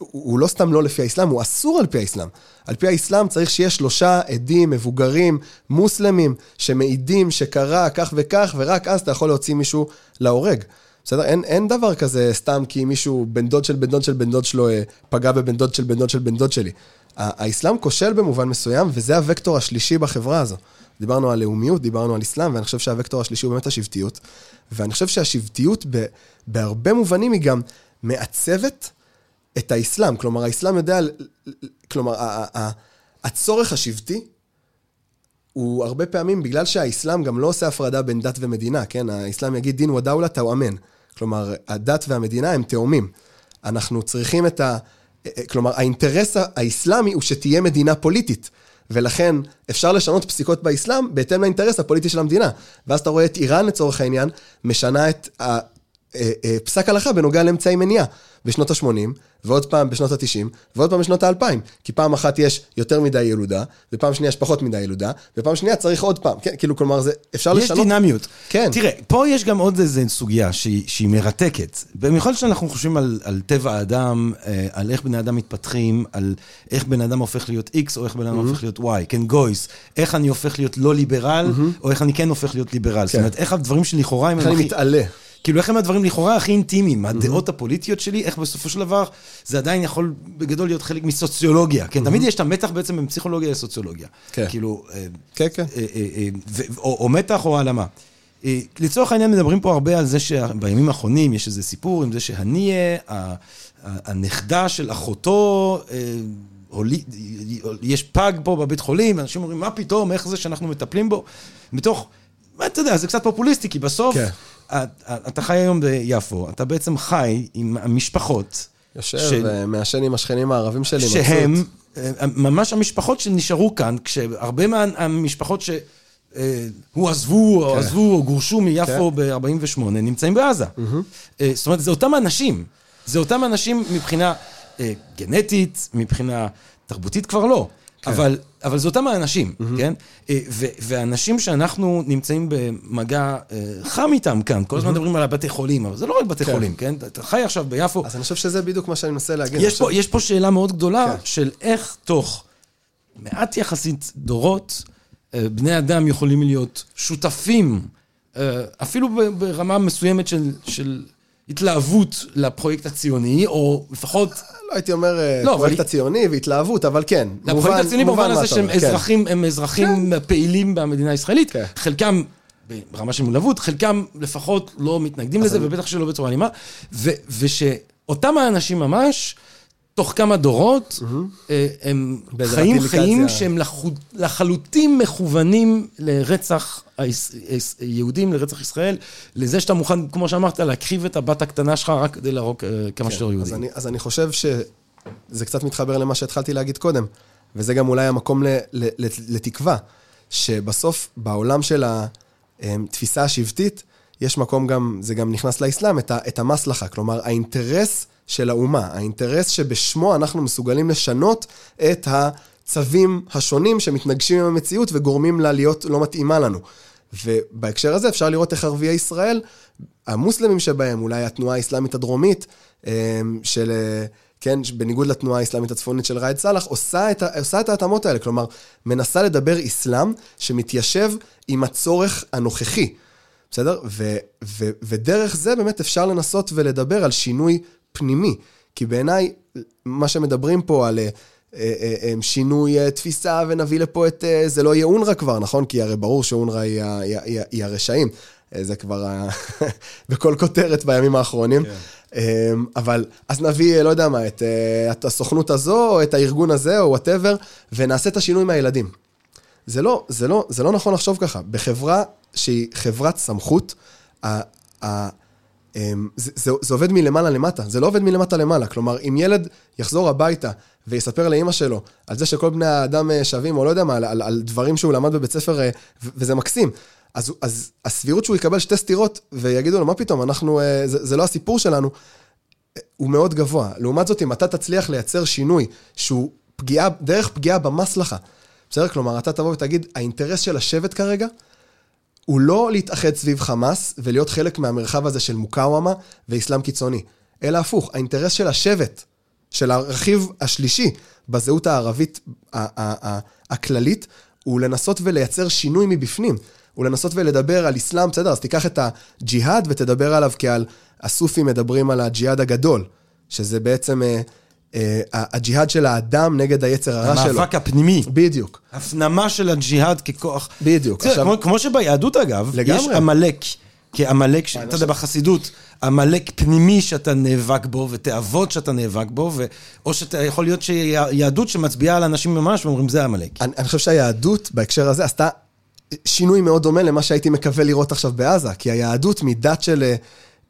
הוא, לא סתם לא לפי האסלאם, הוא אסור על פי האסלאם. על פי האסלאם צריך שיהיה שלושה עדים, מבוגרים, מוסלמים, שמעידים שקרה כך וכך, ורק אז אתה יכול להוציא מישהו להורג. בסדר? אין, אין דבר כזה סתם כי מישהו, בן דוד של בן דוד של בן דוד שלו, אה, פגע בבן דוד של בן דוד של בן דוד שלי. האסלאם כושל במובן מסוים, וזה הוקטור השלישי בחברה הזו. דיברנו על לאומיות, דיברנו על אסלאם, ואני חושב שהוקטור השלישי הוא באמת השבטיות. ואני חושב שהשבטיות בהרבה מובנים היא גם מעצבת את האסלאם. כלומר, האסלאם יודע, כלומר, הצורך השבטי הוא הרבה פעמים, בגלל שהאסלאם גם לא עושה הפרדה בין דת ומדינה, כן? האסלאם יגיד דין ודאולה תאו אמן. כלומר, הדת והמדינה הם תאומים. אנחנו צריכים את ה... כלומר, האינטרס האסלאמי הוא שתהיה מדינה פוליטית. ולכן אפשר לשנות פסיקות באסלאם בהתאם לאינטרס הפוליטי של המדינה. ואז אתה רואה את איראן, לצורך העניין, משנה את פסק הלכה בנוגע לאמצעי מניעה בשנות ה-80, ועוד פעם בשנות ה-90, ועוד פעם בשנות ה-2000. כי פעם אחת יש יותר מדי ילודה, ופעם שנייה יש פחות מדי ילודה, ופעם שנייה צריך עוד פעם. כן, כאילו, כלומר, זה, אפשר יש לשנות... דינמיות. כן. תראה, פה יש גם עוד איזו סוגיה שהיא, שהיא מרתקת. במיוחד שאנחנו חושבים על, על טבע האדם, אה, על איך בני אדם מתפתחים, על איך בן אדם הופך להיות X או איך בן אדם הופך להיות Y, כן, גויס. איך אני הופך להיות לא ליברל, או איך אני כן הופך להיות ליברל. זאת אומרת, איך הדברים שלכאורה הם... איך אני מתעלה. כאילו, איך הם הדברים לכאורה הכי אינטימיים, הדעות הפוליטיות שלי, איך בסופו של דבר זה עדיין יכול בגדול להיות חלק מסוציולוגיה. כן, תמיד יש את המתח בעצם בין פסיכולוגיה לסוציולוגיה. כן. כאילו, אה, כן, כן. אה, אה, או מתח או העלמה. לצורך העניין מדברים פה הרבה על זה שבימים האחרונים יש איזה סיפור עם זה שהניה, הנכדה של אחותו, יש פג פה בבית חולים, ואנשים אומרים, מה פתאום, איך זה שאנחנו מטפלים בו? מתוך, אתה יודע, זה קצת פופוליסטי, כי בסוף, כן. אתה- חי היום ביפו, אתה בעצם חי עם המשפחות. יושב של- ומעשן עם השכנים הערבים שלי. שהם, אה, ממש המשפחות שנשארו כאן, כשהרבה מהמשפחות שהוא עזבו, או כן. עזבו, או גורשו מיפו ב-48, נמצאים בעזה. אה, זאת אומרת, זה אותם אנשים. זה אותם אנשים מבחינה אה, גנטית, מבחינה תרבותית כבר לא. כן. אבל, אבל זה אותם האנשים, כן? אה, ו- והאנשים שאנחנו נמצאים במגע אה, חם איתם כאן, כל הזמן מדברים על הבתי חולים, אבל זה לא רק בתי כן. חולים, כן? אתה חי עכשיו ביפו, אז אני חושב שזה בדיוק מה שאני מנסה להגיד. יש פה, יש פה שאלה מאוד גדולה כן. של איך תוך מעט יחסית דורות, אה, בני אדם יכולים להיות שותפים, אפילו ברמה מסוימת של, של התלהבות לפרויקט הציוני, או לפחות לא הייתי אומר אה, לא, אבל פרויקט היא- הציוני והתלהבות, אבל כן. לפרויקט מובן- הציוני מובן במובן הזה שהם כן. אזרחים, הם אזרחים פעילים במדינה הישראלית, כן. חלקם ברמה של מולבות, חלקם לפחות לא מתנגדים לזה, ובטח שלא בצורה אלימה, ושאותם האנשים ממש, תוך כמה דורות, אה, הם חיים. חיים שהם לחלוטין מכוונים לרצח היש- היש- יהודים, לרצח ישראל, לזה שאתה מוכן, כמו שאמרת, להקריב את הבת הקטנה שלך רק כדי להרוג אה, כמה שיותר אז יהודים. אני, אז אני חושב שזה קצת מתחבר למה שהתחלתי להגיד קודם, וזה גם אולי המקום ל, ל, ל, לתקווה, שבסוף בעולם של התפיסה השבטית, יש מקום גם, זה גם נכנס לאסלאם, את המסלחה, כלומר האינטרס של האומה, האינטרס שבשמו אנחנו מסוגלים לשנות את הצווים השונים שמתנגשים עם המציאות וגורמים לה להיות לא מתאימה לנו. ובהקשר הזה אפשר לראות איך ערביי ישראל, המוסלמים שבהם, אולי התנועה האסלאמית הדרומית, אה, של, כן, בניגוד לתנועה האסלאמית הצפונית של ראאד סאלח, עושה את, עושה את ההתאמות האלה, כלומר, מנסה לדבר אסלאם שמתיישב עם הצורך הנוכחי, בסדר? ו, ו, ודרך זה באמת אפשר לנסות ולדבר על שינוי פנימי, כי בעיניי, מה שמדברים פה על... אה, אה, אה, שינוי תפיסה ונביא לפה את... זה לא יהיה אונר"א כבר, נכון? כי הרי ברור שאונר"א היא, היא, היא, הרשעים. זה כבר. <laughs> בכל כותרת בימים האחרונים. אה, אבל אז נביא, לא יודע מה, את, את הסוכנות הזו, או את הארגון הזה, או וואטאבר, ונעשה את השינוי מהילדים. זה לא, זה, לא, זה לא נכון לחשוב ככה. בחברה שהיא חברת סמכות, אמ, זה, זה, זה עובד מלמעלה למטה, זה לא עובד מלמטה למעלה. כלומר, אם ילד יחזור הביתה ויספר לאימא שלו על זה שכל בני האדם אה, שווים, או לא יודע מה, על, על, על דברים שהוא למד בבית ספר, אה, וזה מקסים, אז, אז הסבירות שהוא יקבל שתי סטירות ויגידו לו, מה פתאום, אנחנו, אה, זה, זה לא הסיפור שלנו, הוא מאוד גבוה. לעומת זאת, אם אתה תצליח לייצר שינוי שהוא פגיעה, דרך פגיעה במסלחה, בסדר? כלומר, אתה תבוא ותגיד, האינטרס של השבט כרגע, הוא לא להתאחד סביב חמאס ולהיות חלק מהמרחב הזה של מוקאוומה ואסלאם קיצוני, אלא הפוך, האינטרס של השבט, של הרכיב השלישי בזהות הערבית הכללית, הוא לנסות ולייצר שינוי מבפנים. הוא לנסות ולדבר על אסלאם, בסדר, אז תיקח את הג'יהאד ותדבר עליו כעל, הסופים מדברים על הג'יהאד הגדול, שזה בעצם אה, הג'יהאד של האדם נגד היצר הרע שלו. המאבק הפנימי. בדיוק. הפנמה של הג'יהאד ככוח. בדיוק. עכשיו- כמו, כמו שביהדות אגב, לגמרי. יש עמלק כי עמלק, ש- אתה יודע, בחסידות, עמלק פנימי שאתה נאבק בו, ותאוות שאתה נאבק בו, ו... או שאתה יכול להיות שיהדות שמצביעה על אנשים ממש ואומרים, זה עמלק. אני, אני חושב שהיהדות בהקשר הזה עשתה שינוי מאוד דומה למה שהייתי מקווה לראות עכשיו בעזה, כי היהדות מדת של, אה,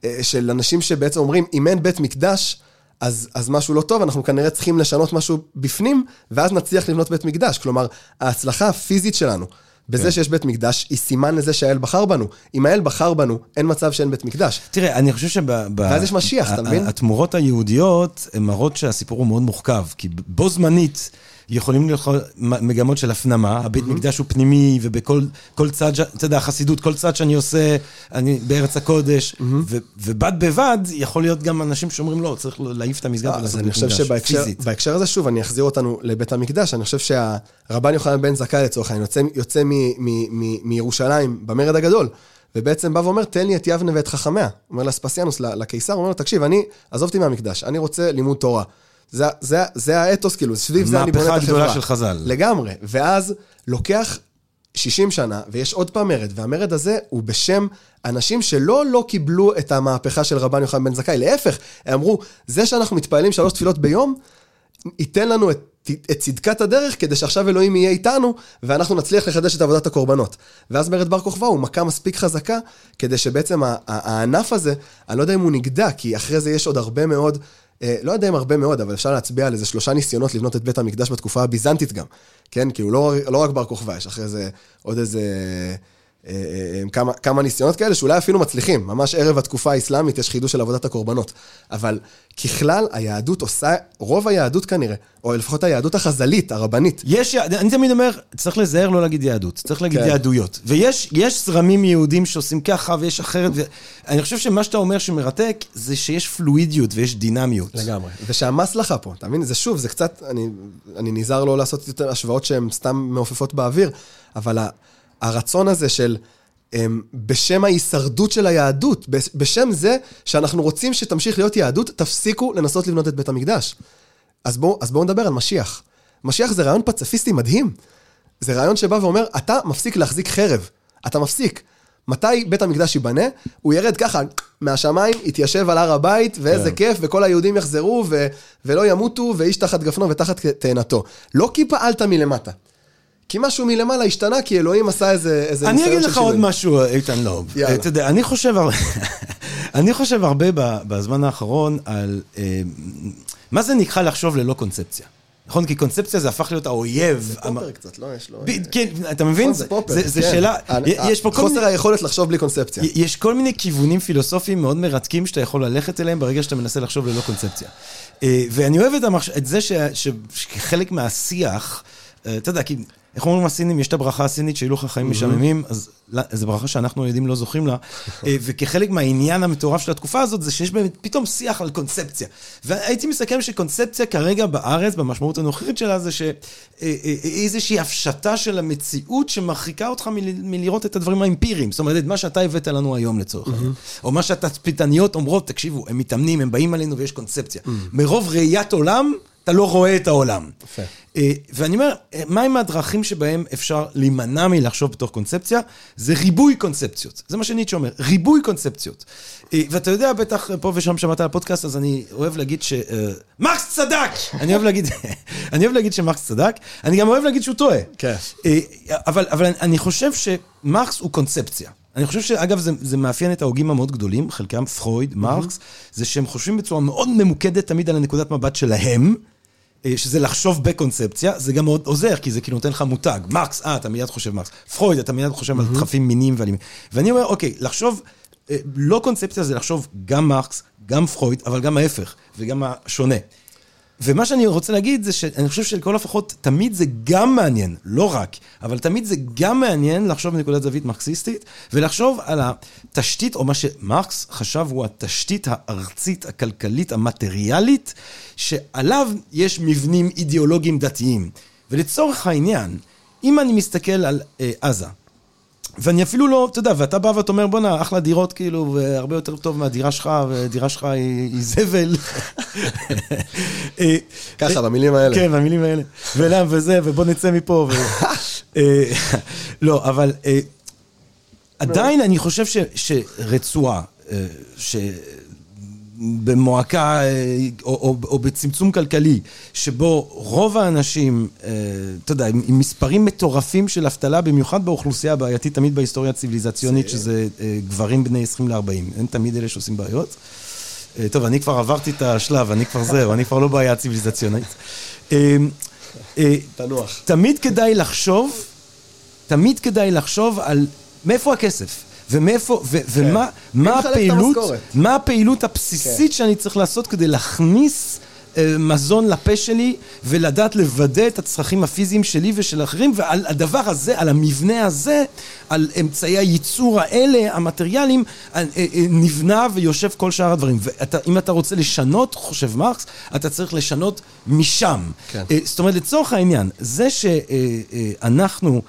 אה, של אנשים שבעצם אומרים, אם אין בית מקדש, אז, אז משהו לא טוב, אנחנו כנראה צריכים לשנות משהו בפנים, ואז נצליח לבנות בית מקדש. כלומר, ההצלחה הפיזית שלנו, בזה כן. שיש בית מקדש, היא סימן לזה שהאל בחר בנו. אם האל בחר בנו, אין מצב שאין בית מקדש. תראה, אני חושב שב... ב- ואז יש משיח, אתה מבין? התמורות היהודיות הן מראות שהסיפור הוא מאוד מורכב, כי בו זמנית יכולים להיות מגמות של הפנמה, הבית מקדש הוא פנימי, ובכל כל צד, אתה יודע, החסידות, כל צד שאני עושה, אני בארץ הקודש, ו- ובד בבד יכול להיות גם אנשים שאומרים, לא, צריך להעיף את המסגד אז ולעשות אני בית מקדש, שבהקשר פיזית. בהקשר הזה, שוב, אני אחזיר אותנו לבית המקדש. אני חושב שהרבן יוחנן בן זכאי, לצורך העניין, יוצא, יוצא מ, מ, מ, מירושלים במרד הגדול, ובעצם בא ואומר, תן לי את יבנה ואת חכמיה. אומר לאספסיאנוס, לקיסר, אומר לו, תקשיב, אני, עזוב אותי מהמקדש, אני רוצה לימוד תורה. זה, זה, זה האתוס, כאילו, סביב זה אני בונה את החברה. הגדולה של חז"ל. לגמרי. ואז לוקח 60 שנה, ויש עוד פעם מרד, והמרד הזה הוא בשם אנשים שלא לא קיבלו את המהפכה של רבן יוחנן בן זכאי, להפך, הם אמרו, זה שאנחנו מתפללים שלוש תפילות ביום, ייתן לנו את, את צדקת הדרך כדי שעכשיו אלוהים יהיה איתנו, ואנחנו נצליח לחדש את עבודת הקורבנות. ואז מרד בר כוכבא הוא מכה מספיק חזקה, כדי שבעצם הענף הזה, אני לא יודע אם הוא נגדע, כי אחרי זה יש עוד הרבה מאוד, לא יודע אם הרבה מאוד, אבל אפשר להצביע על איזה שלושה ניסיונות לבנות את בית המקדש בתקופה הביזנטית גם. כן, כאילו לא, לא רק בר כוכבא, יש אחרי זה עוד איזה... אה, אה, כמה, כמה ניסיונות כאלה שאולי אפילו מצליחים. ממש ערב התקופה האסלאמית יש חידוש של עבודת הקורבנות. אבל ככלל, היהדות עושה, רוב היהדות כנראה, או לפחות היהדות החז"לית, הרבנית, יש, אני תמיד אומר, צריך להיזהר לא להגיד יהדות, צריך להגיד כן. יהדויות. ויש יש זרמים יהודים שעושים ככה ויש אחרת, ואני חושב שמה שאתה אומר שמרתק, זה שיש פלואידיות ויש דינמיות. לגמרי. ושהמסלחה פה, אתה מבין? זה שוב, זה קצת, אני, אני נזהר לא לעשות יותר השוואות שהן סתם מעופפות באוויר, אבל ה, הרצון הזה של, הם, בשם ההישרדות של היהדות, בש- בשם זה שאנחנו רוצים שתמשיך להיות יהדות, תפסיקו לנסות לבנות את בית המקדש. אז בואו אז בואו נדבר על משיח. משיח זה רעיון פציפיסטי מדהים. זה רעיון שבא ואומר, אתה מפסיק להחזיק חרב. אתה מפסיק. מתי בית המקדש ייבנה? הוא ירד ככה מהשמיים, יתיישב על הר הבית, ואיזה כן. כיף, וכל היהודים יחזרו, ו- ולא ימותו, ואיש תחת גפנו ותחת תאנתו. לא כי פעלת מלמטה. כי משהו מלמעלה השתנה, כי אלוהים עשה איזה, איזה אני ניסיון אגיד של לך עוד שינוי. משהו, איתן לוב. יאללה. אתה יודע, אני חושב, <laughs> אני חושב הרבה בזמן האחרון על אה, מה זה נקרא לחשוב ללא קונספציה. נכון? כי קונספציה זה הפך להיות האויב. המ- פופר קצת, לא? יש לו... ב- כן, אתה מבין? נכון, זה פופר. זה- זה כן. שאלה, ה- יש פה כל מיני... חוסר היכולת לחשוב בלי קונספציה. יש כל מיני כיוונים פילוסופיים מאוד מרתקים שאתה יכול ללכת אליהם ברגע שאתה מנסה לחשוב ללא קונספציה. אה, ואני אוהב את, זה ש... ש... שחלק מהשיח, אה, אתה יודע, כי איך אומרים הסינים, יש את הברכה הסינית שיהיו לך חיים משעממים, אז לא, זו ברכה שאנחנו היהודים לא זוכים לה. <laughs> אה, וכחלק מהעניין המטורף של התקופה הזאת, זה שיש באמת פתאום שיח על קונספציה. והייתי מסכם שקונספציה כרגע בארץ, במשמעות הנוכחית שלה, זה שאיזושהי הפשטה של המציאות שמרחיקה אותך מל... מלראות את הדברים האמפיריים. זאת אומרת, את מה שאתה הבאת לנו היום לצורך העניין. או מה שהתצפיתניות אומרות, תקשיבו, הם מתאמנים, הם באים עלינו ויש קונספציה. מרוב ראיית עולם, אתה לא רואה את העולם. יפה. אה, ואני אומר, אה, מהם הדרכים שבהם אפשר להימנע מלחשוב בתוך קונספציה? זה ריבוי קונספציות. זה מה שניטשה אומר, ריבוי קונספציות. אה, ואתה יודע, בטח פה ושם שמעת על הפודקאסט, אז אני אוהב להגיד ש... מרקס צדק! אני אוהב להגיד, <laughs> אני אוהב להגיד שמרקס צדק, אני גם אוהב להגיד שהוא טועה. כן. אבל, אבל אני- חושב שמרקס הוא קונספציה. אני חושב שאגב, זה, זה מאפיין את ההוגים המאוד גדולים, חלקם פרויד, מרקס, זה שהם חושבים בצורה מאוד ממוקדת תמיד על הנקודת מבט שלהם, שזה לחשוב בקונספציה, זה גם מאוד עוזר, כי זה כאילו נותן לך מותג. מרקס, אה, אתה מיד חושב מרקס. פרויד, אתה מיד חושב על דחפים מיניים ואלימים. ואני אומר, אוקיי, לחשוב, אה, לא קונספציה זה לחשוב גם מרקס, גם פרויד, אבל גם ההפך, וגם השונה. ומה שאני רוצה להגיד זה שאני חושב שלכל הפחות תמיד זה גם מעניין, לא רק, אבל תמיד זה גם מעניין לחשוב מנקודת זווית מרקסיסטית, ולחשוב על התשתית, או מה שמרקס חשב הוא התשתית הארצית, הכלכלית, המטריאלית, שעליו יש מבנים אידיאולוגיים דתיים. ולצורך העניין, אם אני מסתכל על אה, עזה, ואני אפילו לא, אתה יודע, ואתה בא ואתה אומר, בואנה, אחלה דירות, כאילו, והרבה יותר טוב מהדירה שלך, ודירה שלך היא, היא זבל. <laughs> אה, ככה, במילים האלה. כן, במילים האלה. ולמה וזה, ובוא נצא מפה. ו... <laughs> אה, לא, אבל אה, עדיין אני חושב ש, שרצועה, אה, שבמועקה אה, או, או, או בצמצום כלכלי, שבו רוב האנשים, אה, אתה יודע, עם עם מספרים מטורפים של אבטלה, במיוחד באוכלוסייה הבעייתית תמיד בהיסטוריה הציוויליזציונית, זה- שזה אה, גברים בני 20 ל-40, הם תמיד אלה שעושים בעיות. טוב, אני כבר עברתי את השלב, אני כבר זהו, אני כבר לא בעיה ציוויליזציונית. תנוח. תמיד כדאי לחשוב, תמיד כדאי לחשוב על מאיפה הכסף. ומאיפה, ו- ומה מה הפעילות? מה הפעילות הבסיסית שאני צריך לעשות כדי להכניס אה, מזון לפה שלי ולדעת לוודא את הצרכים הפיזיים שלי ושל אחרים ועל הדבר הזה, על המבנה הזה, על אמצעי הייצור האלה, המטריאליים, אה, אה, נבנה ויושב כל שאר הדברים. ואם אתה רוצה לשנות, חושב מרקס, אתה צריך לשנות משם. כן. זאת אומרת, לצורך העניין, זה שאנחנו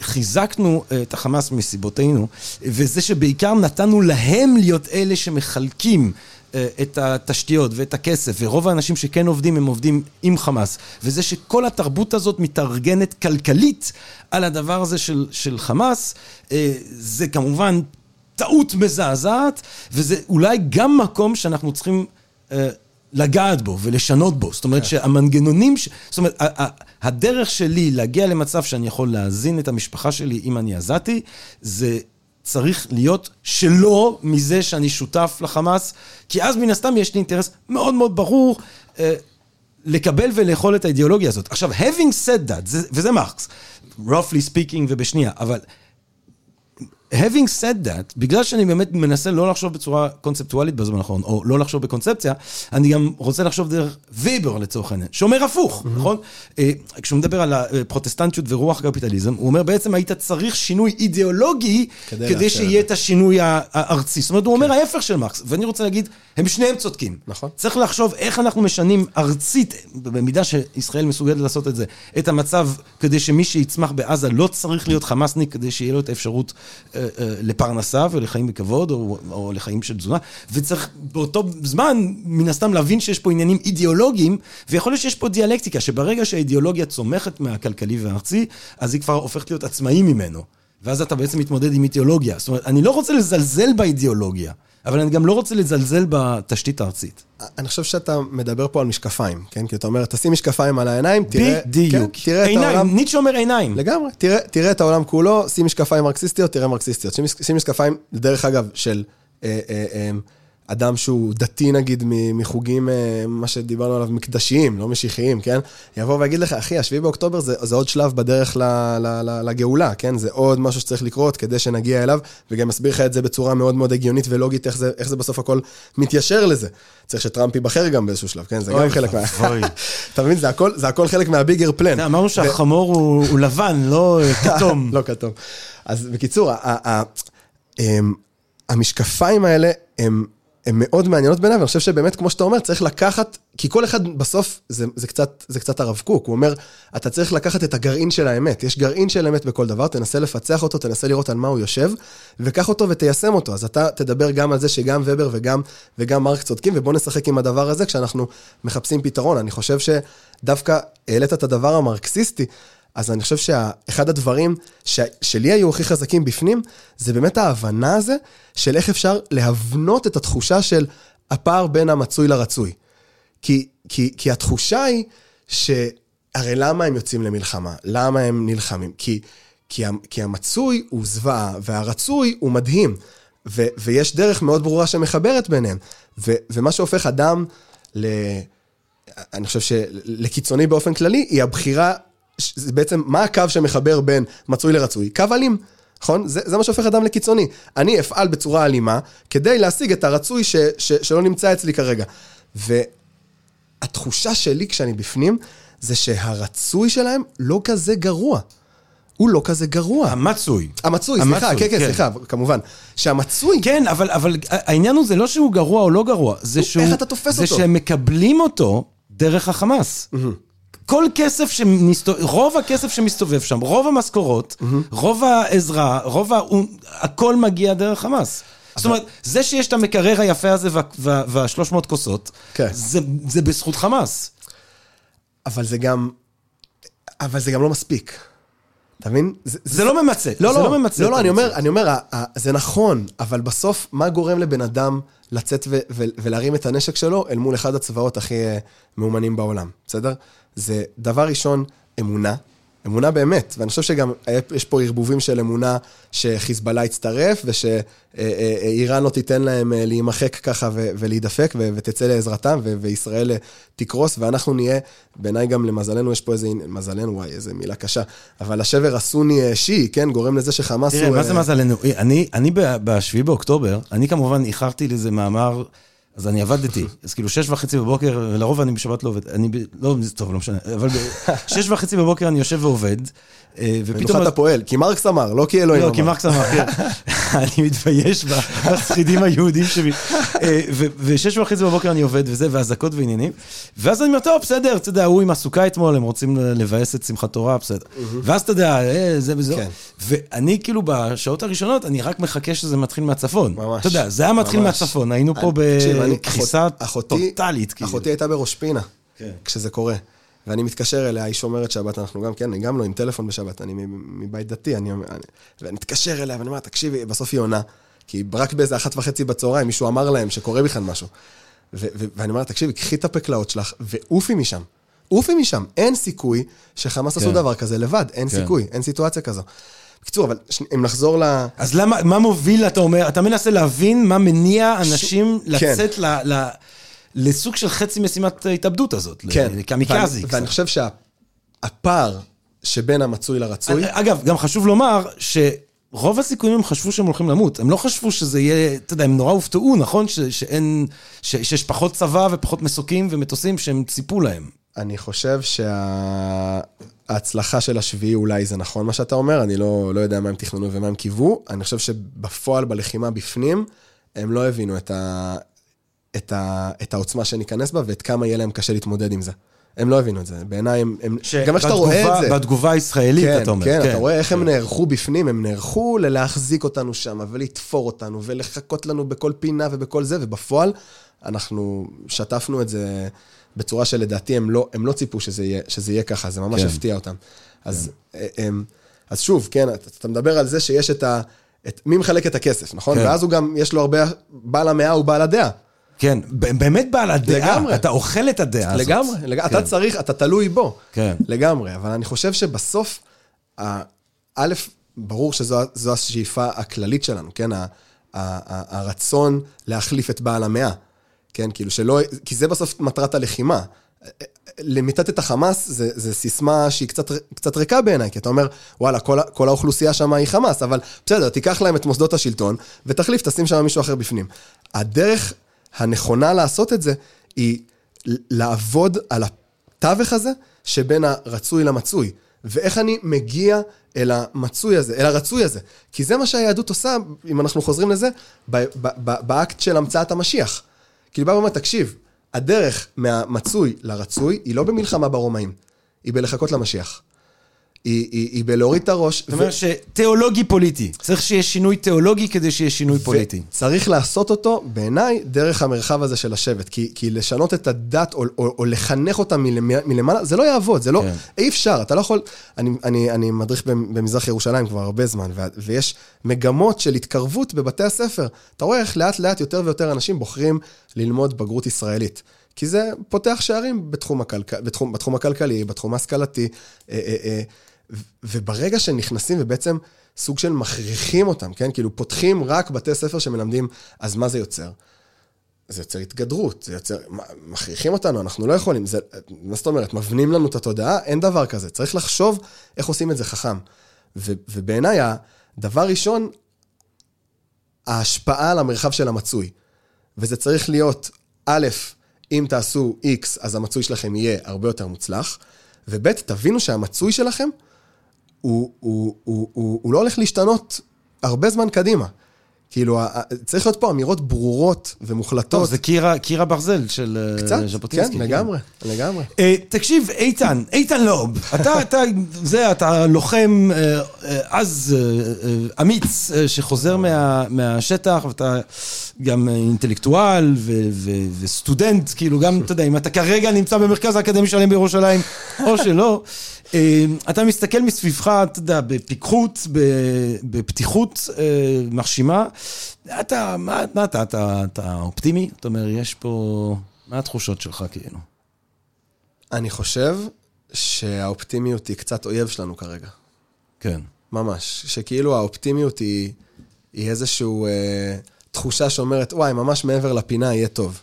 חיזקנו אה, את החמאס מסיבותינו, וזה שבעיקר נתנו להם להיות אלה שמחלקים אה, את התשתיות ואת הכסף, ורוב האנשים שכן עובדים הם עובדים עם חמאס, וזה שכל התרבות הזאת מתארגנת כלכלית על הדבר הזה של, של חמאס, אה, זה כמובן טעות מזעזעת, וזה אולי גם מקום שאנחנו צריכים אה, לגעת בו ולשנות בו. זאת אומרת שהמנגנונים, ש... זאת אומרת, הדרך שלי להגיע למצב שאני יכול להזין את המשפחה שלי אם אני עזתי, זה צריך להיות שלא מזה שאני שותף לחמאס, כי אז מן הסתם יש לי אינטרס מאוד מאוד ברור אה, לקבל ולאכול את האידיאולוגיה הזאת. עכשיו, having said that, זה, וזה מרקס, roughly speaking ובשנייה, אבל having said that, בגלל שאני באמת מנסה לא לחשוב בצורה קונספטואלית בזמן האחרון, או לא לחשוב בקונספציה, אני גם רוצה לחשוב דרך ויבר לצורך העניין, שאומר הפוך, נכון? אה, כשהוא מדבר על הפרוטסטנטיות ורוח קפיטליזם, הוא אומר בעצם היית צריך שינוי אידיאולוגי כדי כדי שיהיה את השינוי הארצי. זאת אומרת, הוא אומר ההפך של מרקס, ואני רוצה להגיד, הם שניהם צודקים. נכון. צריך לחשוב איך אנחנו משנים ארצית, במידה שישראל מסוגלת לעשות את זה, את המצב כדי שמי שיצמח בעזה לא צריך להיות חמאסניק, כדי שיהיה לו את האפשרות אה, לפרנסה ולחיים בכבוד, או, או לחיים של תזונה, וצריך באותו זמן, מן הסתם, להבין שיש פה עניינים אידיאולוגיים, ויכול להיות שיש פה דיאלקטיקה, שברגע שהאידיאולוגיה צומחת מהכלכלי והארצי, אז היא כבר הופכת להיות עצמאי ממנו. ואז אתה בעצם מתמודד עם אידיאולוגיה. זאת אומרת, אני לא רוצה לזלזל באידיאולוגיה, אבל אני גם לא רוצה לזלזל בתשתית הארצית. אני חושב שאתה מדבר פה על משקפיים, כן? כי אתה אומר, תשים משקפיים על העיניים, תראה... בדיוק. כן, תראה את העולם... עיניים, ניטשה אומר עיניים. לגמרי. תראה, תראה את העולם כולו, שים משקפיים מרקסיסטיות, תראה מרקסיסטיות. שים, שים משקפיים, דרך אגב, של אה, אה, אה, אדם שהוא דתי נגיד מחוגים, אה, מה שדיברנו עליו, מקדשיים, לא משיחיים, כן? יבוא ויגיד לך, אחי, השביעי באוקטובר זה, זה עוד שלב בדרך ל, ל, ל, לגאולה, כן? זה עוד משהו שצריך לקרות כדי שנגיע אליו, וגם מסביר לך את זה בצורה מאוד מאוד הגיונית ולוגית, איך זה, איך זה בסוף הכל מתיישר לזה. צריך שטראמפ ייבחר גם באיזשהו שלב, כן? זה אוי גם חלק מה... <laughs> אתה מבין? זה הכל, זה הכל חלק מהביגר פלן. אמרנו שהחמור הוא לבן, לא כתום. <laughs> לא כתום. אז בקיצור, אמ, המשקפיים האלה הם... הן מאוד מעניינות בעיניי, ואני חושב שבאמת, כמו שאתה אומר, צריך לקחת, כי כל אחד בסוף, זה, זה, קצת, זה קצת הרב קוק, הוא אומר, אתה צריך לקחת את הגרעין של האמת. יש גרעין של אמת בכל דבר, תנסה לפצח אותו, תנסה לראות על מה הוא יושב, וקח אותו ותיישם אותו. אז אתה תדבר גם על זה שגם ובר וגם, וגם מרק צודקים, ובוא נשחק עם הדבר הזה כשאנחנו מחפשים פתרון. אני חושב שדווקא העלית את הדבר המרקסיסטי, אז אני חושב שאחד הדברים ש... שלי היו הכי חזקים בפנים, זה באמת ההבנה הזה של איך אפשר להבנות את התחושה של הפער בין המצוי לרצוי. כי, כי, כי התחושה היא ש... הרי למה הם יוצאים למלחמה? למה הם נלחמים? כי, כי, כי המצוי הוא זוועה, והרצוי הוא מדהים. ו, ויש דרך מאוד ברורה שמחברת ביניהם. ו, ומה שהופך אדם ל... אני חושב שלקיצוני באופן כללי, היא הבחירה, זה בעצם, מה הקו שמחבר בין מצוי לרצוי? קו אלים, נכון? זה, זה מה שהופך אדם לקיצוני. אני אפעל בצורה אלימה כדי להשיג את הרצוי ש, ש, שלא נמצא אצלי כרגע. והתחושה שלי כשאני בפנים, זה שהרצוי שלהם לא כזה גרוע. הוא לא כזה גרוע. המצוי. המצוי, סליחה, המצוי, כן, כן, כן. סליחה, כמובן. שהמצוי, כן, אבל, אבל העניין הוא זה לא שהוא גרוע או לא גרוע, זה שהוא... איך אתה תופס זה אותו? שהם מקבלים אותו דרך החמאס. כל כסף שמסתובב, רוב הכסף שמסתובב שם, רוב המשכורות, רוב העזרה, רוב ה... הכל מגיע דרך חמאס. זאת אומרת, זה שיש את המקרר היפה הזה וה- וה- והשלוש מאות כוסות, כן. זה, זה בזכות חמאס. אבל זה גם, אבל זה גם לא מספיק. אתה מבין? זה, זה לא ממצה. לא, זה לא, לא ממצה. לא, לא, אני. אומר, אני אומר, זה נכון, אבל בסוף, מה גורם לבן אדם לצאת ו- ו- ולהרים את הנשק שלו אל מול אחד הצבאות הכי אה, מאומנים בעולם, בסדר? זה דבר ראשון, אמונה. אמונה באמת, ואני חושב שגם יש פה ערבובים של אמונה שחיזבאללה יצטרף, ושאיראן לא תיתן להם אה, להימחק ככה ו- ולהידפק, ו- ותצא לעזרתם, ו- וישראל אה, תקרוס, ואנחנו נהיה, בעיניי גם למזלנו, יש פה איזה, מזלנו, וואי, איזה מילה קשה, אבל השבר הסוני אה, שיעי, כן, גורם לזה שחמאס תראה, הוא... מה זה אה, מזלנו? אני, אני ב-7 באוקטובר, אני כמובן איחרתי לזה מאמר, אז אני עבדתי. אז כאילו, שש וחצי בבוקר, לרוב אני בשבת לא עובד. אני, ב- לא, טוב, לא משנה. אבל בשש וחצי בבוקר אני יושב ועובד, ופתאום... מנוחת הפועל, כי מרקס אמר, לא כי אלוהים לא, אמר. כי מרקס אמר, כן. <laughs> אני מתבייש בשרידים היהודים שלי. אה, ושש וחצי בבוקר אני עובד וזה, ואזעקות ועניינים. ואז אני אומר, טוב, בסדר, אתה יודע, הוא עם הסוכה אתמול, הם רוצים לבאס את שמחת תורה, בסדר. ואז אתה יודע, אה, זה וזה. כן. ואני כאילו בשעות הראשונות, אני רק מחכה שזה מתחיל מהצפון. ממש. אתה יודע, זה היה מתחיל. מהצפון, היינו פה בקריסה אחות- אחותי- טוטאלית. כאילו. אחותי הייתה בראש פינה, כן. כשזה קורה. ואני מתקשר אליה, היא שומרת שבת, אנחנו גם, כן, אני גם לא עם טלפון בשבת, אני מבית דתי, אני, אני, ואני מתקשר אליה, ואני אומר, תקשיבי, בסוף היא עונה, כי רק באיזה אחת וחצי בצהריים מישהו אמר להם שקורה בכלל משהו. ו- ו- ואני אומר לה, תקשיבי, קחי את הפקלאות שלך ועופי משם. עופי משם. אין סיכוי שחמאס עשו כן. דבר כזה לבד, אין כן. סיכוי, אין סיטואציה כזו. בקיצור, אבל שני- אם נחזור ל... אז למה, מה מוביל, אתה אומר, אתה מנסה להבין מה מניע אנשים כן. לצאת ל... ל... לסוג של חצי משימת ההתאבדות הזאת, כן. לקמיקזי. ואני- חושב שהפער שבין המצוי לרצוי, אגב, גם חשוב לומר שרוב הסיכויים הם חשבו שהם הולכים למות. הם לא חשבו שזה יהיה, אתה יודע, הם נורא הופתעו, נכון? ש, שאין, ש, שיש פחות צבא ופחות מסוקים ומטוסים שהם ציפו להם. אני חושב שההצלחה של השביעי אולי זה נכון מה שאתה אומר, אני לא, לא יודע מה הם תכננו ומה הם קיוו. אני חושב שבפועל, בלחימה בפנים, הם לא הבינו את, ה, את, ה, את העוצמה שניכנס בה ואת כמה יהיה להם קשה להתמודד עם זה. הם לא הבינו את זה. בעיניי הם... הם גם איך שאתה רואה את זה. בתגובה הישראלית, כן, אתה אומר. כן, אתה רואה איך הם נערכו בפנים, הם נערכו ללהחזיק אותנו שם, ולתפור אותנו, ולחכות לנו בכל פינה ובכל זה, ובפועל, אנחנו שטפנו את זה בצורה שלדעתי הם לא, הם לא ציפו שזה יהיה, שזה יהיה ככה, זה ממש כן. הפתיע אותם. אז, הם, אז שוב, כן, אתה, אתה מדבר על זה שיש את ה... את, מי מחלק את הכסף, נכון? כן. ואז הוא גם, יש לו הרבה, בעל המאה הוא בעל הדעה. כן, באמת בעל הדעה. לגמרי. אתה אוכל את הדעה הזאת. לגמרי, לג... אתה כן. צריך, אתה תלוי בו. כן. לגמרי, אבל אני חושב שבסוף, א', ברור שזו זו השאיפה הכללית שלנו, כן? ה- ה- ה- הרצון להחליף את בעל המאה, כן? כאילו שלא, כי זה בסוף מטרת הלחימה. למיטט את החמאס זה, זה סיסמה שהיא קצת, קצת ריקה בעיניי, כי אתה אומר, וואלה, כל, כל האוכלוסייה שם היא חמאס, אבל בסדר, תיקח להם את מוסדות השלטון, ותחליף, תשים שם מישהו אחר בפנים. הדרך הנכונה לעשות את זה, היא לעבוד על התווך הזה שבין הרצוי למצוי. ואיך אני מגיע אל המצוי הזה, אל הרצוי הזה. כי זה מה שהיהדות עושה, אם אנחנו חוזרים לזה, ב- ב- ב- באקט של המצאת המשיח. כאילו בא ואומר, תקשיב, הדרך מהמצוי לרצוי היא לא במלחמה ברומאים, היא בלחכות למשיח. היא, היא, היא בלהוריד את הראש. זאת אומרת שתיאולוגי פוליטי. צריך שיהיה שינוי תיאולוגי כדי שיהיה שינוי פוליטי. צריך לעשות אותו, בעיניי, דרך המרחב הזה של השבט. כי, כי לשנות את הדת או, או, או לחנך אותה מלמעלה, זה לא יעבוד, זה לא, כן. אי אפשר, אתה לא יכול... אני, אני, אני מדריך במזרח ירושלים כבר הרבה זמן, ו, ויש מגמות של התקרבות בבתי הספר. אתה רואה איך לאט לאט יותר ויותר אנשים בוחרים ללמוד בגרות ישראלית. כי זה פותח שערים בתחום, הכלכל, בתחום, בתחום הכלכלי, בתחום ההשכלתי, אה, אה, אה, ו- וברגע שנכנסים ובעצם סוג של מכריחים אותם, כן? כאילו פותחים רק בתי ספר שמלמדים, אז מה זה יוצר? זה יוצר התגדרות, זה יוצר, מכריחים אותנו, אנחנו לא יכולים, זה, מה זאת אומרת, מבנים לנו את התודעה? אין דבר כזה, צריך לחשוב איך עושים את זה חכם. ו, ובעיניי, הדבר ראשון, ההשפעה על המרחב של המצוי. וזה צריך להיות, א', אם תעשו X, אז המצוי שלכם יהיה הרבה יותר מוצלח, וב', תבינו שהמצוי שלכם, הוא, הוא, הוא, הוא, הוא לא הולך להשתנות הרבה זמן קדימה. כאילו, צריך להיות פה אמירות ברורות ומוחלטות. טוב, זה קיר קיר הברזל של אה, קצת, ז'בוטינסקי. כן, לגמרי, לגמרי. אה, תקשיב, איתן, איתן לוב, אתה, אתה, זה, אתה לוחם אה, עז, אה, אה, אמיץ, אה, שחוזר מה, מהשטח, ואתה גם אינטלקטואל ו, ו, וסטודנט, כאילו גם, אתה יודע, אם אתה כרגע נמצא במרכז האקדמי שלם בירושלים, או שלא. אה, אתה מסתכל מסביבך, אתה יודע, בפיקחות, בפתיחות אה, מרשימה. אתה, מה, מה אתה, אתה, אתה אופטימי? אתה אומר, יש פה... מה התחושות שלך כאילו? אני חושב שהאופטימיות היא קצת אויב שלנו כרגע. כן. ממש. שכאילו האופטימיות היא, היא איזושהי אה, תחושה שאומרת, וואי, ממש מעבר לפינה יהיה טוב.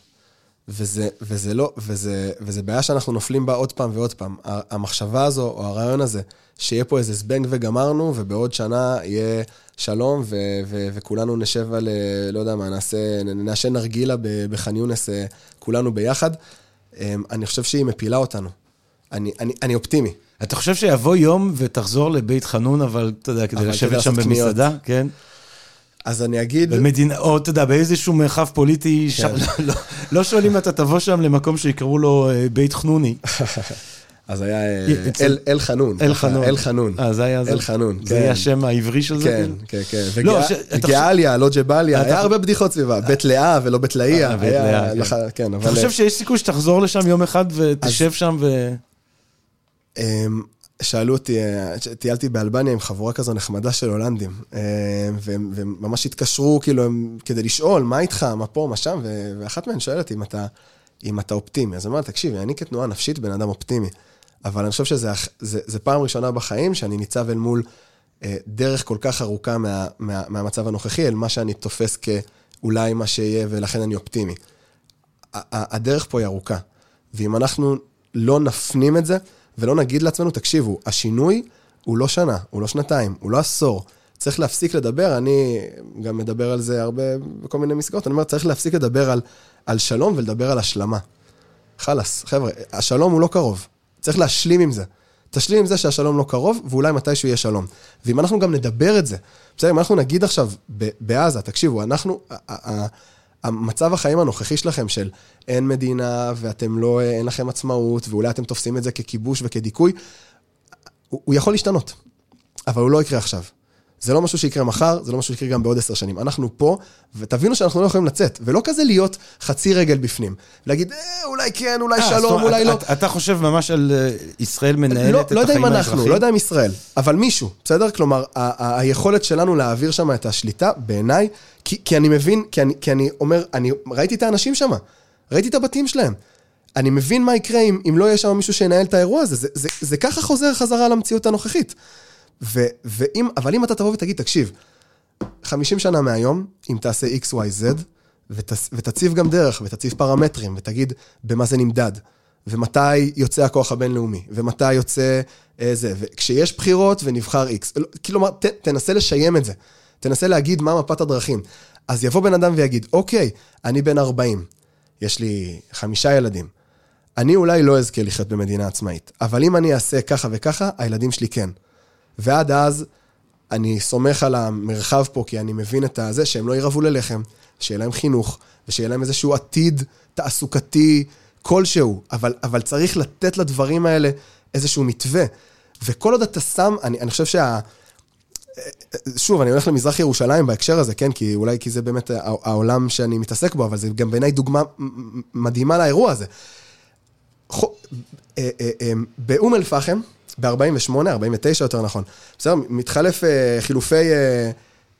וזה, וזה לא, וזה, וזה בעיה שאנחנו נופלים בה עוד פעם ועוד פעם. המחשבה הזו, או הרעיון הזה, שיהיה פה איזה זבנג וגמרנו, ובעוד שנה יהיה שלום, ו, ו, וכולנו נשב על, אה, לא יודע מה, נעשה, נעשן נרגילה בח'אן יונס, אה, כולנו ביחד. אה, אני חושב שהיא מפילה אותנו. אני, אני, אני אופטימי. אתה חושב שיבוא יום ותחזור לבית חנון, אבל אתה יודע, כדי לשבת שם. במסעדה, כן? אז אני אגיד... במדינה, או אתה יודע, באיזשהו מרחב פוליטי, שם, לא, לא, לא שואלים אתה תבוא שם למקום שיקראו לו אה, בית חנוני. <laughs> אז היה אה, אל- אל חנון. אל חנון. אל חנון. אה, זה היה זה? אל חנון, זה כן. היה השם העברי של זה? כן? כן, כן. לא, גאליה, לא ג'באליה, היה הרבה בדיחות סביבה. בית לאה ולא בית לאיה. אה, בית היה לאה, כן. לח- כן, אבל... אתה חושב שיש סיכוי שתחזור לשם יום אחד ותשב שם ו... שאלו אותי, אה, טיילתי באלבניה עם חבורה כזו נחמדה של הולנדים, אמ, והם והם ממש התקשרו, כאילו, הם, כדי לשאול, מה איתך, מה פה, מה שם, ואחת מהן שואלת אם אתה, אם אתה אופטימי. אז אני אומר, לה, תקשיב, אני כתנועה נפשית בן אדם אופטימי, אבל אני חושב שזה זה, זה פעם ראשונה בחיים שאני ניצב אל מול אה, דרך כל כך ארוכה מה, מה, מהמצב הנוכחי, אל מה שאני תופס כאולי מה שיהיה, ולכן אני אופטימי. הדרך פה היא ארוכה, ואם אנחנו לא נפנים את זה, ולא נגיד לעצמנו, תקשיבו, השינוי הוא לא שנה, הוא לא שנתיים, הוא לא עשור. צריך להפסיק לדבר, אני גם מדבר על זה הרבה בכל מיני מסגרות, אני אומר, צריך להפסיק לדבר על, על שלום ולדבר על השלמה. חלאס, חבר'ה, השלום הוא לא קרוב, צריך להשלים עם זה. תשלים עם זה שהשלום לא קרוב, ואולי מתישהו יהיה שלום. ואם אנחנו גם נדבר את זה, בסדר, אם אנחנו נגיד עכשיו בעזה, תקשיבו, אנחנו, המצב החיים הנוכחי שלכם של אין מדינה ואתם לא, אין לכם עצמאות, ואולי אתם תופסים את זה ככיבוש וכדיכוי, הוא, הוא יכול להשתנות, אבל הוא לא יקרה עכשיו. זה לא משהו שיקרה מחר, זה לא משהו שיקרה גם בעוד עשר שנים. אנחנו פה, ותבינו שאנחנו לא יכולים לצאת, ולא כזה להיות חצי רגל בפנים. להגיד, אה, אולי כן, אולי אה, שלום, אולי לא. אתה- אתה חושב ממש על אה, ישראל מנהלת לא, את לא יודע החיים אם האזרחיים? אנחנו, לא יודע אם ישראל, אבל מישהו, בסדר? כלומר, היכולת שלנו להעביר שם את השליטה, בעיניי, כי, כי אני מבין, כי אני, כי אני אומר, אני ראיתי את האנשים שם, ראיתי את הבתים שלהם. אני מבין מה יקרה אם, אם לא יהיה שם מישהו שינהל את האירוע הזה, זה, זה, זה ככה חוזר חזרה למציאות הנוכחית. ו, ואם, אבל אם אתה תבוא ותגיד, תקשיב, 50 שנה מהיום, אם תעשה X, Y, Z, ות, ותציב גם דרך, ותציב פרמטרים, ותגיד במה זה נמדד, ומתי יוצא הכוח הבינלאומי, ומתי יוצא אה, זה, וכשיש בחירות ונבחר X. לא, כלומר, ת, תנסה לשיים את זה. תנסה להגיד מה מפת הדרכים. אז יבוא בן אדם ויגיד, אוקיי, אני בן 40, יש לי חמישה ילדים. אני אולי לא אזכה לחיות במדינה עצמאית, אבל אם אני אעשה ככה וככה, הילדים שלי כן. ועד אז, אני סומך על המרחב פה, כי אני מבין את הזה, שהם לא ירעבו ללחם, שיהיה להם חינוך, ושיהיה להם איזשהו עתיד תעסוקתי כלשהו, אבל, אבל צריך לתת לדברים האלה איזשהו מתווה. וכל עוד אתה שם, אני, אני חושב שה... שוב, אני הולך למזרח ירושלים בהקשר הזה, כן? כי אולי כי זה באמת הע- העולם שאני מתעסק בו, אבל זה גם בעיניי דוגמה מדהימה לאירוע הזה. אה, אה, אה, באום אל-פחם, ב-48, 49 יותר נכון, בסדר? מתחלף אה, חילופי אה,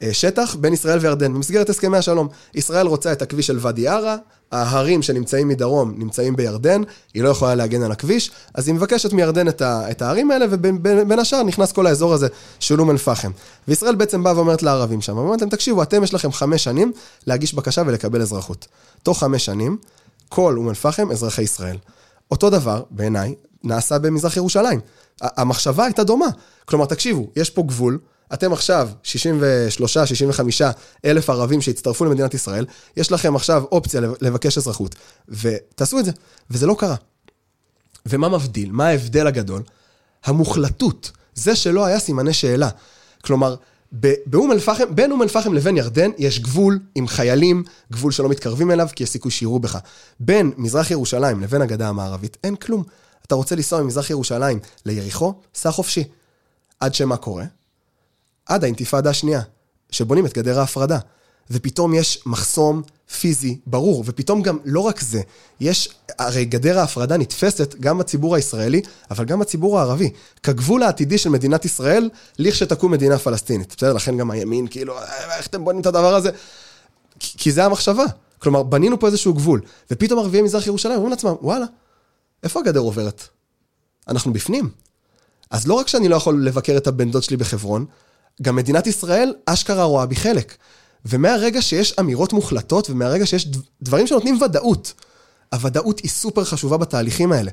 אה, שטח בין ישראל וירדן במסגרת הסכמי השלום. ישראל רוצה את הכביש של ואדי ערה, ההרים שנמצאים מדרום נמצאים בירדן, היא לא יכולה להגן על הכביש, אז היא מבקשת מירדן את, ה, את הערים האלה, ובין בין, בין השאר נכנס כל האזור הזה של אום אל-פחם. וישראל בעצם באה ואומרת לערבים שם, אומרת להם, תקשיבו, אתם יש לכם חמש שנים להגיש בקשה ולקבל אזרחות. תוך חמש שנים, כל אום אל-פחם אזרחי ישראל. אותו דבר, בעיניי, נעשה במזרח ירושלים. המחשבה הייתה דומה. כלומר, תקשיבו, יש פה גבול, אתם עכשיו 63, 65 אלף ערבים שהצטרפו למדינת ישראל, יש לכם עכשיו אופציה לב- לבקש אזרחות, ותעשו את זה. וזה לא קרה. ומה מבדיל? מה ההבדל הגדול? המוחלטות. זה שלא היה סימני שאלה. כלומר, באום אל-פחם, בין אום אל-פחם לבין ירדן, יש גבול עם חיילים, גבול שלא מתקרבים אליו, כי יש סיכוי שיראו בך. בין מזרח ירושלים לבין הגדה המערבית, אין כלום. אתה רוצה לנסוע ממזרח ירושלים ליריחו, סע חופשי. עד שמה קורה? עד האינתיפאדה השנייה, שבונים את גדר ההפרדה. ופתאום יש מחסום פיזי, ברור, ופתאום גם לא רק זה, יש, הרי גדר ההפרדה נתפסת גם בציבור הישראלי, אבל גם בציבור הערבי, כגבול העתידי של מדינת ישראל, לכשתקום מדינה פלסטינית. בסדר? לכן גם הימין, כאילו, "אה, איך אתם בונים את הדבר הזה? כי כי זה המחשבה. כלומר, בנינו פה איזשהו גבול, ופתאום ערביי מזרח ירושלים אומרים לעצמם, וואלה, איפה הגדר עוברת? אנחנו בפנים. אז לא רק שאני לא יכול לבקר את הבן דוד שלי בחברון, גם מדינת ישראל אשכרה רואה בי חלק. ומהרגע שיש אמירות מוחלטות, ומהרגע שיש דב- דברים שנותנים ודאות, הוודאות היא סופר חשובה בתהליכים האלה.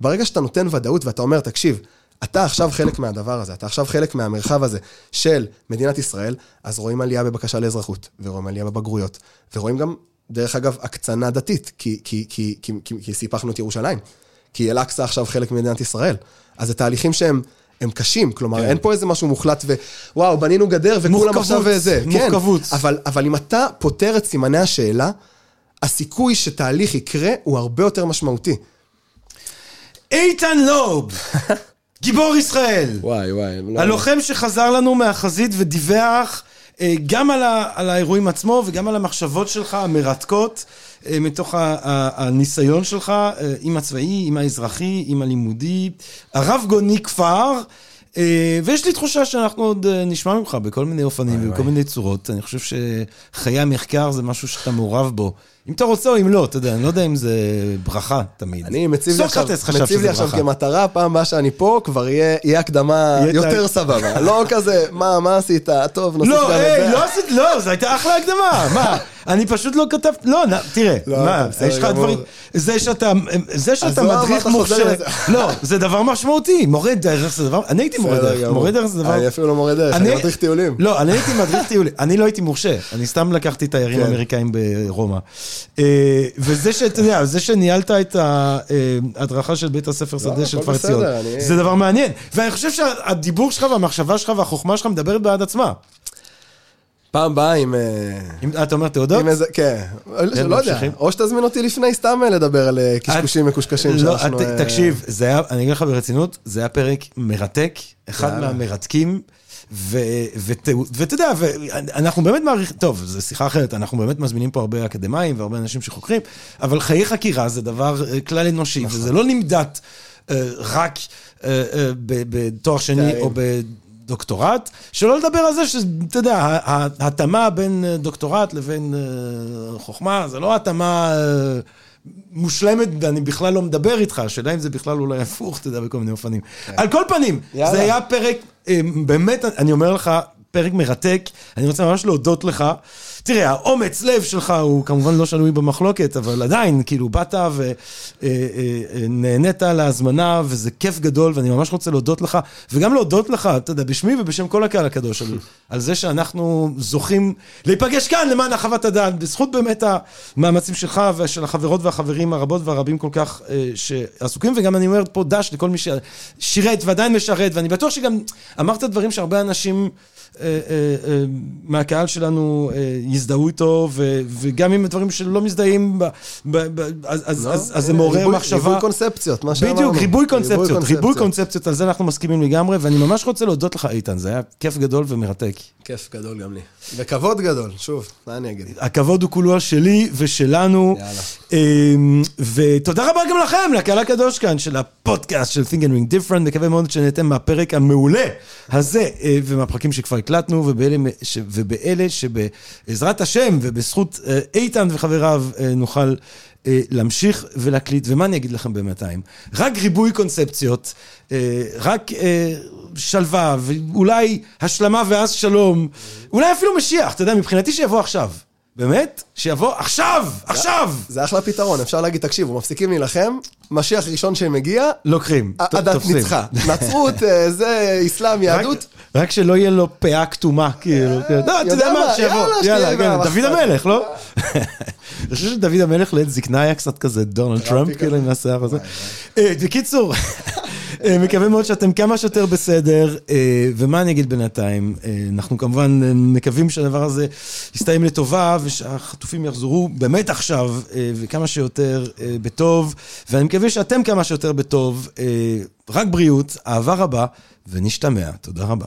ברגע שאתה נותן ודאות ואתה אומר, תקשיב, אתה עכשיו חלק מהדבר הזה, אתה עכשיו חלק מהמרחב הזה של מדינת ישראל, אז רואים עלייה בבקשה לאזרחות, ורואים עלייה בבגרויות, ורואים גם, דרך אגב, הקצנה דתית, כי, כי, כי, כי, כי, כי סיפחנו את ירושלים. כי אל-אקצא עכשיו חלק ממדינת ישראל. אז זה תהליכים שהם... הם קשים, כלומר, כן. אין פה איזה משהו מוחלט ווואו, בנינו גדר וכולם עכשיו זה. כן, מורכבות. אבל, אבל אם אתה פותר את סימני השאלה, הסיכוי שתהליך יקרה הוא הרבה יותר משמעותי. איתן לוב, <laughs> גיבור ישראל. וואי, וואי. לא- הלוחם שחזר לנו מהחזית ודיווח אה, גם על, ה, על האירועים עצמו וגם על המחשבות שלך המרתקות מתוך ה, ה, הניסיון שלך אה, עם הצבאי, עם האזרחי, עם הלימודי. הרב גוני כפר. אה, ויש לי תחושה שאנחנו עוד אה, נשמע ממך בכל מיני אופנים ובכל מיני צורות. אני חושב שחיי המחקר זה משהו שאתה מעורב בו. אם אתה רוצה או אם לא, אתה יודע, אני לא יודע אם זה ברכה תמיד. אני מציב לי עכשיו, מציב לי. כמטרה, פעם הבאה שאני פה, כבר יהיה, הקדמה יותר סבבה. לא כזה, מה, מה עשית? טוב, נוסיף לא, גם את זה. לא לא, זו הייתה אחלה הקדמה, מה? אני פשוט לא כתבתי, לא, תראה, לא, מה, יש לך. דברים, זה שאתה, זה שאתה עזוב, מדריך מוכשר, לזה. <laughs> לא, זה דבר משמעותי, מורה דרך זה דבר, אני הייתי מורה דרך. מורה דרך זה דבר, אני אפילו לא מורה דרך, אני מדריך טיולים. לא, אני הייתי מדריך טיולים, <laughs> אני לא הייתי מורשה, אני סתם לקחתי תיירים כן. אמריקאים ברומא. אה, וזה שאתה יודע, זה שניהלת את ההדרכה של בית הספר שדה של הכל כפר ציון, זה דבר מעניין, ואני חושב שהדיבור שלך והמחשבה שלך והחוכמה שלך מדברת בעד עצמה. פעם הבאה עם... אה, אם אתה אומר תעודות? עם איזה, כן, לא יודע, ממשיכים. או שתזמין אותי לפני סתם אה, לדבר על אה, קשקושים מקושקשים לא, שאנחנו... אה, תקשיב, זה היה, אני אגיד לך ברצינות, זה היה פרק מרתק, אחד. מהמרתקים, ואתה יודע, אנחנו באמת מעריכים, טוב, זו שיחה אחרת, אנחנו באמת מזמינים פה הרבה אקדמאים והרבה אנשים שחוקרים, אבל חיי חקירה זה דבר אה, כלל אנושי, נכון. וזה לא נמדד אה, רק אה, אה, ב- בתואר שני תארים. או בדוקטורט, שלא לדבר על זה שאתה יודע, ההתאמה בין אה, דוקטורט לבין אה, חוכמה, זה לא התאמה... אה, מושלמת, ואני בכלל לא מדבר איתך, השאלה אם זה בכלל אולי הפוך, אתה יודע, בכל מיני אופנים. על כל פנים. זה היה פרק, באמת, אני אומר לך, פרק מרתק, אני רוצה ממש להודות לך. תראה, האומץ לב שלך הוא כמובן לא שנוי במחלוקת, אבל עדיין, כאילו, באת ונהנית להזמנה, וזה כיף גדול, ואני ממש רוצה להודות לך, וגם להודות לך, אתה יודע, בשמי ובשם כל הקהל הקדוש שלי, <laughs> על זה שאנחנו זוכים להיפגש כאן למען החוות הדעת, בזכות באמת המאמצים שלך ושל החברות והחברים הרבות והרבים כל כך אה, שעסוקים, וגם אני אומר פה דש לכל מי ששירת ועדיין משרת, ואני בטוח שגם אמרת דברים שהרבה אנשים... אה, אה, אה, מהקהל שלנו יזדהו איתו, וגם אם דברים שלא מזדהים, אז- לא? אז- זה מעורר מחשבה. ריבוי קונספציות, מה שאמרנו. בדיוק, ריבוי קונספציות, ריבוי קונספציות, על זה אנחנו מסכימים לגמרי, ואני ממש רוצה להודות לך, איתן, זה היה כיף גדול ומרתק. כיף גדול גם לי. וכבוד גדול, שוב, מה אני אגיד? הכבוד הוא כולו שלי ושלנו. יאללה. אמ, ותודה רבה גם לכם, לקהל הקדוש כאן של הפודקאסט של Think and Ring Different, מקווה מאוד שנהנתם מהפרק המעולה הזה, ומהפרקים שכבר הקלטנו, ובאלה, ש- ובאלה שבעזרת השם ובזכות אה, איתן וחבריו אה, נוכל אה, להמשיך ולהקליט, ומה אני אגיד לכם בינתיים? רק ריבוי קונספציות, רק שלווה, ואולי השלמה ואז שלום, אולי אפילו משיח, אתה יודע, מבחינתי שיבוא עכשיו. באמת? שיבוא עכשיו! עכשיו! זה אחלה פתרון, אפשר להגיד, תקשיבו, מפסיקים להילחם, משיח ראשון שמגיע, לוקחים. ת- הדת תופסים. ניצחה. נצרות, זה <laughs> אסלאם, יהדות. רק- שלא יהיה לו פאה כתומה, כאילו. כן. לא, אתה יודע מה, שיבוא. יאללה, כן, דוד. המלך, לא? אני חושב שדוד המלך לעת זקנה היה קצת כזה דונלד טראמפ. כאילו, עם השיער הזה. אה, בקיצור, אה, מקווה מאוד שאתם כמה שיותר בסדר, אה, ומה אני אגיד בינתיים? אה, אנחנו כמובן אה, מקווים שהדבר הזה יסתיים לטובה, ושהחטופים יחזרו באמת עכשיו, אה, וכמה שיותר אה, בטוב, ואני מקווה שאתם כמה שיותר בטוב. אה, רק בריאות, אהבה רבה, ונשתמע. תודה רבה.